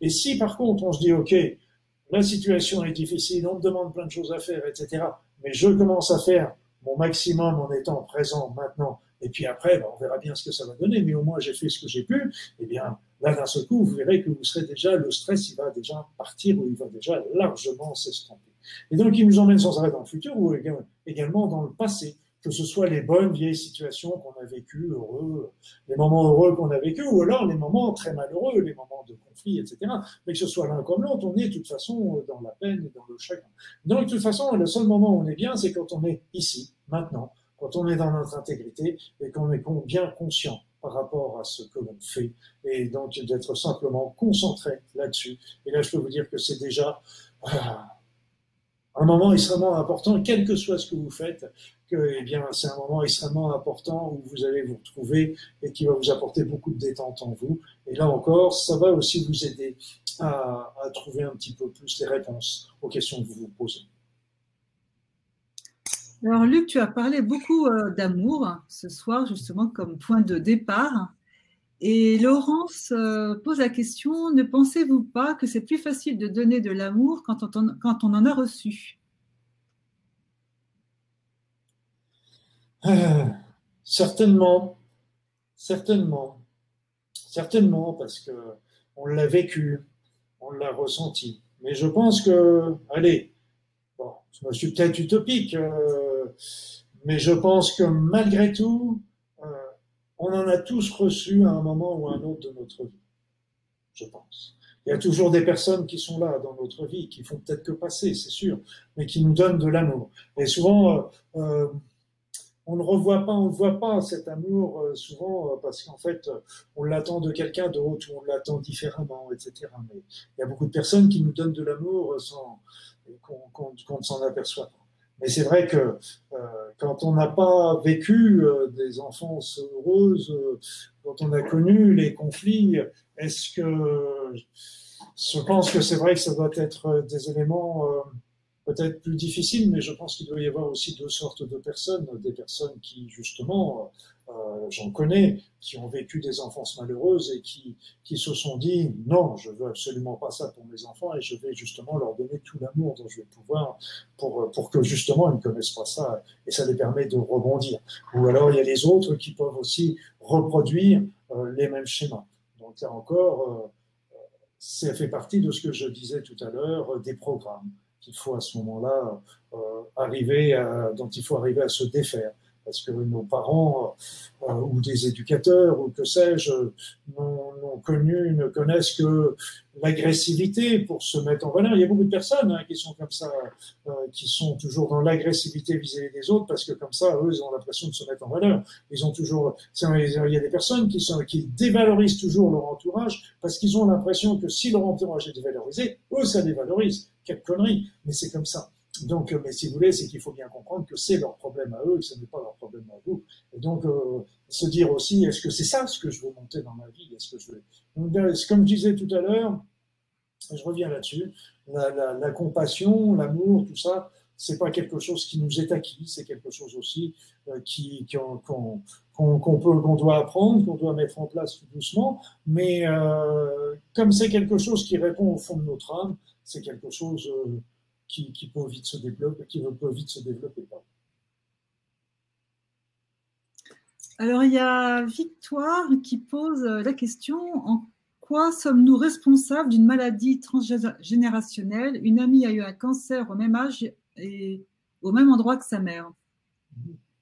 Et si par contre on se dit, OK, la situation est difficile, on me demande plein de choses à faire, etc., mais je commence à faire mon maximum en étant présent maintenant, et puis après, ben, on verra bien ce que ça va donner, mais au moins j'ai fait ce que j'ai pu, eh bien, là, d'un seul coup, vous verrez que vous serez déjà, le stress, il va déjà partir ou il va déjà largement s'estomper. Et donc, il nous emmène sans arrêt dans le futur ou également dans le passé que ce soit les bonnes vieilles situations qu'on a vécues, heureux, les moments heureux qu'on a vécus, ou alors les moments très malheureux, les moments de conflit, etc. Mais que ce soit l'un comme l'autre, on est de toute façon dans la peine et dans le chagrin. Donc, de toute façon, le seul moment où on est bien, c'est quand on est ici, maintenant, quand on est dans notre intégrité et qu'on est bien conscient par rapport à ce que l'on fait, et donc d'être simplement concentré là-dessus. Et là, je peux vous dire que c'est déjà... Ah, un moment extrêmement important, quel que soit ce que vous faites, que eh bien c'est un moment extrêmement important où vous allez vous retrouver et qui va vous apporter beaucoup de détente en vous. Et là encore, ça va aussi vous aider à, trouver un petit peu plus les réponses aux questions que vous vous posez. Alors Luc, tu as parlé beaucoup euh, d'amour ce soir justement comme point de départ. Et Laurence euh, pose la question, ne pensez-vous pas que c'est plus facile de donner de l'amour quand on, quand on en a reçu? Euh, Certainement, certainement, certainement, parce que on l'a vécu, on l'a ressenti. Mais je pense que, allez, bon, je suis peut-être utopique, euh, mais je pense que malgré tout, on en a tous reçu à un moment ou à un autre de notre vie, je pense. Il y a toujours des personnes qui sont là dans notre vie, qui font peut-être que passer, c'est sûr, mais qui nous donnent de l'amour. Et souvent, euh, euh, on ne revoit pas, on ne voit pas cet amour euh, souvent parce qu'en fait, on l'attend de quelqu'un d'autre ou on l'attend différemment, etc. Mais il y a beaucoup de personnes qui nous donnent de l'amour sans qu'on ne s'en aperçoit pas. Mais c'est vrai que euh, quand on n'a pas vécu euh, des enfances heureuses, euh, quand on a connu les conflits, est-ce que je pense que c'est vrai que ça doit être des éléments peut-être plus difficiles, mais je pense qu'il doit y avoir aussi deux sortes de personnes, des personnes qui justement euh, j'en connais, qui ont vécu des enfances malheureuses et qui, se sont dit non, je veux absolument pas ça pour mes enfants et je vais justement leur donner tout l'amour dont je vais pouvoir pour, pour que justement ils ne connaissent pas ça et ça les permet de rebondir. Ou alors il y a les autres qui peuvent aussi reproduire euh, les mêmes schémas. Donc là encore, euh, ça fait partie de ce que je disais tout à l'heure, des programmes qu'il faut à ce moment-là arriver à, dont il faut arriver à se défaire parce que nos parents euh, ou des éducateurs ou que sais-je n'ont connu, ne connaissent que l'agressivité pour se mettre en valeur. Il y a beaucoup de personnes hein, qui sont comme ça, euh, qui sont toujours dans l'agressivité vis-à-vis des autres parce que comme ça, eux, ils ont l'impression de se mettre en valeur. Ils ont toujours, il y a des personnes qui qui dévalorisent toujours leur entourage parce qu'ils ont l'impression que si leur entourage est dévalorisé, eux, ça dévalorise. Quelle connerie. Mais c'est comme ça. Donc, euh, mais si vous voulez, c'est qu'il faut bien comprendre que c'est leur problème à eux, que ce n'est pas leur problème à vous. Et donc, euh, se dire aussi, est-ce que c'est ça ce que je veux monter dans ma vie Est-ce que je veux... Euh, comme je disais tout à l'heure, je reviens là-dessus, la, compassion, l'amour, tout ça, c'est pas quelque chose qui nous est acquis, c'est quelque chose aussi qui qu'on peut qu'on doit apprendre, qu'on doit mettre en place doucement. Mais comme c'est quelque chose qui répond au fond de notre âme, c'est quelque chose qui, peut vite se développer, qui peut vite se développer. Alors, il y a Victoire qui pose la question en quoi sommes-nous responsables d'une maladie transgénérationnelle? Une amie a eu un cancer au même âge et au même endroit que sa mère.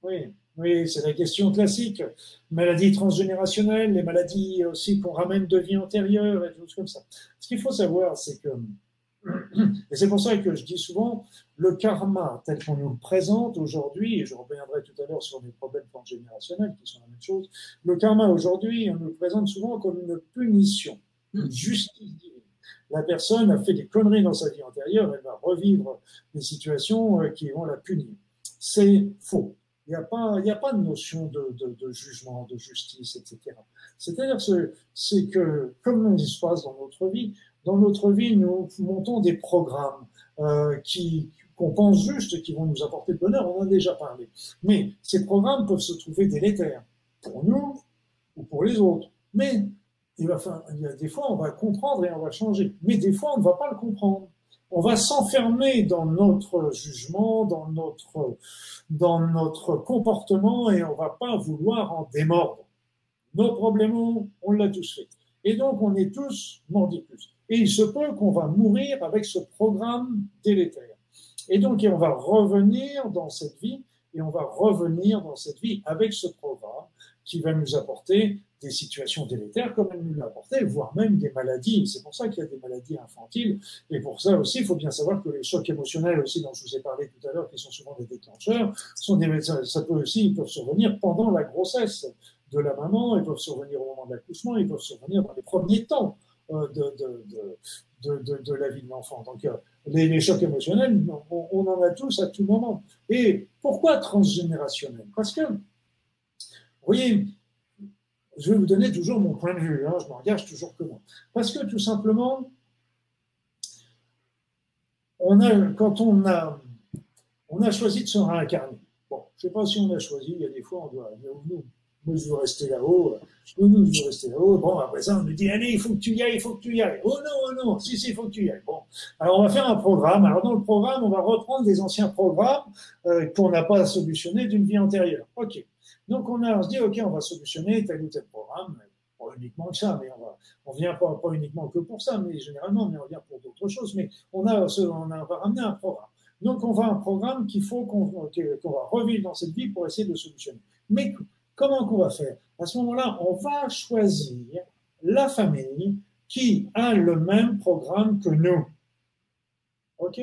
Oui, oui c'est la question classique. Maladie transgénérationnelle, les maladies aussi qu'on ramène de vie antérieure et tout comme ça. Ce qu'il faut savoir, c'est que et c'est pour ça que je dis souvent, le karma tel qu'on nous le présente aujourd'hui, et je reviendrai tout à l'heure sur les problèmes transgénérationnels qui sont la même chose, le karma aujourd'hui, on nous le présente souvent comme une punition, une justice divine. La personne a fait des conneries dans sa vie antérieure, elle va revivre des situations euh, qui vont la punir. C'est faux. Il n'y a, pas, il a pas de notion de, de, de jugement, de justice, etc. C'est-à-dire c'est que, comme il se passe dans notre vie, dans notre vie, nous montons des programmes euh, qui, qu'on pense juste qui vont nous apporter le bonheur, on en a déjà parlé. Mais ces programmes peuvent se trouver délétères pour nous ou pour les autres. Mais il, y a des fois, on va comprendre et on va changer. Mais des fois, on ne va pas le comprendre. On va s'enfermer dans notre jugement, dans notre, dans notre comportement et on va pas vouloir en démordre. Nos problèmes, on l'a tous fait. Et donc, on est tous mordicus. Et il se peut qu'on va mourir avec ce programme délétère. Et donc, on va revenir dans cette vie, et on va revenir dans cette vie avec ce programme qui va nous apporter des situations délétères comme elle nous l'a apporté, voire même des maladies. C'est pour ça qu'il y a des maladies infantiles. Et pour ça aussi, il faut bien savoir que les chocs émotionnels aussi dont je vous ai parlé tout à l'heure, qui sont souvent des déclencheurs, sont des, ça, peut aussi, ils peuvent survenir pendant la grossesse de la maman, ils peuvent survenir au moment de l'accouchement, ils peuvent survenir dans les premiers temps de, de, de, de, la vie de l'enfant. Donc, euh, les, chocs émotionnels, on, on, en a tous à tout moment. Et pourquoi transgénérationnel? Parce que, vous voyez, je vais vous donner toujours mon point de vue, hein, je m'engage toujours que moi. Parce que tout simplement, on a, quand on a, on a choisi de se réincarner, bon, je ne sais pas si on a choisi, il y a des fois on doit, nous, moi je veux rester là-haut, nous, je veux là-haut, bon, après ça on nous dit, allez, il faut que tu y ailles, il faut que tu y ailles, oh non, oh non, si, si, il faut que tu y ailles, bon. Alors on va faire un programme, alors dans le programme, on va reprendre des anciens programmes euh, qu'on n'a pas solutionnés d'une vie antérieure, ok. Donc on, a, on se dit, OK, on va solutionner tel ou tel programme, pas uniquement que ça, mais on, va, on vient pas, uniquement que pour ça, mais généralement, mais on vient pour d'autres choses, mais on, a, on, a, va ramener un programme. Donc on va un programme qu'il faut qu'on va revivre dans cette vie pour essayer de solutionner. Mais comment qu'on va faire? À ce moment-là, on va choisir la famille qui a le même programme que nous. OK?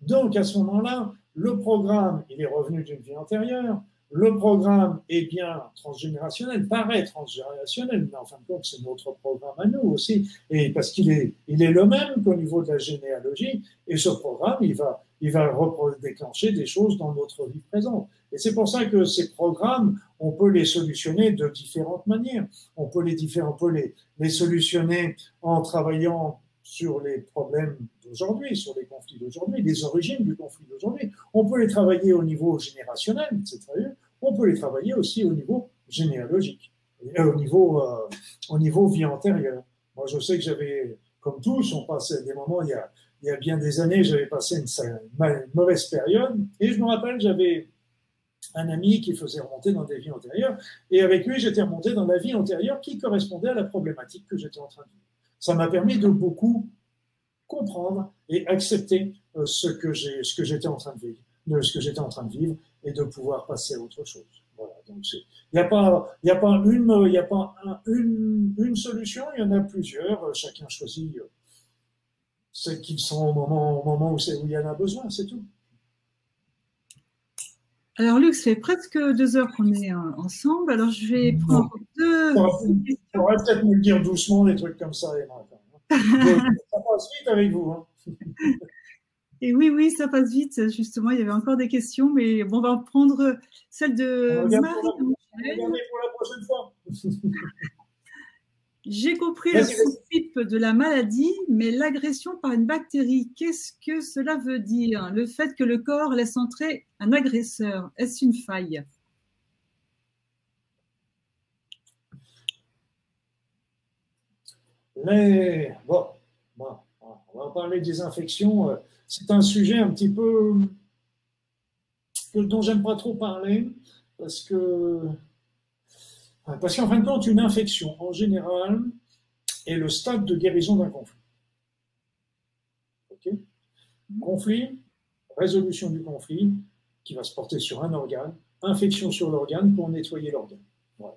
Donc à ce moment-là, le programme, il est revenu d'une vie antérieure, le programme est bien transgénérationnel, paraît transgénérationnel, mais en fin de compte, c'est notre programme à nous aussi, et parce qu'il est, il est le même qu'au niveau de la généalogie, et ce programme, il va, il va déclencher des choses dans notre vie présente. Et c'est pour ça que ces programmes, on peut les solutionner de différentes manières. On peut les, on peut les, les solutionner en travaillant sur les problèmes d'aujourd'hui, sur les conflits d'aujourd'hui, les origines du conflit d'aujourd'hui. On peut les travailler au niveau générationnel, c'est très bien. On peut les travailler aussi au niveau généalogique, au niveau, euh, au niveau vie antérieure. Moi, je sais que j'avais, comme tous, on passait des moments, il y a, il y a bien des années, j'avais passé une, mauvaise période, et je me rappelle, j'avais un ami qui faisait remonter dans des vies antérieures, et avec lui, j'étais remonté dans la vie antérieure qui correspondait à la problématique que j'étais en train de vivre. Ça m'a permis de beaucoup comprendre et accepter euh, ce que j'étais en train de vivre, et de pouvoir passer à autre chose. Voilà. Donc il n'y a pas, une, solution, il y en a plusieurs. Chacun choisit euh, ce qu'ils sont au moment, au moment où, où il y en a besoin, c'est tout. Alors, Luc, ça fait presque deux heures qu'on est ensemble. Alors, je vais prendre deux. On va peut-être me le dire doucement, des trucs comme ça. ça passe vite avec vous. Hein. Et oui, oui, ça passe vite. Justement, il y avait encore des questions, mais bon, on va prendre celle de Marie. pour la prochaine fois. J'ai compris le principe de la maladie, mais l'agression par une bactérie, qu'est-ce que cela veut dire? Le fait que le corps laisse entrer un agresseur, est-ce une faille? Bon, bon, on va parler des infections. C'est un sujet un petit peu dont j'aime pas trop parler parce que parce qu'en fin de compte, une infection, en général, est le stade de guérison d'un conflit. Conflit, résolution du conflit, qui va se porter sur un organe, infection sur l'organe pour nettoyer l'organe. Voilà.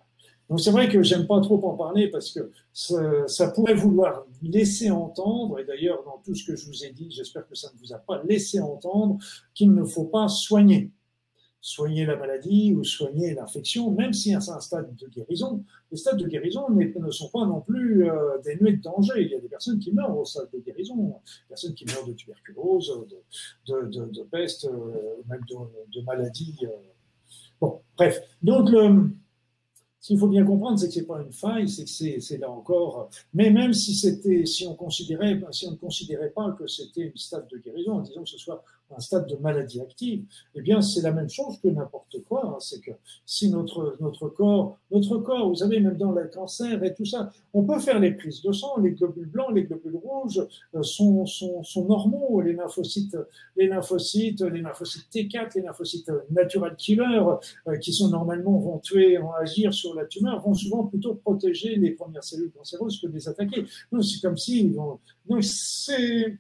Donc c'est vrai que j'aime pas trop en parler parce que ça, pourrait vouloir laisser entendre, et d'ailleurs dans tout ce que je vous ai dit, j'espère que ça ne vous a pas laissé entendre, qu'il ne faut pas soigner soigner la maladie ou soigner l'infection, même si c'est un stade de guérison. Les stades de guérison ne sont pas non plus euh, dénués de danger. Il y a des personnes qui meurent au stade de guérison, des personnes qui meurent de tuberculose, de, de, peste, euh, même de, maladies. Euh. Bon, bref. Donc, ce qu'il faut bien comprendre, c'est que c'est pas une faille, c'est que c'est là encore. Mais même si c'était, si on considérait, si on ne considérait pas que c'était une stade de guérison, disons que ce soit un stade de maladie active, eh bien, c'est la même chose que n'importe quoi. Hein. C'est que si notre, notre corps, notre corps, vous savez, même dans le cancer et tout ça, on peut faire les prises de sang, les globules blancs, les globules rouges euh, sont, sont, sont normaux, les lymphocytes, les lymphocytes, les lymphocytes T4, les lymphocytes natural killer, euh, qui sont normalement vont tuer, vont agir sur la tumeur, vont souvent plutôt protéger les premières cellules cancéreuses que les attaquer. C'est comme si, vont, c'est,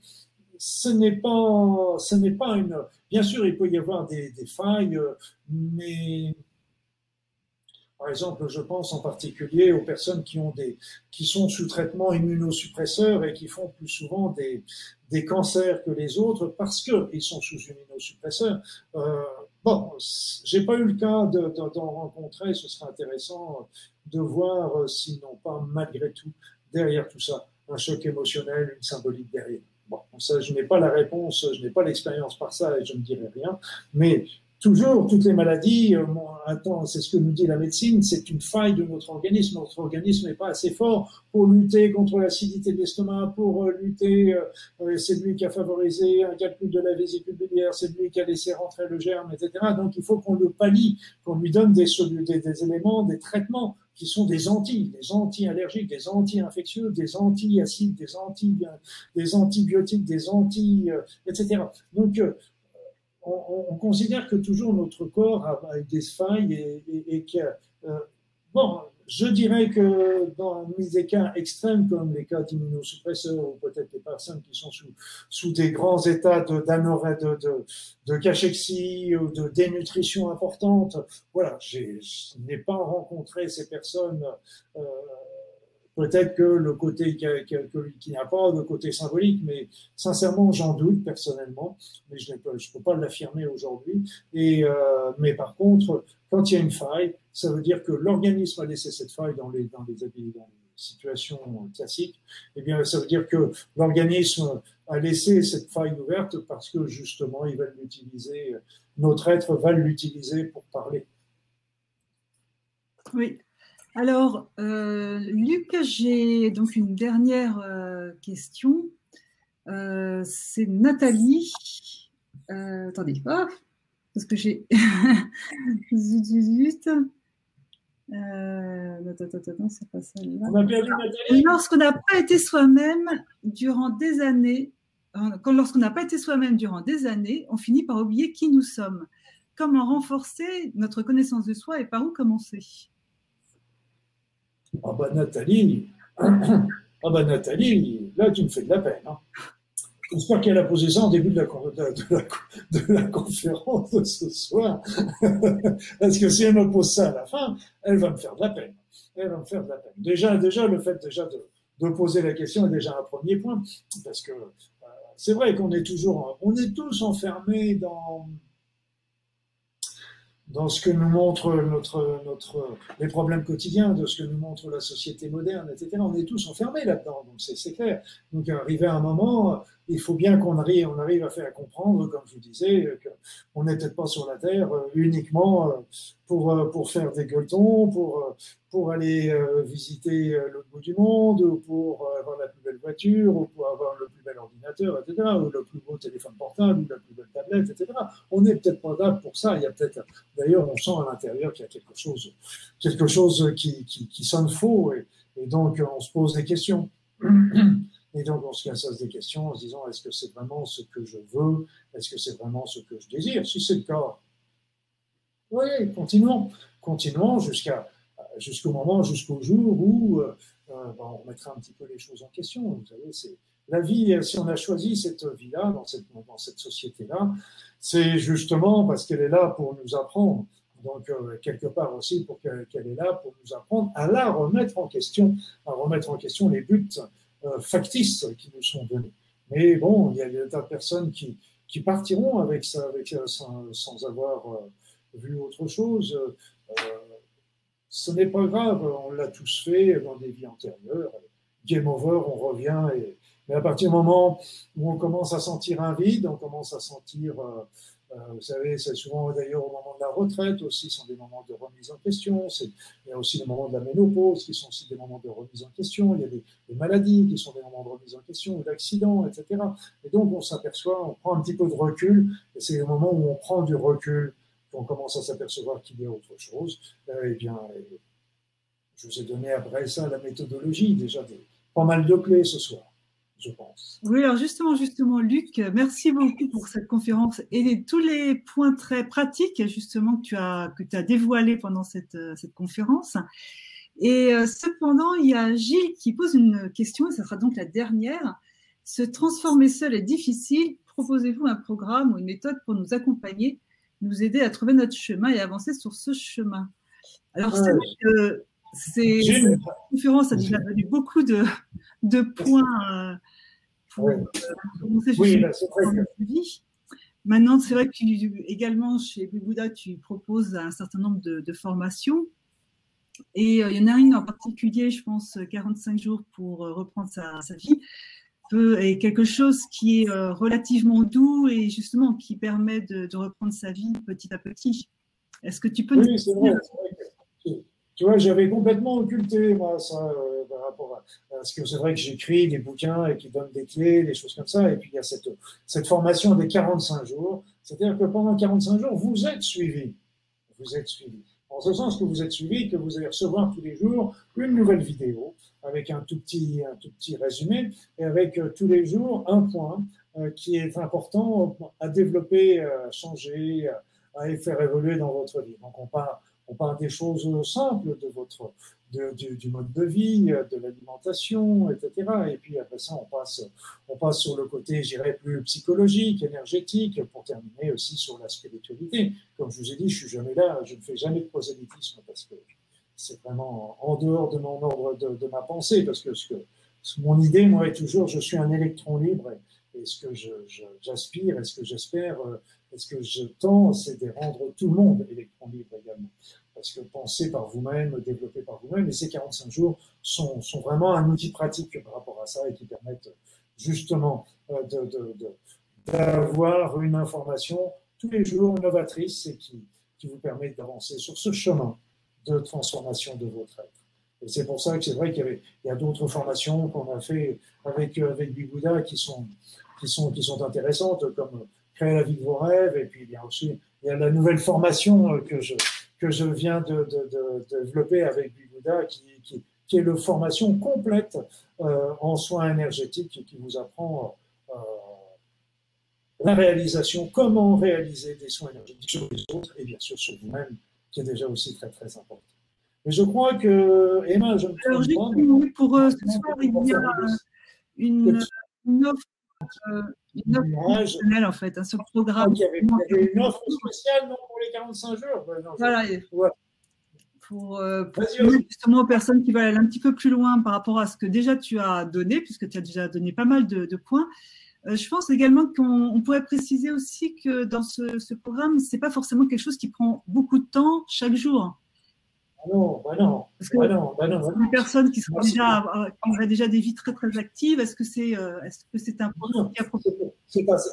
ce n'est pas, ce n'est pas une. Bien sûr, il peut y avoir des, failles, mais par exemple, je pense en particulier aux personnes qui ont des, qui sont sous traitement immunosuppresseur et qui font plus souvent des, cancers que les autres parce qu'ils sont sous immunosuppresseur. Euh, bon, j'ai pas eu le cas d'en rencontrer. Ce serait intéressant de voir s'ils n'ont pas malgré tout derrière tout ça un choc émotionnel, une symbolique derrière. Bon, ça, je n'ai pas la réponse, je n'ai pas l'expérience par ça et je ne dirai rien. Mais toujours, toutes les maladies, euh, c'est ce que nous dit la médecine, c'est une faille de notre organisme. Notre organisme n'est pas assez fort pour lutter contre l'acidité de l'estomac, pour euh, lutter, euh, c'est lui qui a favorisé un calcul de la vésicule biliaire, c'est lui qui a laissé rentrer le germe, etc. Donc il faut qu'on le pallie, qu'on lui donne des, des, des éléments, des traitements qui sont des anti, des anti-allergiques, des anti-infectieux, des anti-acides, des, anti, des antibiotiques, des anti, etc. Donc, on, considère que toujours notre corps a, des failles et, et, que, euh, bon, je dirais que dans des cas extrêmes comme les cas d'immunosuppresseurs ou peut-être des personnes qui sont sous, sous des grands états de, de, de, de cachexie ou de dénutrition importante, voilà, je n'ai pas rencontré ces personnes euh, Peut-être que le côté qu'il n'y a pas de côté symbolique, mais sincèrement, j'en doute personnellement, mais je ne peux, pas l'affirmer aujourd'hui. Et euh, mais par contre, quand il y a une faille, ça veut dire que l'organisme a laissé cette faille dans les dans les, situations classiques. Eh bien, ça veut dire que l'organisme a laissé cette faille ouverte parce que justement, il va l'utiliser. Notre être va l'utiliser pour parler. Oui, alors, euh, Luc, j'ai donc une dernière euh, question. Euh, c'est Nathalie. attendez, parce que j'ai. zut, c'est pas celle-là. Lorsqu'on n'a pas été soi-même durant des années, lorsqu'on n'a pas été soi-même durant des années, on finit par oublier qui nous sommes. Comment renforcer notre connaissance de soi et par où commencer? Ah bah Nathalie, ah bah Nathalie, là tu me fais de la peine. Hein. J'espère qu'elle a posé ça en début de la, de, la, conférence de ce soir. Parce que si elle me pose ça à la fin, elle va me faire de la peine. Elle va me faire de la peine. Déjà, déjà le fait déjà de, poser la question est déjà un premier point. Parce que euh, c'est vrai qu'on est toujours, on est tous enfermés dans, dans ce que nous montre notre, notre, les problèmes quotidiens, de ce que nous montre la société moderne, etc. On est tous enfermés là-dedans, donc c'est clair. Donc arrivé à un moment, il faut bien qu'on arrive, à faire comprendre, comme je vous disais, qu'on n'est peut-être pas sur la Terre euh, uniquement euh, pour, euh, pour faire des gueuletons, pour, pour aller visiter l'autre bout du monde, ou pour avoir la plus belle voiture, ou pour avoir le plus bel ordinateur, etc., ou le plus beau téléphone portable, ou la plus belle tablette, etc. On n'est peut-être pas là pour ça. Il y a peut-être, d'ailleurs, on sent à l'intérieur qu'il y a quelque chose, quelque chose qui, qui, qui sonne faux, et donc on se pose des questions. Et donc, on se pose des questions en se disant, est-ce que c'est vraiment ce que je veux? Est-ce que c'est vraiment ce que je désire? Si c'est le cas, oui, continuons. Continuons jusqu'au moment, jusqu'au jour où euh, euh, ben, on remettra un petit peu les choses en question. Vous savez, c'est la vie, si on a choisi cette vie-là, dans cette, dans cette société-là, c'est justement parce qu'elle est là pour nous apprendre. Donc, euh, quelque part aussi, pour qu'elle est là pour nous apprendre à la remettre en question, à remettre en question les buts euh, factices qui nous sont donnés. Mais bon, il y a des tas de personnes qui, qui partiront avec ça, avec, euh, sans, sans avoir euh, vu autre chose. ce n'est pas grave, on l'a tous fait dans des vies antérieures. Game over, on revient. Et, mais à partir du moment où on commence à sentir un vide, on commence à sentir vous savez, c'est souvent d'ailleurs au moment de la retraite aussi, sont des moments de remise en question. Il y a aussi les moments de la ménopause qui sont aussi des moments de remise en question. Il y a des, maladies qui sont des moments de remise en question, d'accidents, etc. Et donc on s'aperçoit, on prend un petit peu de recul, et c'est le moment où on prend du recul qu'on commence à s'apercevoir qu'il y a autre chose. Eh bien, je vous ai donné après ça la méthodologie, déjà pas mal de clés ce soir je pense. Oui, alors justement, justement, Luc, merci beaucoup pour cette conférence et tous les points très pratiques justement que tu as, que tu as dévoilés pendant cette, cette conférence. Et euh, cependant, il y a Gilles qui pose une question, et ça sera donc la dernière. Se transformer seul est difficile. Proposez-vous un programme ou une méthode pour nous accompagner, nous aider à trouver notre chemin et avancer sur ce chemin? Alors, c'est vrai que c'est, cette conférence a déjà donné beaucoup de, de points euh, pour euh, commencer oui, vie. Maintenant, c'est vrai que également chez Bouddha, tu proposes un certain nombre de, formations. Et euh, il y en a une en particulier, je pense, 45 jours pour reprendre sa, vie, peut, est quelque chose qui est relativement doux et justement qui permet de, reprendre sa vie petit à petit. Est-ce que tu peux oui, c'est vrai, tu vois, j'avais complètement occulté, moi, ça, euh, par rapport à. Parce que c'est vrai que j'écris des bouquins et qui donnent des clés, des choses comme ça. Et puis, il y a cette, cette formation des 45 jours. C'est-à-dire que pendant 45 jours, vous êtes suivi. Vous êtes suivi. En ce sens que vous êtes suivi, que vous allez recevoir tous les jours une nouvelle vidéo avec un tout petit, un tout petit résumé et avec euh, tous les jours un point euh, qui est important à développer, à changer, à, à faire évoluer dans votre vie. Donc, on part on parle des choses simples de votre, du, mode de vie, de l'alimentation, etc. Et puis après ça, on passe, on passe sur le côté, je dirais, plus psychologique, énergétique, pour terminer aussi sur la spiritualité. Comme je vous ai dit, je suis jamais là, je ne fais jamais de prosélytisme parce que c'est vraiment en dehors de mon ordre de, ma pensée, parce que, ce que mon idée, moi, est toujours, je suis un électron libre, et, ce que j'aspire, et ce que j'espère, ce que je tends, c'est de rendre tout le monde électron libre également. Parce que penser par vous-même, développer par vous-même, et ces 45 jours sont, vraiment un outil pratique par rapport à ça et qui permettent justement euh, d'avoir une information tous les jours novatrice et qui, vous permet d'avancer sur ce chemin de transformation de votre être. Et c'est pour ça que c'est vrai qu'il y, a d'autres formations qu'on a fait avec, avec Bigouda qui, sont, qui sont intéressantes, comme créer la vie de vos rêves. Et puis, bien aussi, il y a la nouvelle formation euh, que je, que je viens de, de, de, développer avec Bigouda, qui, qui, qui, est la formation complète euh, en soins énergétiques qui vous apprend euh, la réalisation, comment réaliser des soins énergétiques sur les autres et bien sûr sur vous-même, qui est déjà aussi très très important. Mais je crois que, Emma, je me Alors, juste pour ce soir, il y a une, une offre une offre spéciale en fait, hein, programme. il, y avait, une offre spéciale non, pour les 45 jours. voilà. Pour, euh, justement aux personnes qui veulent aller un petit peu plus loin par rapport à ce que déjà tu as donné, puisque tu as déjà donné pas mal de, points. Euh, je pense également qu'on pourrait préciser aussi que dans ce, ce programme, c'est pas forcément quelque chose qui prend beaucoup de temps chaque jour non, bah non. Parce que bah non, bah non, bah personnes qui, sont déjà, qui ont déjà des vies très très actives, est-ce que c'est euh, est -ce c'est un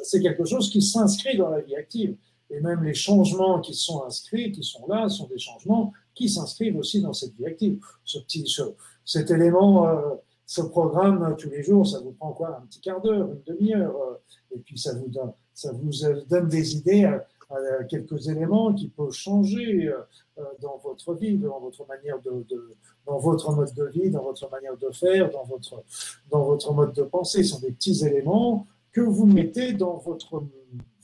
C'est quelque chose qui s'inscrit dans la vie active. Et même les changements qui sont inscrits, qui sont là, sont des changements qui s'inscrivent aussi dans cette vie active. Ce petit, cet élément, euh, ce programme tous les jours, ça vous prend quoi? Un petit quart d'heure, une demi-heure, euh, et puis ça vous donne, ça vous donne des idées quelques éléments qui peuvent changer euh, euh, dans votre vie, dans votre manière de, dans votre mode de vie, dans votre manière de faire, dans votre, dans votre mode de penser. Ce sont des petits éléments que vous mettez dans votre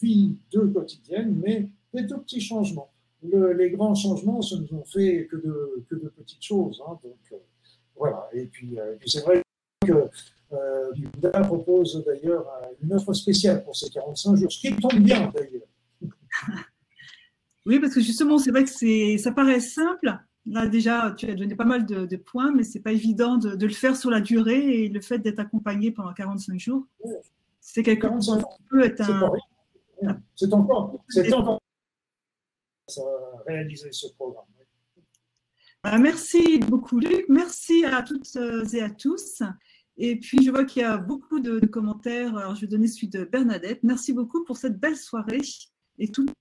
vie de quotidienne, mais des tout petits changements. les grands changements, ce ne sont fait que de, que de petites choses. Hein, donc, euh, voilà. Et puis, c'est vrai que euh, propose d'ailleurs une offre spéciale pour ces 45 jours, ce qui tombe bien d'ailleurs. Oui, parce que justement, c'est vrai que ça paraît simple. Là, déjà, tu as donné pas mal de, points, mais c'est pas évident de, le faire sur la durée et le fait d'être accompagné pendant 45 jours. C'est quelque chose qui peut être un. C'est encore, c'est encore réaliser ce programme. Bah, merci beaucoup, Luc. Merci à toutes et à tous. Et puis, je vois qu'il y a beaucoup de, de commentaires. Alors, je vais donner celui de Bernadette. Merci beaucoup pour cette belle soirée et toutes,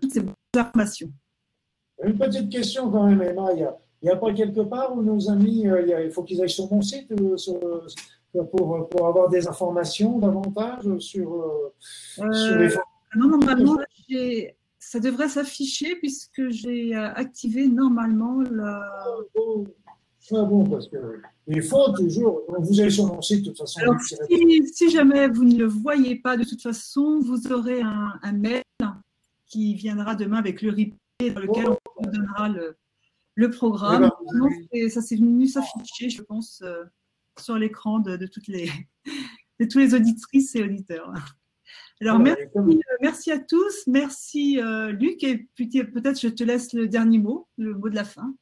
toutes ces informations. Une petite question quand même, Emma. Il n'y a, pas quelque part où nos amis, il, faut qu'ils aillent sur mon site pour, pour, avoir des informations davantage sur, sur les Non, normalement, ça devrait s'afficher puisque j'ai activé normalement la. Oh, oh. bon, parce que il faut toujours. Vous allez sur mon site de toute façon. Alors, si, jamais vous ne le voyez pas, de toute façon, vous aurez un, mail qui viendra demain avec le replay dans lequel on vous donnera le, programme. Eh ben, ça s'est venu s'afficher, je pense, euh, sur l'écran de, toutes les, de tous les auditrices et auditeurs. Alors, merci, euh, merci à tous. Merci, euh, Luc. Et puis, peut-être, je te laisse le dernier mot, le mot de la fin.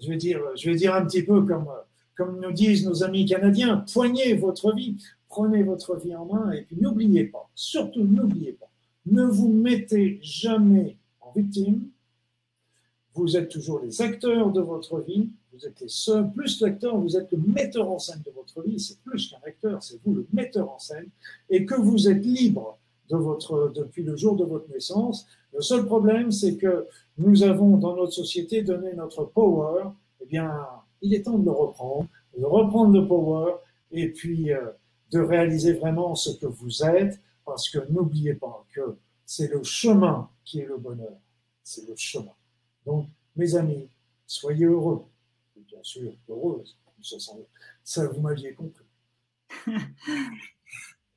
Je vais dire, je vais dire un petit peu comme, comme nous disent nos amis canadiens, poignez votre vie, prenez votre vie en main et puis n'oubliez pas, surtout n'oubliez pas, ne vous mettez jamais en victime. Vous êtes toujours les acteurs de votre vie, vous êtes les seuls, plus l'acteur, vous êtes le metteur en scène de votre vie, c'est plus qu'un acteur, c'est vous le metteur en scène, et que vous êtes libre depuis le jour de votre naissance. Le seul problème, c'est que nous avons dans notre société donné notre power, eh bien, il est temps de le reprendre, de reprendre le power et puis euh, de réaliser vraiment ce que vous êtes, parce que n'oubliez pas que c'est le chemin qui est le bonheur. C'est le chemin. Donc, mes amis, soyez heureux. Et bien sûr, heureuse. Ça, vous m'aviez compris.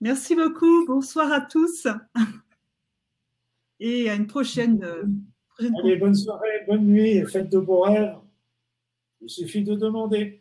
Merci beaucoup. Bonsoir à tous. Et à une prochaine. Euh, prochaine Allez, bonne soirée, bonne nuit, faites de beaux rêves. Il suffit de demander.